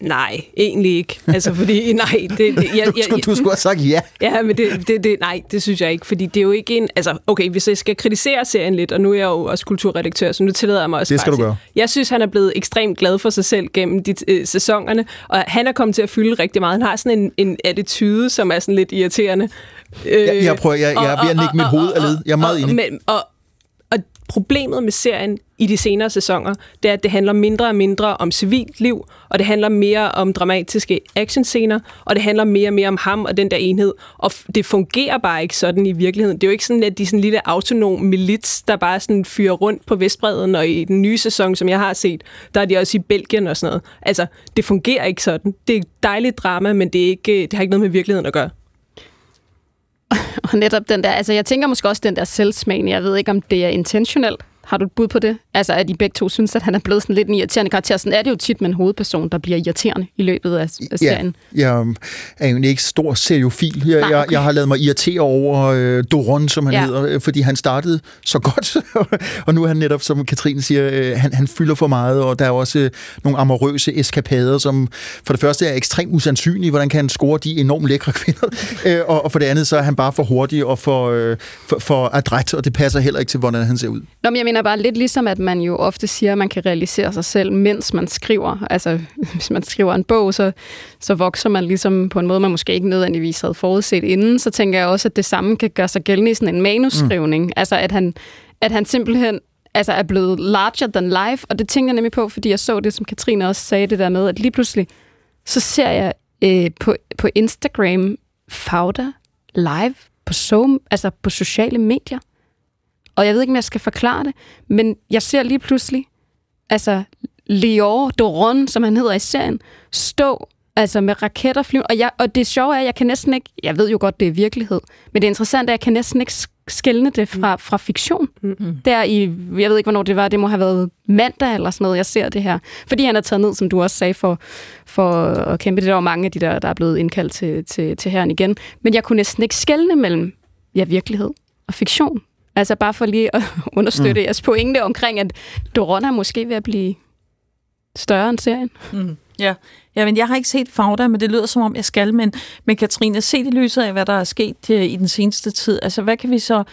Nej, egentlig ikke. Altså, fordi, nej, det, det, jeg, <laughs> du, skulle, du skulle have sagt ja. Ja, men det, det, det, nej, det synes jeg ikke, fordi det er jo ikke en... Altså, okay, hvis jeg skal kritisere serien lidt, og nu er jeg jo også kulturredaktør, så nu tillader jeg mig også Det skal bare du gøre. Jeg synes, han er blevet ekstremt glad for sig selv gennem de øh, sæsonerne, og han er kommet til at fylde rigtig meget. Han har sådan en, en attitude, som er sådan lidt irriterende. Øh, Jeg, jeg, prøver, jeg, jeg er ved at nikke mit hoved af led. Jeg er meget enig. men, og problemet med serien i de senere sæsoner, det er, at det handler mindre og mindre om civilt liv, og det handler mere om dramatiske actionscener, og det handler mere og mere om ham og den der enhed. Og det fungerer bare ikke sådan i virkeligheden. Det er jo ikke sådan, at de er sådan en lille autonom milits, der bare sådan fyrer rundt på Vestbreden, og i den nye sæson, som jeg har set, der er de også i Belgien og sådan noget. Altså, det fungerer ikke sådan. Det er dejligt drama, men det, er ikke, det har ikke noget med virkeligheden at gøre. <laughs> Og netop den der, altså jeg tænker måske også den der selvsmagen, jeg ved ikke, om det er intentionelt. Har du et bud på det? Altså, at de begge to synes, at han er blevet sådan lidt en irriterende karakter. Sådan er det jo tit med en hovedperson, der bliver irriterende i løbet af, af Ja, serien. jeg er jo ikke stor seriofil. Jeg, Nej, jeg, okay. jeg har lavet mig irritere over øh, Doron, som han Ja. hedder, øh, fordi han startede så godt, <laughs> og nu er han netop, som Katrine siger, øh, han, han fylder for meget, og der er også øh, nogle amorøse eskapader, som for det første er ekstremt usandsynlige, hvordan kan han score de enormt lækre kvinder, <laughs> øh, og, og for det andet, så er han bare for hurtig og for, øh, for, for adræt, og det passer heller ikke til, hvordan han ser ud. Nå, men jeg mener bare lidt ligesom, at man jo ofte siger, at man kan realisere sig selv, mens man skriver. Altså, <laughs> hvis man skriver en bog, så, så vokser man ligesom på en måde, man måske ikke nødvendigvis havde forudset inden. Så tænker jeg også, at det samme kan gøre sig gældende i sådan en manusskrivning. Mm. Altså, at han, at han simpelthen altså, er blevet larger than life. Og det tænkte jeg nemlig på, fordi jeg så det, som Katrine også sagde, det der med, at lige pludselig, så ser jeg øh, på, på Instagram Fauda live på, so, altså på sociale medier. Og jeg ved ikke, om jeg skal forklare det, men jeg ser lige pludselig, altså Lior Doron, som han hedder i serien, stå altså med raketter flyve. Og, jeg, og det sjove er, at jeg kan næsten ikke, jeg ved jo godt, det er virkelighed, men det interessante er, at jeg kan næsten ikke skælne det fra, fra fiktion. Mm. Der i, jeg ved ikke, hvornår det var, det må have været mandag eller sådan noget, jeg ser det her. Fordi han er taget ned, som du også sagde, for, for at kæmpe det. Der var mange af de der, der er blevet indkaldt til, til, til herren igen. Men jeg kunne næsten ikke skælne mellem ja, virkelighed og fiktion. Altså bare for lige at <laughs> understøtte mm. jeres pointe omkring, at Doron er måske ved at blive større end serien. Mm. Ja. ja, men jeg har ikke set Fauda, men det lyder som om, jeg skal. Men, men Katrine, se i lyset af, hvad der er sket øh, i den seneste tid. Altså, hvad kan vi så...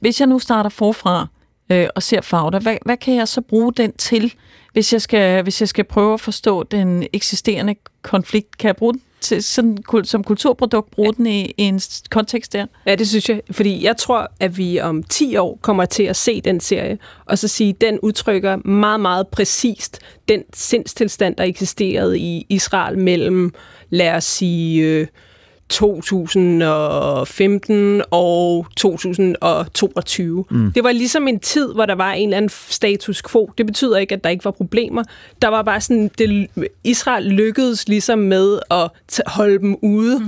Hvis jeg nu starter forfra øh, og ser Fauda, hvad, hvad kan jeg så bruge den til, hvis jeg, skal, hvis jeg skal prøve at forstå den eksisterende konflikt? Kan jeg bruge den til, sådan, som kulturprodukt, bruge den i, i en kontekst der? Ja, det synes jeg. Fordi jeg tror, at vi om 10 år kommer til at se den serie, og så sige, at den udtrykker meget, meget præcist den sindstilstand, der eksisterede i Israel mellem, lad os sige, øh, 2015 og 2022. Mm. Det var ligesom en tid, hvor der var en eller anden status quo. Det betyder ikke, at der ikke var problemer. Der var bare sådan, det, Israel lykkedes ligesom med at t- holde dem ude. Mm.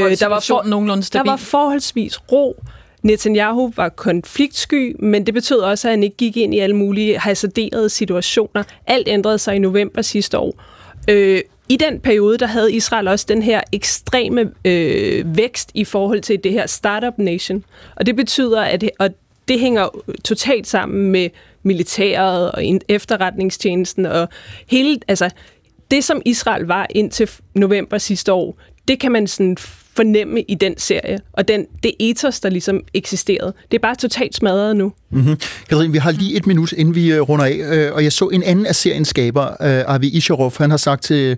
Holde der var situationen nogenlunde der stabil. var forholdsvis ro. Netanyahu var konfliktsky, men det betød også, at han ikke gik ind i alle mulige hasarderede situationer. Alt ændrede sig i november sidste år. Øh, i den periode, der havde Israel også den her ekstreme øh, vækst i forhold til det her startup nation. Og det betyder, at og det hænger totalt sammen med militæret og efterretningstjenesten og hele, altså det som Israel var indtil november sidste år, det kan man sådan fornemme i den serie, og den, det ethos, der ligesom eksisterede. Det er bare totalt smadret nu. Mm-hmm. Katrine, vi har lige et minut, inden vi øh, runder af, øh, og jeg så en anden af seriens skaber, øh, Avi Isharov, han har sagt til,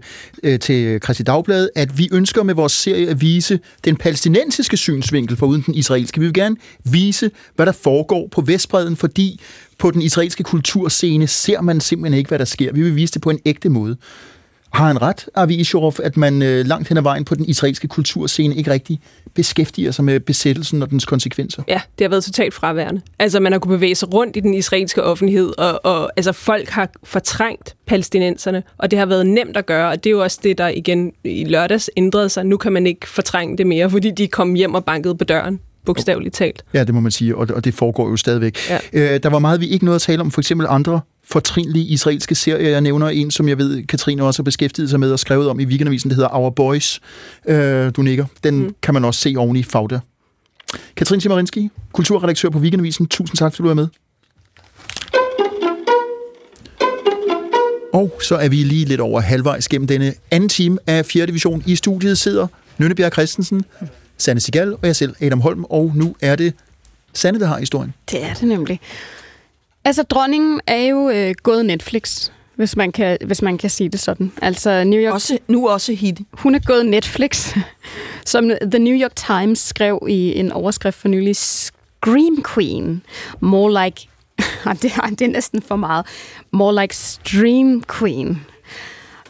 til Christi Dagblad, at vi ønsker med vores serie at vise den palæstinensiske synsvinkel for uden den israelske. Vi vil gerne vise, hvad der foregår på Vestbreden, fordi på den israelske kulturscene ser man simpelthen ikke, hvad der sker. Vi vil vise det på en ægte måde. Har han ret, Avi Ishorov, at man øh, langt hen ad vejen på den israelske kulturscene ikke rigtig beskæftiger sig med besættelsen og dens konsekvenser? Ja, det har været totalt fraværende. Altså, man har kunnet bevæge sig rundt i den israelske offentlighed, og, og altså, folk har fortrængt palæstinenserne, og det har været nemt at gøre, og det er jo også det, der igen i lørdags ændrede sig. Nu kan man ikke fortrænge det mere, fordi de kom hjem og bankede på døren bogstaveligt talt. Ja, det må man sige, og, og det foregår jo stadigvæk. Ja. Øh, der var meget, vi ikke nåede at tale om, for eksempel andre fortrinlige israelske serier. Jeg nævner en, som jeg ved, Katrine også har beskæftiget sig med og skrevet om i weekendavisen, det hedder Our Boys. Øh, du nikker. Den mm. kan man også se oven i Fagda. Katrine Simarinski, kulturredaktør på Weekendavisen. Tusind tak, fordi du er med. Og så er vi lige lidt over halvvejs gennem denne anden time af 4. division. I studiet sidder Nynne Bjerg Christensen, Sanne Sigal og jeg selv, Adam Holm. Og nu er det Sanne, der har historien. Det er det nemlig. Altså, dronningen er jo øh, gået Netflix, hvis man, kan, hvis man kan sige det sådan. Altså, New York... Også, nu også hit. Hun er gået Netflix, <laughs> som The New York Times skrev i en overskrift for nylig. Scream Queen. More like... <laughs> det, er, det er næsten for meget. More like Stream Queen.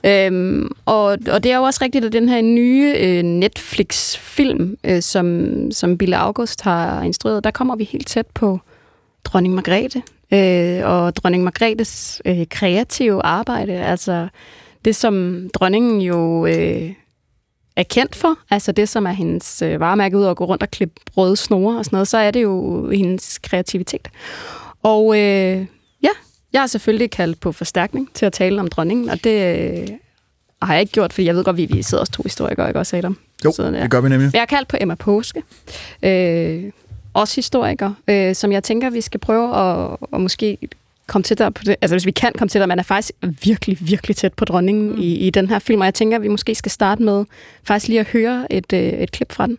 Øhm, og, og det er jo også rigtigt, at den her nye øh, Netflix-film, øh, som, som Bille August har instrueret, der kommer vi helt tæt på dronning Margrethe, øh, og dronning Margrethes øh, kreative arbejde. Altså det, som dronningen jo øh, er kendt for, altså det, som er hendes øh, varemærke ud og gå rundt og klippe røde snore og sådan noget, så er det jo hendes kreativitet. Og øh, ja, jeg har selvfølgelig kaldt på forstærkning til at tale om dronningen, og det øh, har jeg ikke gjort, fordi jeg ved godt, vi, vi sidder også to historikere, ikke også, Adam? Jo, så, ja. det gør vi nemlig. Jeg har kaldt på Emma Påske, øh, også historiker, øh, som jeg tænker, vi skal prøve at, at måske komme til der på det. Altså hvis vi kan komme til der, man er faktisk virkelig, virkelig tæt på dronningen mm. i, i den her film, og jeg tænker, at vi måske skal starte med faktisk lige at høre et, øh, et klip fra den.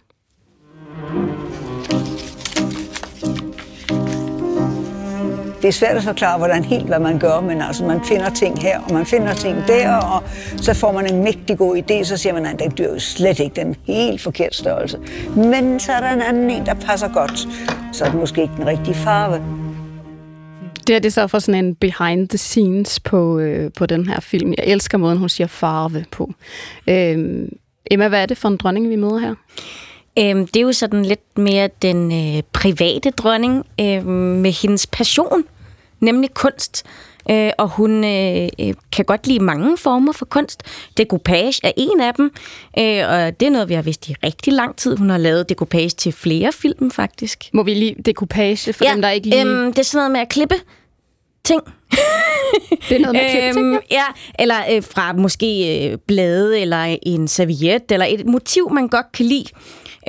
Det er svært at forklare, hvordan helt hvad man gør, men altså man finder ting her, og man finder ting der, og så får man en mægtig god idé, så siger man, at den dyr jo slet ikke den helt forkerte størrelse. Men så er der en anden en, der passer godt. Så er det måske ikke den rigtige farve. Det her det så for sådan en behind the scenes på, øh, på den her film. Jeg elsker måden, hun siger farve på. Øh, Emma, hvad er det for en dronning, vi møder her? Øhm, det er jo sådan lidt mere den øh, private dronning øh, med hendes passion, nemlig kunst. Øh, og hun øh, øh, kan godt lide mange former for kunst. Decoupage er en af dem, øh, og det er noget, vi har vidst i rigtig lang tid. Hun har lavet decoupage til flere film, faktisk. Må vi lige decoupage for ja, dem, der ikke lige... Øhm, det er sådan noget med at klippe ting. <laughs> Det er noget med klip, øhm, ja. Eller øh, fra måske øh, blade, eller en serviet, eller et motiv, man godt kan lide.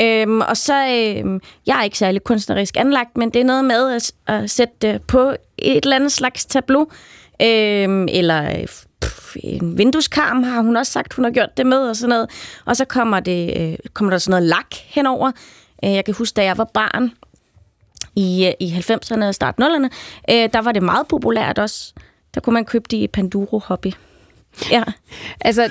Øhm, og så, øhm, jeg er ikke særlig kunstnerisk anlagt, men det er noget med at, at sætte det på et eller andet slags tableau, øhm, eller pff, en vindueskarm har hun også sagt, hun har gjort det med, og sådan noget. Og så kommer, det, øh, kommer der sådan noget lak henover. Øh, jeg kan huske, da jeg var barn, i, øh, i 90'erne og start 0'erne, øh, der var det meget populært også. Der kunne man købe det i Panduro Hobby. Ja. Altså...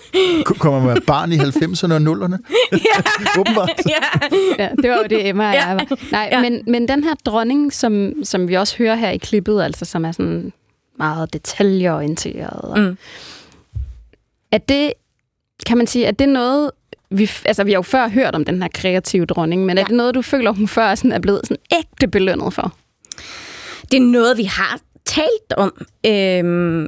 <laughs> Kommer man barn i 90'erne og 0'erne? <laughs> Ja. <laughs> Åbenbart. Ja. ja, det var jo det, Emma og jeg var. Nej, ja. men, men den her dronning, som, som vi også hører her i klippet, altså som er sådan meget detaljeorienteret. Mm. Er det, kan man sige, at det noget, vi, altså vi har jo før hørt om den her kreative dronning, men ja. er det noget, du føler, hun før sådan er blevet sådan ægte belønnet for? Det er noget, vi har talt om, øh,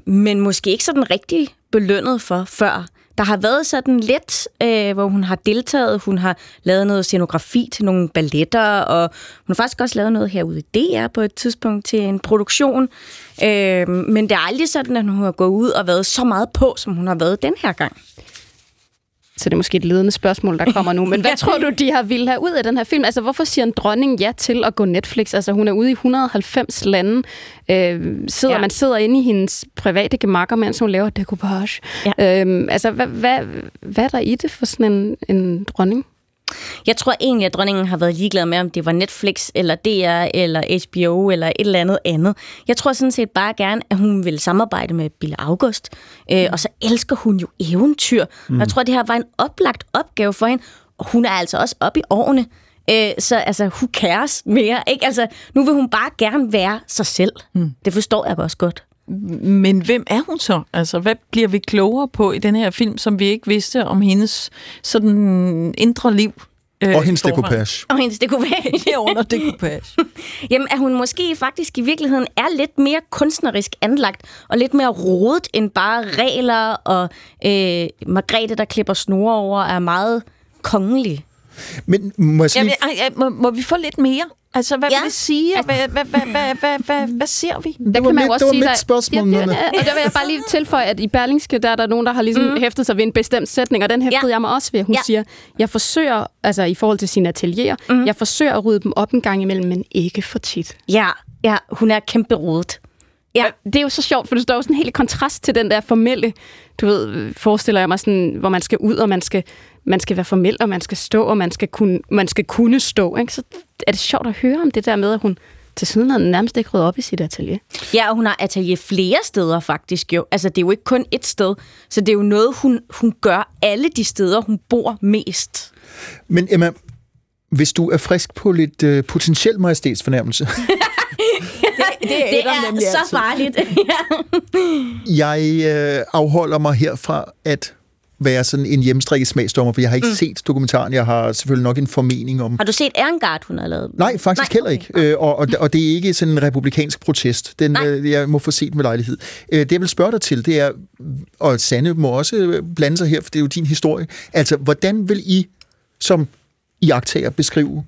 men måske ikke sådan rigtig belønnet for før. Der har været sådan lidt, øh, hvor hun har deltaget. Hun har lavet noget scenografi til nogle balletter, og hun har faktisk også lavet noget herude i DR på et tidspunkt til en produktion. Øh, men det er aldrig sådan, at hun har gået ud og været så meget på, som hun har været den her gang så det er måske et ledende spørgsmål, der kommer nu. Men hvad <laughs> tror du, de har ville have ud af den her film? Altså, hvorfor siger en dronning ja til at gå Netflix? Altså, hun er ude i 190 lande. Øh, sidder, ja. Man sidder inde i hendes private gemakker, mens hun laver decoupage. Ja. Øh, altså, hvad, hvad, hvad er der i det for sådan en, en dronning? Jeg tror egentlig, at dronningen har været ligeglad med, om det var Netflix, eller DR, eller HBO, eller et eller andet andet. Jeg tror sådan set bare gerne, at hun vil samarbejde med Bille August. Øh, og så elsker hun jo eventyr. Mm. Og jeg tror, det her var en oplagt opgave for hende. Og hun er altså også oppe i årene. Øh, så altså, who cares mere? Ikke? Altså, nu vil hun bare gerne være sig selv. Mm. Det forstår jeg også godt. Men hvem er hun så? Altså, hvad bliver vi klogere på i den her film, som vi ikke vidste om hendes sådan indre liv? Øh, og hendes decoupage. Og hendes decoupage. <laughs> Herunder decoupage. <laughs> Jamen, at hun måske faktisk i virkeligheden er lidt mere kunstnerisk anlagt, og lidt mere rodet end bare regler, og øh, Margrethe, der klipper snore over, er meget kongelig. Men må, jeg sige... Jamen, må, må vi få lidt mere? Altså, hvad ja. vil det sige? Hvad, hvad, hvad, hvad, hvad, hvad, hvad ser vi? Det, var, mit, det var mit spørgsmål. Ja, ja, og der vil jeg bare lige tilføje, at i Berlingske, der er der nogen, der har ligesom mm. hæftet sig ved en bestemt sætning, og den hæftede ja. jeg mig også ved. Hun ja. siger, jeg forsøger, altså i forhold til sine atelier, mm. jeg forsøger at rydde dem op en gang imellem, men ikke for tit. Ja, ja hun er kæmpe rodet. Ja. Det er jo så sjovt, for det står jo sådan en helt kontrast til den der formelle, du ved, forestiller jeg mig sådan, hvor man skal ud, og man skal, man skal være formel, og man skal stå, og man skal kunne, man skal kunne stå. Ikke? Så er det sjovt at høre om det der med, at hun til siden har nærmest ikke ryddet op i sit atelier. Ja, og hun har atelier flere steder faktisk jo. Altså, det er jo ikke kun et sted. Så det er jo noget, hun, hun gør alle de steder, hun bor mest. Men Emma, hvis du er frisk på lidt uh, potentiel majestætsfornærmelse, <laughs> det, det er, det er nemlig så altid. farligt. jeg øh, afholder mig herfra at være sådan en hjemstrikket smagsdommer, for jeg har ikke mm. set dokumentaren. Jeg har selvfølgelig nok en formening om... Har du set Erngard, hun har lavet? Nej, faktisk Nej, heller ikke. Okay. Øh, og, og, og det er ikke sådan en republikansk protest. Den, øh, jeg må få set med lejlighed. Øh, det, jeg vil spørge dig til, det er, og Sanne må også blande sig her, for det er jo din historie. Altså, hvordan vil I som iagtager beskrive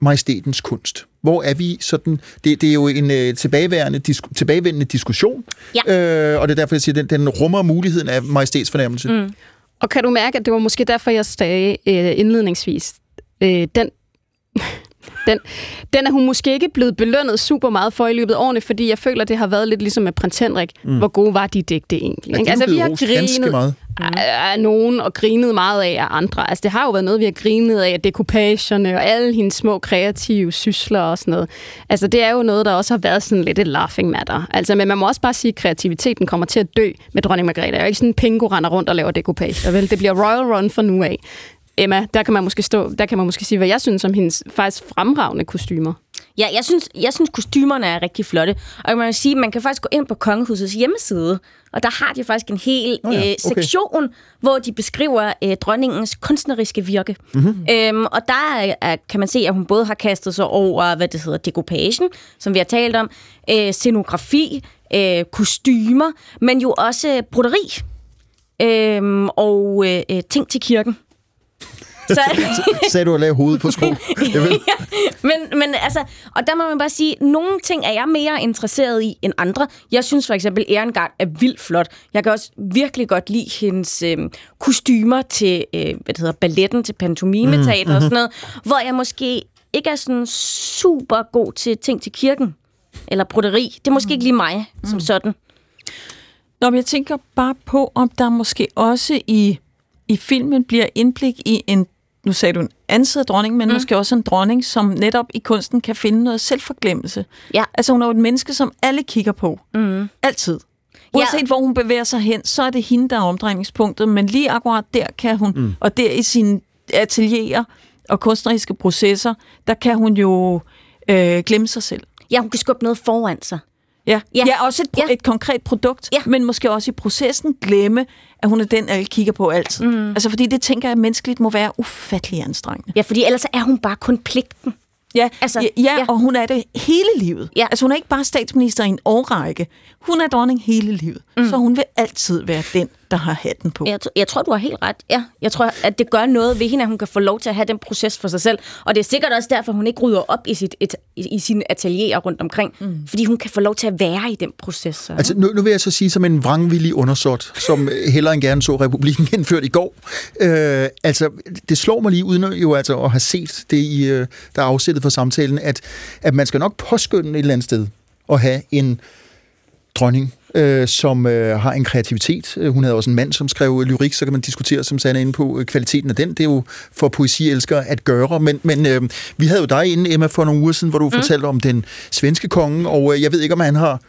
majestætens kunst? Hvor er vi sådan... Det, det er jo en øh, tilbageværende, disku, tilbagevendende diskussion, ja. øh, og det er derfor, jeg siger, den, den rummer muligheden af majestætsfornærmelse. Mm. Og kan du mærke, at det var måske derfor, jeg sagde øh, indledningsvis, øh, den den, den er hun måske ikke blevet belønnet super meget for i løbet af årene, fordi jeg føler, det har været lidt ligesom med prins Henrik. Mm. Hvor gode var de digte egentlig? Ja, de altså, vi har grinet meget. af nogen og grinet meget af af andre. Altså, det har jo været noget, vi har grinet af, dekupagerne og alle hendes små kreative sysler og sådan noget. Altså, det er jo noget, der også har været sådan lidt et laughing matter. Altså, men man må også bare sige, at kreativiteten kommer til at dø med dronning Margrethe. Det er jo ikke sådan en pingo render rundt og laver dekupage. Vel? Det bliver Royal Run for nu af. Emma, der kan man måske stå, der kan man måske sige, hvad jeg synes om hendes faktisk fremragende kostymer. Ja, jeg synes, jeg synes kostymerne er rigtig flotte. Og man kan sige, man kan faktisk gå ind på Kongehusets hjemmeside, og der har de faktisk en hel oh ja, okay. øh, sektion, hvor de beskriver øh, dronningens kunstneriske virke. Mm-hmm. Øhm, og der er, kan man se, at hun både har kastet sig over, hvad det hedder, decoupation, som vi har talt om, øh, scenografi, øh, kostymer, men jo også broderi øh, og øh, ting til kirken. <laughs> Så... <laughs> Sagde du at lave hovedet på skrå? <laughs> ja, men, men altså, og der må man bare sige, nogle ting er jeg mere interesseret i end andre. Jeg synes for eksempel, Erengard er vildt flot. Jeg kan også virkelig godt lide hendes øh, kostymer til, øh, hvad det hedder, balletten til pantomimeteater mm, og sådan noget, hvor jeg måske ikke er sådan super god til ting til kirken eller broderi. Det er måske mm. ikke lige mig mm. som sådan. Nå, men jeg tænker bare på, om der måske også i, i filmen bliver indblik i en nu sagde du en anden dronning, men mm. måske også en dronning, som netop i kunsten kan finde noget selvforglemmelse. Ja. Altså hun er jo et menneske, som alle kigger på. Mm. Altid. Uanset ja. hvor hun bevæger sig hen, så er det hende, der er omdrejningspunktet, men lige akkurat der kan hun, mm. og der i sine atelierer og kunstneriske processer, der kan hun jo øh, glemme sig selv. Ja, hun kan skubbe noget foran sig. Ja, ja. ja også et, ja. et konkret produkt, ja. men måske også i processen glemme, at hun er den, alle kigger på altid. Mm. Altså, fordi det tænker jeg menneskeligt må være ufattelig anstrengende. Ja, fordi ellers er hun bare kun pligten. Ja, altså, ja, ja, ja, og hun er det hele livet. Ja. Altså, hun er ikke bare statsminister i en årrække. Hun er dronning hele livet. Mm. Så hun vil altid være den, der har hatten på. Jeg, jeg tror, du har helt ret. Ja, jeg tror, at det gør noget ved hende, at hun kan få lov til at have den proces for sig selv. Og det er sikkert også derfor, hun ikke rydder op i, sit, et, i, i sine atelierer rundt omkring. Mm. Fordi hun kan få lov til at være i den proces. Så. Altså, nu, nu vil jeg så sige som en vrangvillig undersåt, som heller end gerne så republikken <laughs> indført i går. Øh, altså, det slår mig lige, uden jo altså at have set det, i, øh, der er afsættet for samtalen, at, at man skal nok påskynde et eller andet sted at have en dronning, øh, som øh, har en kreativitet. Øh, Hun havde også en mand, som skrev lyrik, så kan man diskutere, som Sanne inde på, øh, kvaliteten af den. Det er jo for poesielskere at gøre. Men, men øh, vi havde jo dig inde, Emma, for nogle uger siden, hvor du mm. fortalte om den svenske konge, og øh, jeg ved ikke, om han har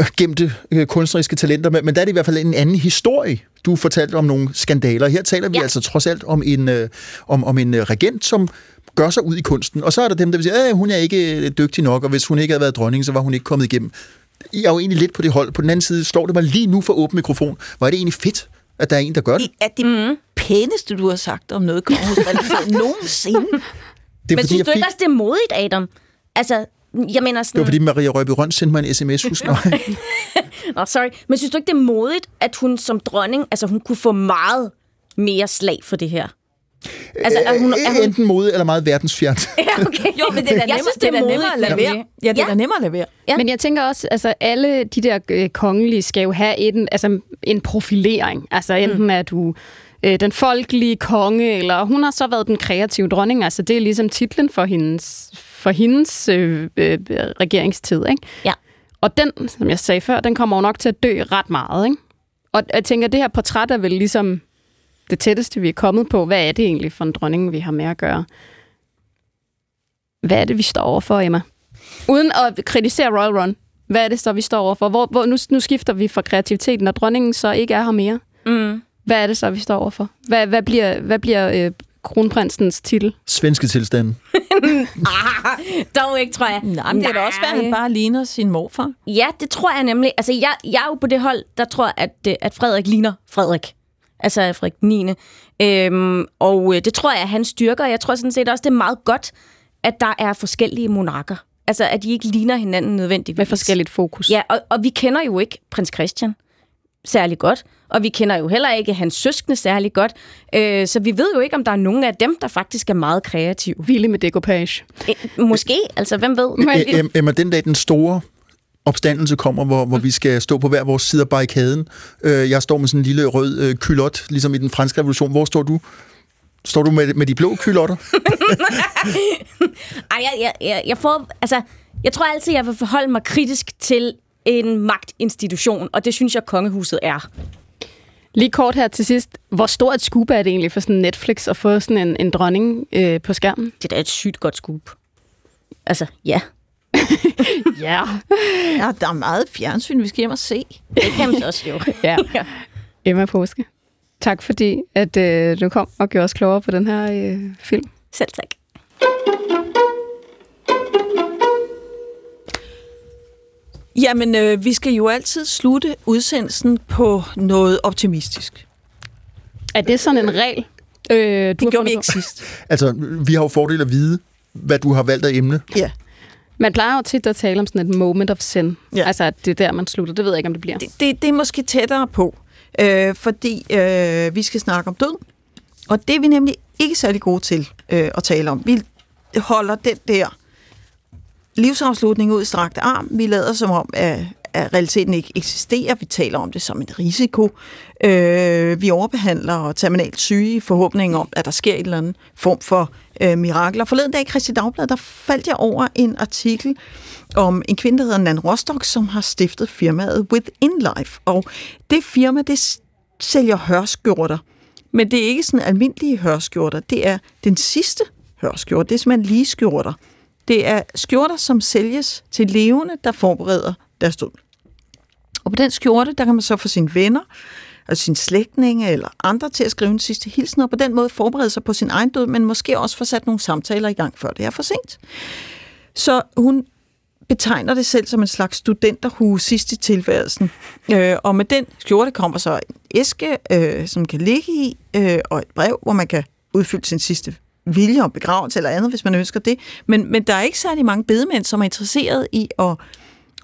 øh, gemte øh, kunstneriske talenter, men, men der er det i hvert fald en anden historie. Du fortalte om nogle skandaler. Her taler vi ja. altså trods alt om en, øh, om, om en øh, regent, som gør sig ud i kunsten. Og så er der dem, der vil sige, at hun er ikke dygtig nok, og hvis hun ikke havde været dronning, så var hun ikke kommet igennem. Jeg er jo egentlig lidt på det hold. På den anden side står det mig lige nu for åben mikrofon. Hvor er det egentlig fedt, at der er en, der gør det. Det er det mm. pæneste, du har sagt om noget kongehusrelateret <laughs> nogensinde. Det er, Men fordi, synes du ikke fik- også, det er modigt, Adam? Altså, jeg mener sådan... Det var fordi Maria Røby Røn sendte mig en sms, husk nu. <laughs> Nå, sorry. Men synes du ikke, det er modigt, at hun som dronning, altså hun kunne få meget mere slag for det her? Altså, er hun, er hun... Enten modig eller meget verdensfjernt. <laughs> Ja, okay. Jo, men det er da Jeg nemmere, synes, det er da modigt, nemmere at lade være. Ja, det er da nemmere at lade være. Ja. Men jeg tænker også, altså alle de der øh, kongelige skal jo have en, altså, en profilering. Altså enten mm. er du øh, den folkelige konge, eller hun har så været den kreative dronning. Altså det er ligesom titlen for hendes, for hendes øh, øh, regeringstid. Ikke? Ja. Og den, som jeg sagde før, den kommer jo nok til at dø ret meget. Ikke? Og jeg tænker, at det her portræt er vel ligesom det tætteste, vi er kommet på. Hvad er det egentlig for en dronning, vi har med at gøre? Hvad er det, vi står overfor, Emma? Uden at kritisere Royal Run, hvad er det så, vi står overfor? Hvor, hvor, nu, nu skifter vi fra kreativiteten, når dronningen så ikke er her mere. Mm. Hvad er det så, vi står overfor? Hvad, hvad bliver, hvad bliver øh, kronprinsens titel? Svenske tilstanden. <laughs> ah, dog ikke, tror jeg. Nej, men det er da også, hvad han bare ligner sin morfar. Ja, det tror jeg nemlig. Altså, jeg, jeg er jo på det hold, der tror, at, øh, at Frederik ligner Frederik. Altså Frederik 9. Øhm, og øh, det tror jeg er hans styrker. Jeg tror sådan set også, det er meget godt, at der er forskellige monarker. Altså, at de ikke ligner hinanden nødvendigvis. Med forskelligt fokus. Ja, og, og vi kender jo ikke prins Christian særlig godt, og vi kender jo heller ikke hans søskende særlig godt, øh, så vi ved jo ikke, om der er nogen af dem, der faktisk er meget kreative. Vilde med dekopage. Øh, måske, altså hvem ved? Æ- Em- Emma, den dag den store opstandelse kommer, hvor, hvor vi skal stå på hver vores side af barrikaden. Øh, jeg står med sådan en lille rød øh, kylot, ligesom i den franske revolution. Hvor står du? Står du med, med de blå kylotter? <laughs> Ej, jeg, jeg, jeg, jeg får, altså, jeg tror altid, jeg vil forholde mig kritisk til en magtinstitution, og det synes jeg, kongehuset er. Lige kort her til sidst. Hvor stort et scoop er det egentlig for sådan Netflix at få sådan en, en dronning øh, på skærmen? Det er da et sygt godt scoop. Altså, ja. <laughs> ja. Ja, der er meget fjernsyn, vi skal hjem og se. Det kan man så også jo. <laughs> ja. Emma Påske. Tak fordi, at øh, du kom og gjorde os klogere på den her øh, film. Selv tak. Jamen, øh, vi skal jo altid slutte udsendelsen på noget optimistisk. Er det sådan en regel? Øh, du det gjorde vi ikke sidst. altså, vi har jo fordel at vide, hvad du har valgt af emne. Ja. Man plejer jo tit at tale om sådan et moment of sin. Ja. Altså, at det er der, man slutter. Det ved jeg ikke, om det bliver. Det, det, det er måske tættere på, øh, fordi øh, vi skal snakke om død. Og det er vi nemlig ikke særlig gode til øh, at tale om. Vi holder den der livsafslutning ud i strakt arm. Vi lader som om, at, at realiteten ikke eksisterer. Vi taler om det som en risiko. Øh, vi overbehandler terminalt syge i forhåbning om, at der sker et eller andet form for øh, mirakler. Forleden dag i Christi Dagblad, der faldt jeg over en artikel om en kvinde, der hedder Nan Rostock, som har stiftet firmaet Within Life. Og det firma, det sælger hørskjorter. Men det er ikke sådan almindelige hørskjorter. Det er den sidste hørskjorte. Det er simpelthen lige skjorter. Det er skjorter, som sælges til levende, der forbereder der stod. Og på den skjorte, der kan man så få sine venner, og sine slægtninge eller andre til at skrive en sidste hilsen, og på den måde forberede sig på sin egen død, men måske også få sat nogle samtaler i gang, før det er for sent. Så hun betegner det selv som en slags studenterhue sidst i tilværelsen. Øh, og med den skjorte kommer så en æske, øh, som kan ligge i, øh, og et brev, hvor man kan udfylde sin sidste vilje om begravelse eller andet, hvis man ønsker det. Men, men der er ikke særlig mange bedemænd, som er interesseret i at,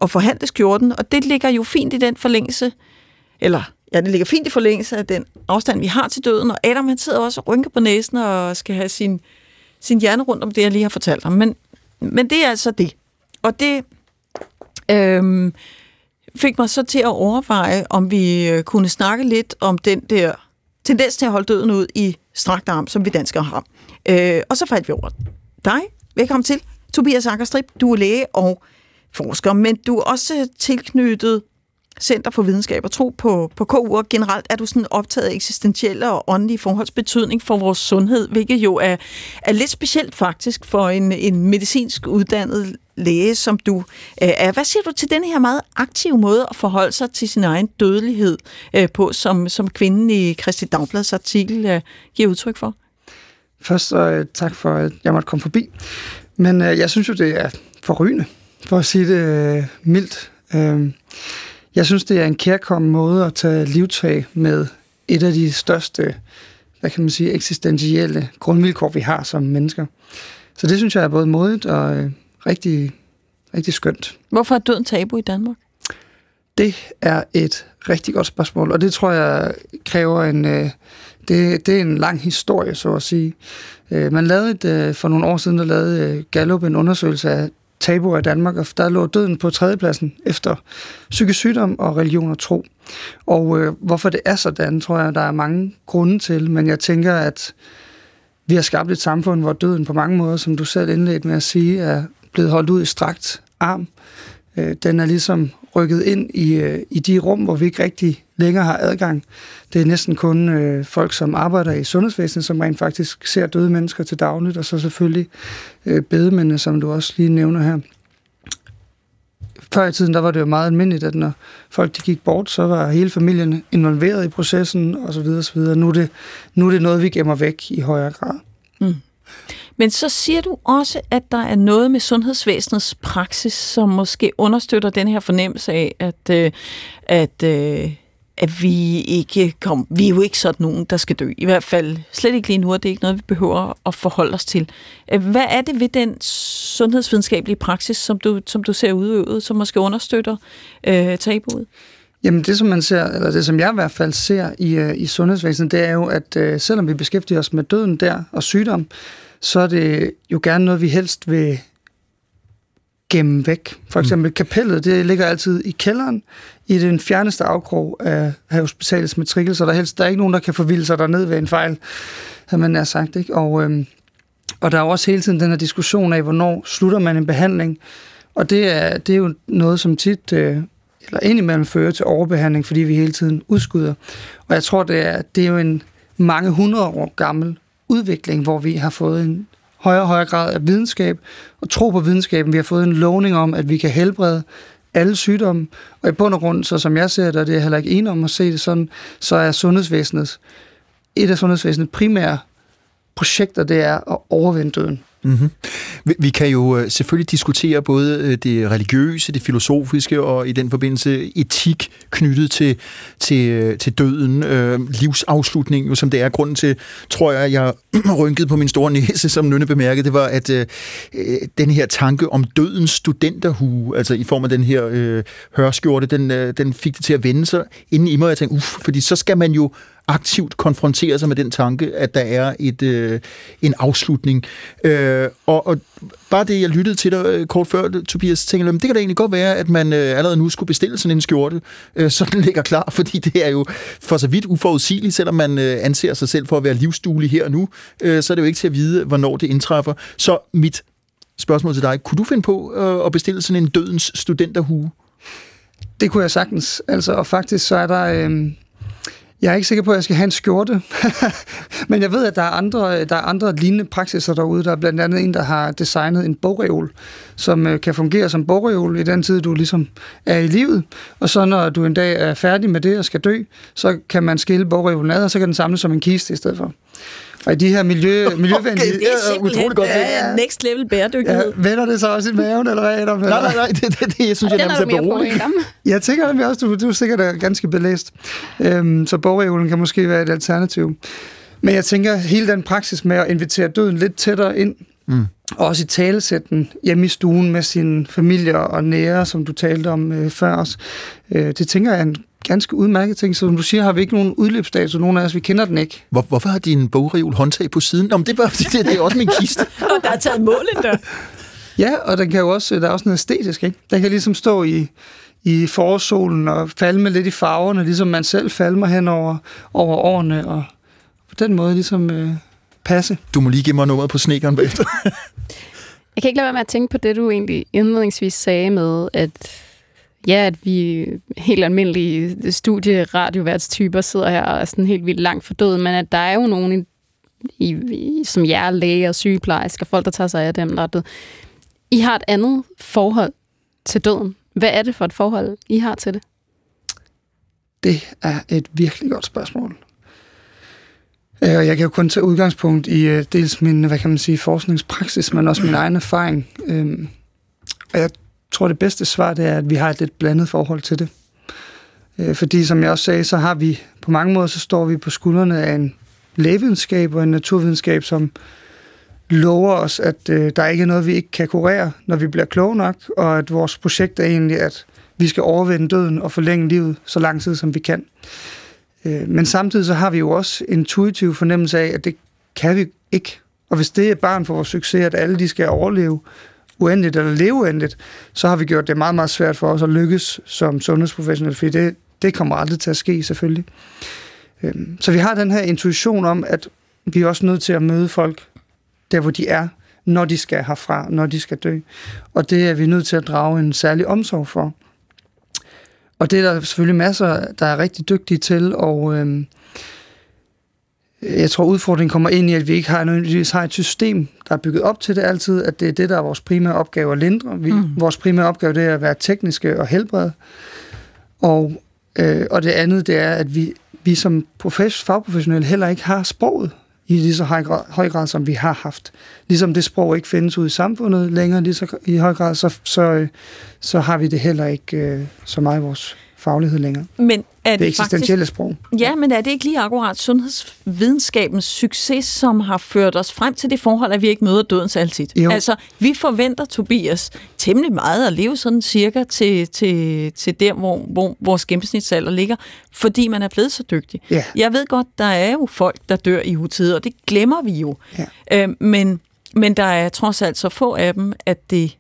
at forhandle skjorten, og det ligger jo fint i den forlængelse, eller ja, det ligger fint i forlængelse af den afstand, vi har til døden, og Adam han sidder også og rynker på næsen og skal have sin, sin hjerne rundt om det, jeg lige har fortalt ham. Men, men det er altså det. Og det øhm, fik mig så til at overveje, om vi øh, kunne snakke lidt om den der tendens til at holde døden ud i strakt arm, som vi danskere har. Øh, og så faldt vi over dig. Velkommen til. Tobias Akkerstrip, du er læge og forsker, men du er også tilknyttet Center for Videnskab og Tro på, på KU, og generelt er du sådan optaget af eksistentielle og åndelige forholds betydning for vores sundhed, hvilket jo er, er lidt specielt faktisk for en, en medicinsk uddannet læge, som du øh, er. Hvad siger du til den her meget aktive måde at forholde sig til sin egen dødelighed øh, på, som, som kvinden i Christi Dagblads artikel øh, giver udtryk for? Først så øh, tak for, at jeg måtte komme forbi. Men øh, jeg synes jo, det er forrygende, for at sige det øh, mildt. Øh, jeg synes, det er en kærkommen måde at tage livtag med et af de største, hvad kan man sige, eksistentielle grundvilkår, vi har som mennesker. Så det synes jeg er både modigt og øh, rigtig, rigtig skønt. Hvorfor er døden tabu i Danmark? Det er et rigtig godt spørgsmål, og det tror jeg kræver en... Øh, det, det er en lang historie, så at sige. Øh, man lavede et, øh, for nogle år siden, der lavede øh, Gallup en undersøgelse af tabuer i Danmark, og der lå døden på tredjepladsen efter psykisk sygdom og religion og tro. Og øh, hvorfor det er sådan, tror jeg, der er mange grunde til, men jeg tænker, at vi har skabt et samfund, hvor døden på mange måder, som du selv indledte med at sige, er blevet holdt ud i strakt arm. Øh, den er ligesom rykket ind i, øh, i de rum, hvor vi ikke rigtig længere har adgang. Det er næsten kun øh, folk, som arbejder i sundhedsvæsenet, som rent faktisk ser døde mennesker til dagligt, og så selvfølgelig øh, bedemændene, som du også lige nævner her. Før i tiden, der var det jo meget almindeligt, at når folk de gik bort, så var hele familien involveret i processen, og så videre, og så videre. Nu er det, nu er det noget, vi gemmer væk i højere grad. Mm. Men så siger du også, at der er noget med sundhedsvæsenets praksis, som måske understøtter den her fornemmelse af, at, øh, at, øh, at vi ikke kom, vi er jo ikke sådan nogen, der skal dø. I hvert fald slet ikke lige nu, og det er ikke noget, vi behøver at forholde os til. Øh, hvad er det ved den sundhedsvidenskabelige praksis, som du, som du ser udøvet, som måske understøtter øh, tabuet? Jamen det, som man ser, eller det, som jeg i hvert fald ser i, øh, i sundhedsvæsenet, det er jo, at øh, selvom vi beskæftiger os med døden der og sygdom, så er det jo gerne noget, vi helst vil gemme væk. For eksempel mm. kapellet, det ligger altid i kælderen, i den fjerneste afkrog af, af hospitalets matrikel, så der er, helst, der er ikke nogen, der kan forvilde sig derned ved en fejl, havde man nær sagt. Ikke? Og, øhm, og der er også hele tiden den her diskussion af, hvornår slutter man en behandling. Og det er, det er jo noget, som tit, øh, eller indimellem fører til overbehandling, fordi vi hele tiden udskyder. Og jeg tror, det er, det er jo en mange hundrede år gammel udvikling, hvor vi har fået en højere og højere grad af videnskab og tro på videnskaben. Vi har fået en lovning om, at vi kan helbrede alle sygdomme. Og i bund og grund, så som jeg ser det, og det er heller ikke enig om at se det sådan, så er sundhedsvæsenets, et af sundhedsvæsenets primære projekter, det er at overvinde døden. Mm-hmm. Vi kan jo øh, selvfølgelig diskutere både øh, det religiøse, det filosofiske og i den forbindelse etik knyttet til, til, øh, til døden, øh, livsafslutningen, som det er. Grunden til, tror jeg, jeg <clears throat> rynkede på min store næse, som Nynne bemærkede, det var, at øh, den her tanke om dødens studenterhue, altså i form af den her øh, hørskjorte, den, øh, den fik det til at vende sig inden i mig, og jeg tænkte, uff, fordi så skal man jo aktivt konfrontere sig med den tanke, at der er et øh, en afslutning. Øh, og, og bare det, jeg lyttede til dig øh, kort før, Tobias, tænkte jeg, det kan da egentlig godt være, at man øh, allerede nu skulle bestille sådan en skjorte, øh, så den ligger klar, <laughs> fordi det er jo for så vidt uforudsigeligt, selvom man øh, anser sig selv for at være livsduelig her og nu, øh, så er det jo ikke til at vide, hvornår det indtræffer. Så mit spørgsmål til dig, kunne du finde på øh, at bestille sådan en dødens studenterhue? Det kunne jeg sagtens, altså, og faktisk så er der... Øh jeg er ikke sikker på, at jeg skal have en skjorte, <laughs> men jeg ved, at der er, andre, der er andre lignende praksiser derude. Der er blandt andet en, der har designet en bogreol, som øh, kan fungere som bogreol i den tid, du ligesom er i livet. Og så når du en dag er færdig med det og skal dø, så kan man skille bogreolen ad, og så kan den samles som en kiste i stedet for. Og de her miljø, miljøvenlige... <laughs> Okay, det er utroligt godt. Ja, ja, next level bæredygtighed. Ja, vender det så også i maven, eller hvad, Adam? Nej, nej, nej, det, det, det jeg synes jeg nærmest er beroligt. Jeg tænker nemlig også, du, du er sikkert ganske belæst. Øhm, så bogreolen kan måske være et alternativ. Men jeg tænker, hele den praksis med at invitere døden lidt tættere ind, mm. og også i talesætten hjemme i stuen med sin familie og nære, som du talte om øh, før os, øh, det tænker jeg er en ganske udmærket ting. Så som du siger, har vi ikke nogen udløbsdato. Nogen af os, vi kender den ikke. Hvor, hvorfor har din bogreol håndtag på siden? Nå, men det er bare fordi, det, det er også min kiste. <laughs> Og der er taget mål endda. <laughs> Ja, og den kan jo også, der er også noget æstetisk, ikke? Den kan ligesom stå i, i forårssolen og falme lidt i farverne, ligesom man selv falmer hen over, over årene, og på den måde ligesom øh, passe. Du må lige give mig nummeret på snekeren bagefter. <laughs> Jeg kan ikke lade være med at tænke på det, du egentlig indledningsvis sagde med, at ja, at vi helt almindelige studieradioværtstyper sidder her og er sådan helt vildt langt for døden, men at der er jo nogen, i, i, som jeg er læger, sygeplejersker, folk, der tager sig af dem, der er død. I har et andet forhold til døden. Hvad er det for et forhold, I har til det? Det er et virkelig godt spørgsmål. Øh, jeg kan jo kun tage udgangspunkt i øh, dels min, hvad kan man sige, forskningspraksis, men også min egen erfaring. Øhm, og jeg tror, det bedste svar det er, at vi har et lidt blandet forhold til det. Øh, Fordi som jeg også sagde, så har vi på mange måder, så står vi på skuldrene af en lægevidenskab og en naturvidenskab, som lover os, at øh, der ikke er noget, vi ikke kan kurere, når vi bliver kloge nok, og at vores projekt er egentlig, at vi skal overvinde døden og forlænge livet så lang tid, som vi kan. Øh, men samtidig så har vi jo også en intuitiv fornemmelse af, at det kan vi ikke. Og hvis det er barn for vores succes, at alle de skal overleve uendeligt eller leve uendeligt, så har vi gjort det meget, meget svært for os at lykkes som sundhedsprofessionel, fordi det, det kommer aldrig til at ske selvfølgelig. Øhm, så vi har den her intuition om, at vi er også nødt til at møde folk der, hvor de er, når de skal herfra, når de skal dø. Og det er vi nødt til at drage en særlig omsorg for. Og det er der selvfølgelig masser, der er rigtig dygtige til, og øhm, jeg tror, udfordringen kommer ind i, at vi ikke har, nødvendigvis har et system, der er bygget op til det altid, at det er det, der er vores primære opgave at lindre. Vi, mm. Vores primære opgave det er at være tekniske og helbrede. Og, øh, og det andet, det er, at vi, vi som profes, fagprofessionelle heller ikke har sproget i lige så høj grad, høj grad, som vi har haft. Ligesom det sprog ikke findes ud i samfundet længere lige så, i høj grad, så, så, øh, så har vi det heller ikke øh, så meget i vores faglighed længere. Men er det, det eksistentielle faktisk, sprog. Ja, men er det ikke lige akkurat sundhedsvidenskabens succes, som har ført os frem til det forhold, at vi ikke møder døden så altid? Jo. Altså, vi forventer, Tobias, temmelig meget at leve sådan cirka til, til, til der, hvor, hvor vores gennemsnitsalder ligger, fordi man er blevet så dygtig. Ja. Jeg ved godt, der er jo folk, der dør i utide, og det glemmer vi jo. Ja. Øh, men, men der er trods alt så få af dem, at det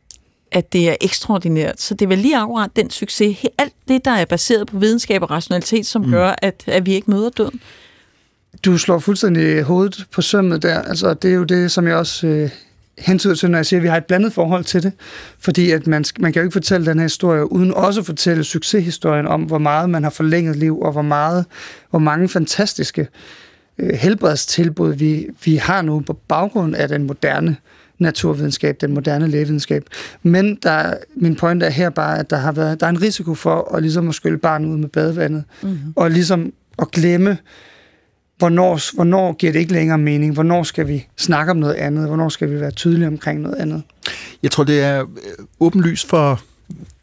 at det er ekstraordinært. Så det er vel lige akkurat den succes, alt det, der er baseret på videnskab og rationalitet, som mm. gør, at, at vi ikke møder døden. Du slår fuldstændig hovedet på sømmet der. Altså, det er jo det, som jeg også øh, hentyder til, når jeg siger, at vi har et blandet forhold til det. Fordi at man, man kan jo ikke fortælle den her historie, uden også at fortælle succeshistorien om, hvor meget man har forlænget liv, og hvor, meget, hvor mange fantastiske øh, helbredstilbud, vi, vi har nu på baggrund af den moderne naturvidenskab, den moderne lægevidenskab. Men der, min point er her bare, at der har været der er en risiko for at, ligesom at skylle barnet ud med badevandet, Mhm. og ligesom at glemme, hvornår, hvornår giver det ikke længere mening, hvornår skal vi snakke om noget andet, hvornår skal vi være tydelige omkring noget andet. Jeg tror, det er øh, åbenlyst for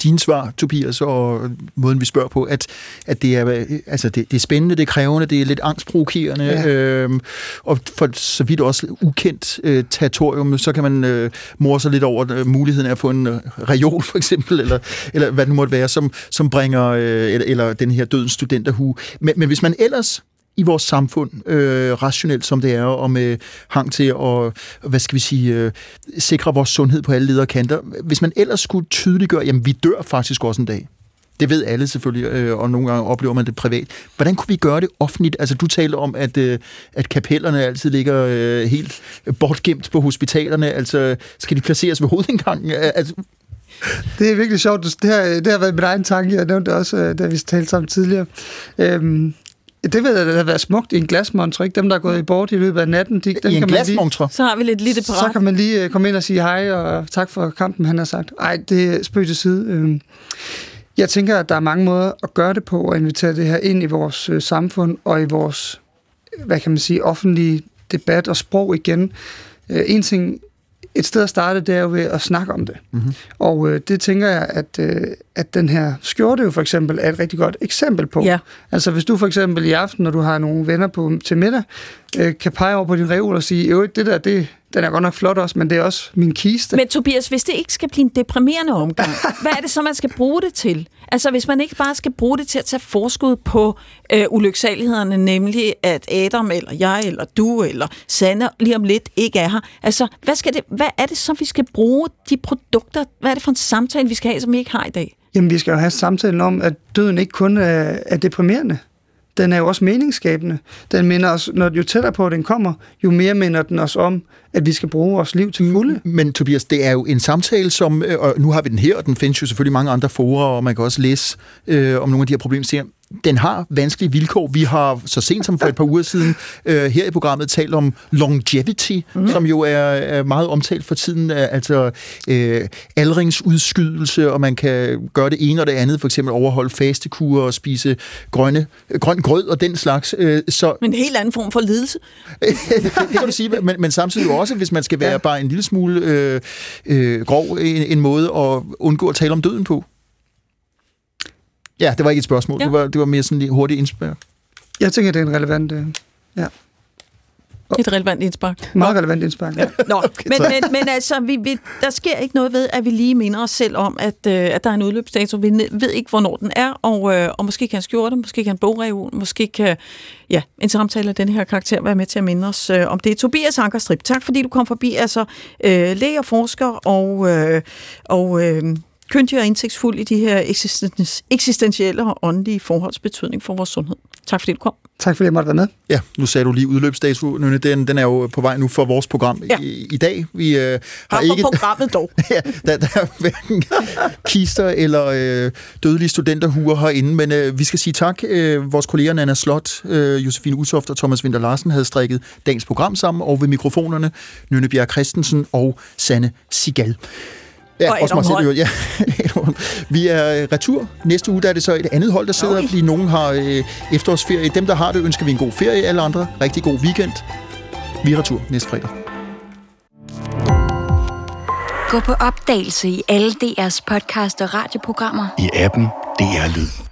dine svar, Tobias, og måden, vi spørger på, at, at det, er, altså det, det er spændende, det er krævende, det er lidt angstprovokerende, Ja. øhm, og for så vidt også ukendt øh, territorium, så kan man øh, morse sig lidt over øh, muligheden af at få en øh, reol, for eksempel, eller, eller hvad det nu måtte være, som, som bringer, øh, eller, eller den her dødens studenterhue. Men, men hvis man ellers i vores samfund, øh, rationelt som det er, og med hang til at, hvad skal vi sige, øh, sikre vores sundhed på alle ledere kanter. Hvis man ellers skulle tydeliggøre, jamen vi dør faktisk også en dag. Det ved alle selvfølgelig, øh, og nogle gange oplever man det privat. Hvordan kunne vi gøre det offentligt? Altså du talte om, at, øh, at kapellerne altid ligger øh, helt bortgemt på hospitalerne. Altså skal de placeres ved hovedindgangen? Øh, altså, Det er virkelig sjovt. Det har, det har været min egen tanke. Jeg nævnte det også, øh, da vi talte sammen tidligere. Øhm, det ved jeg, det har været smukt i en glasmontre, ikke? Dem, der er gået i bort i løbet af natten. De, dem I en kan man lige, glasmontre? Så har vi lidt lille så parat. kan man lige øh, komme ind og sige hej, og tak for kampen, han har sagt. Ej, det er spøg til side. Øhm, Jeg tænker, at der er mange måder at gøre det på, og invitere det her ind i vores øh, samfund, og i vores, hvad kan man sige, offentlige debat og sprog igen. Øh, en ting, et sted at starte, det er jo ved at snakke om det. Mm-hmm. Og øh, det tænker jeg, at, øh, at den her skjorte jo for eksempel er et rigtig godt eksempel på. Ja. Altså hvis du for eksempel i aften, når du har nogle venner på til middag, øh, kan pege over på din reol og sige, jo, det der, det, den er godt nok flot også, men det er også min kiste. Men Tobias, hvis det ikke skal blive en deprimerende omgang, <laughs> hvad er det så, man skal bruge det til? Altså, hvis man ikke bare skal bruge det til at tage forskud på øh, ulyksalighederne, nemlig at Adam, eller jeg, eller du, eller Sanne lige om lidt ikke er her. Altså, hvad, skal det, hvad er det så, vi skal bruge de produkter? Hvad er det for en samtale, vi skal have, som vi ikke har i dag? Jamen, vi skal jo have samtalen om, at døden ikke kun er, er deprimerende. Den er jo også meningsskabende. Den minder os, når jo tættere på den kommer, jo mere minder den os om, at vi skal bruge vores liv til fulde. Men Tobias, det er jo en samtale, som, øh, og nu har vi den her, og den findes jo selvfølgelig mange andre forer, og man kan også læse øh, om nogle af de her problemstillinger den har vanskelige vilkår. Vi har så sent som for et par uger siden øh, her i programmet talt om longevity, mm. som jo er, er meget omtalt for tiden, altså øh, aldringsudskydelse, og man kan gøre det ene og det andet, for eksempel overholde fastekur og spise grønne, grøn grød og den slags. Øh, så, Men en helt anden form for lidelse. det, <laughs> det kan du sige, men, men samtidig også, hvis man skal være ja. bare en lille smule øh, øh, grov, en, en måde at undgå at tale om døden på. Ja, det var ikke et spørgsmål. Ja. Det, var, det var mere sådan en hurtigt indspark. Jeg tænker, det er en relevant... Øh, ja. Et relevant indspark. Meget relevant indspark, ja. Nå, <laughs> men, men, men altså, vi, vi, der sker ikke noget ved, at vi lige minder os selv om, at, øh, at der er en udløbsdato. Vi ved ikke, hvornår den er, og, øh, og måske kan en skjorte, måske kan en bogreol, måske kan ja, en samtale af den her karakter være med til at minde os øh, om det. Tobias Ankerstrip, tak fordi du kom forbi. Altså, øh, læge og forsker og, øh, og øh, kyndig og indsigtsfuld i de her eksistentielle og åndelige forholds betydning for vores sundhed. Tak fordi du kom. Tak fordi jeg måtte være med. Ja, nu sagde du lige udløbsdato, Nynne. Den, den er jo på vej nu for vores program ja. i, i dag. Vi øh, har ikke... ikke... programmet dog. <laughs> ja, der, der er hverken kister eller øh, dødelige studenterhuer herinde, men øh, vi skal sige tak. Øh, vores kolleger Nana Slot, øh, Josefine Usoft og Thomas Winter Larsen havde strikket dagens program sammen, og ved mikrofonerne Nynne Bjerg Christensen og Sanne Sigal. Ja, og også mig selv. Ja, <laughs> vi er retur. Næste uge der er det så et andet hold, der sidder, okay. fordi nogen har øh, efterårsferie. Dem, der har det, ønsker vi en god ferie. Alle andre, rigtig god weekend. Vi er retur næste fredag. Gå på opdagelse i alle DR's podcast og radioprogrammer. I appen DR Lyd.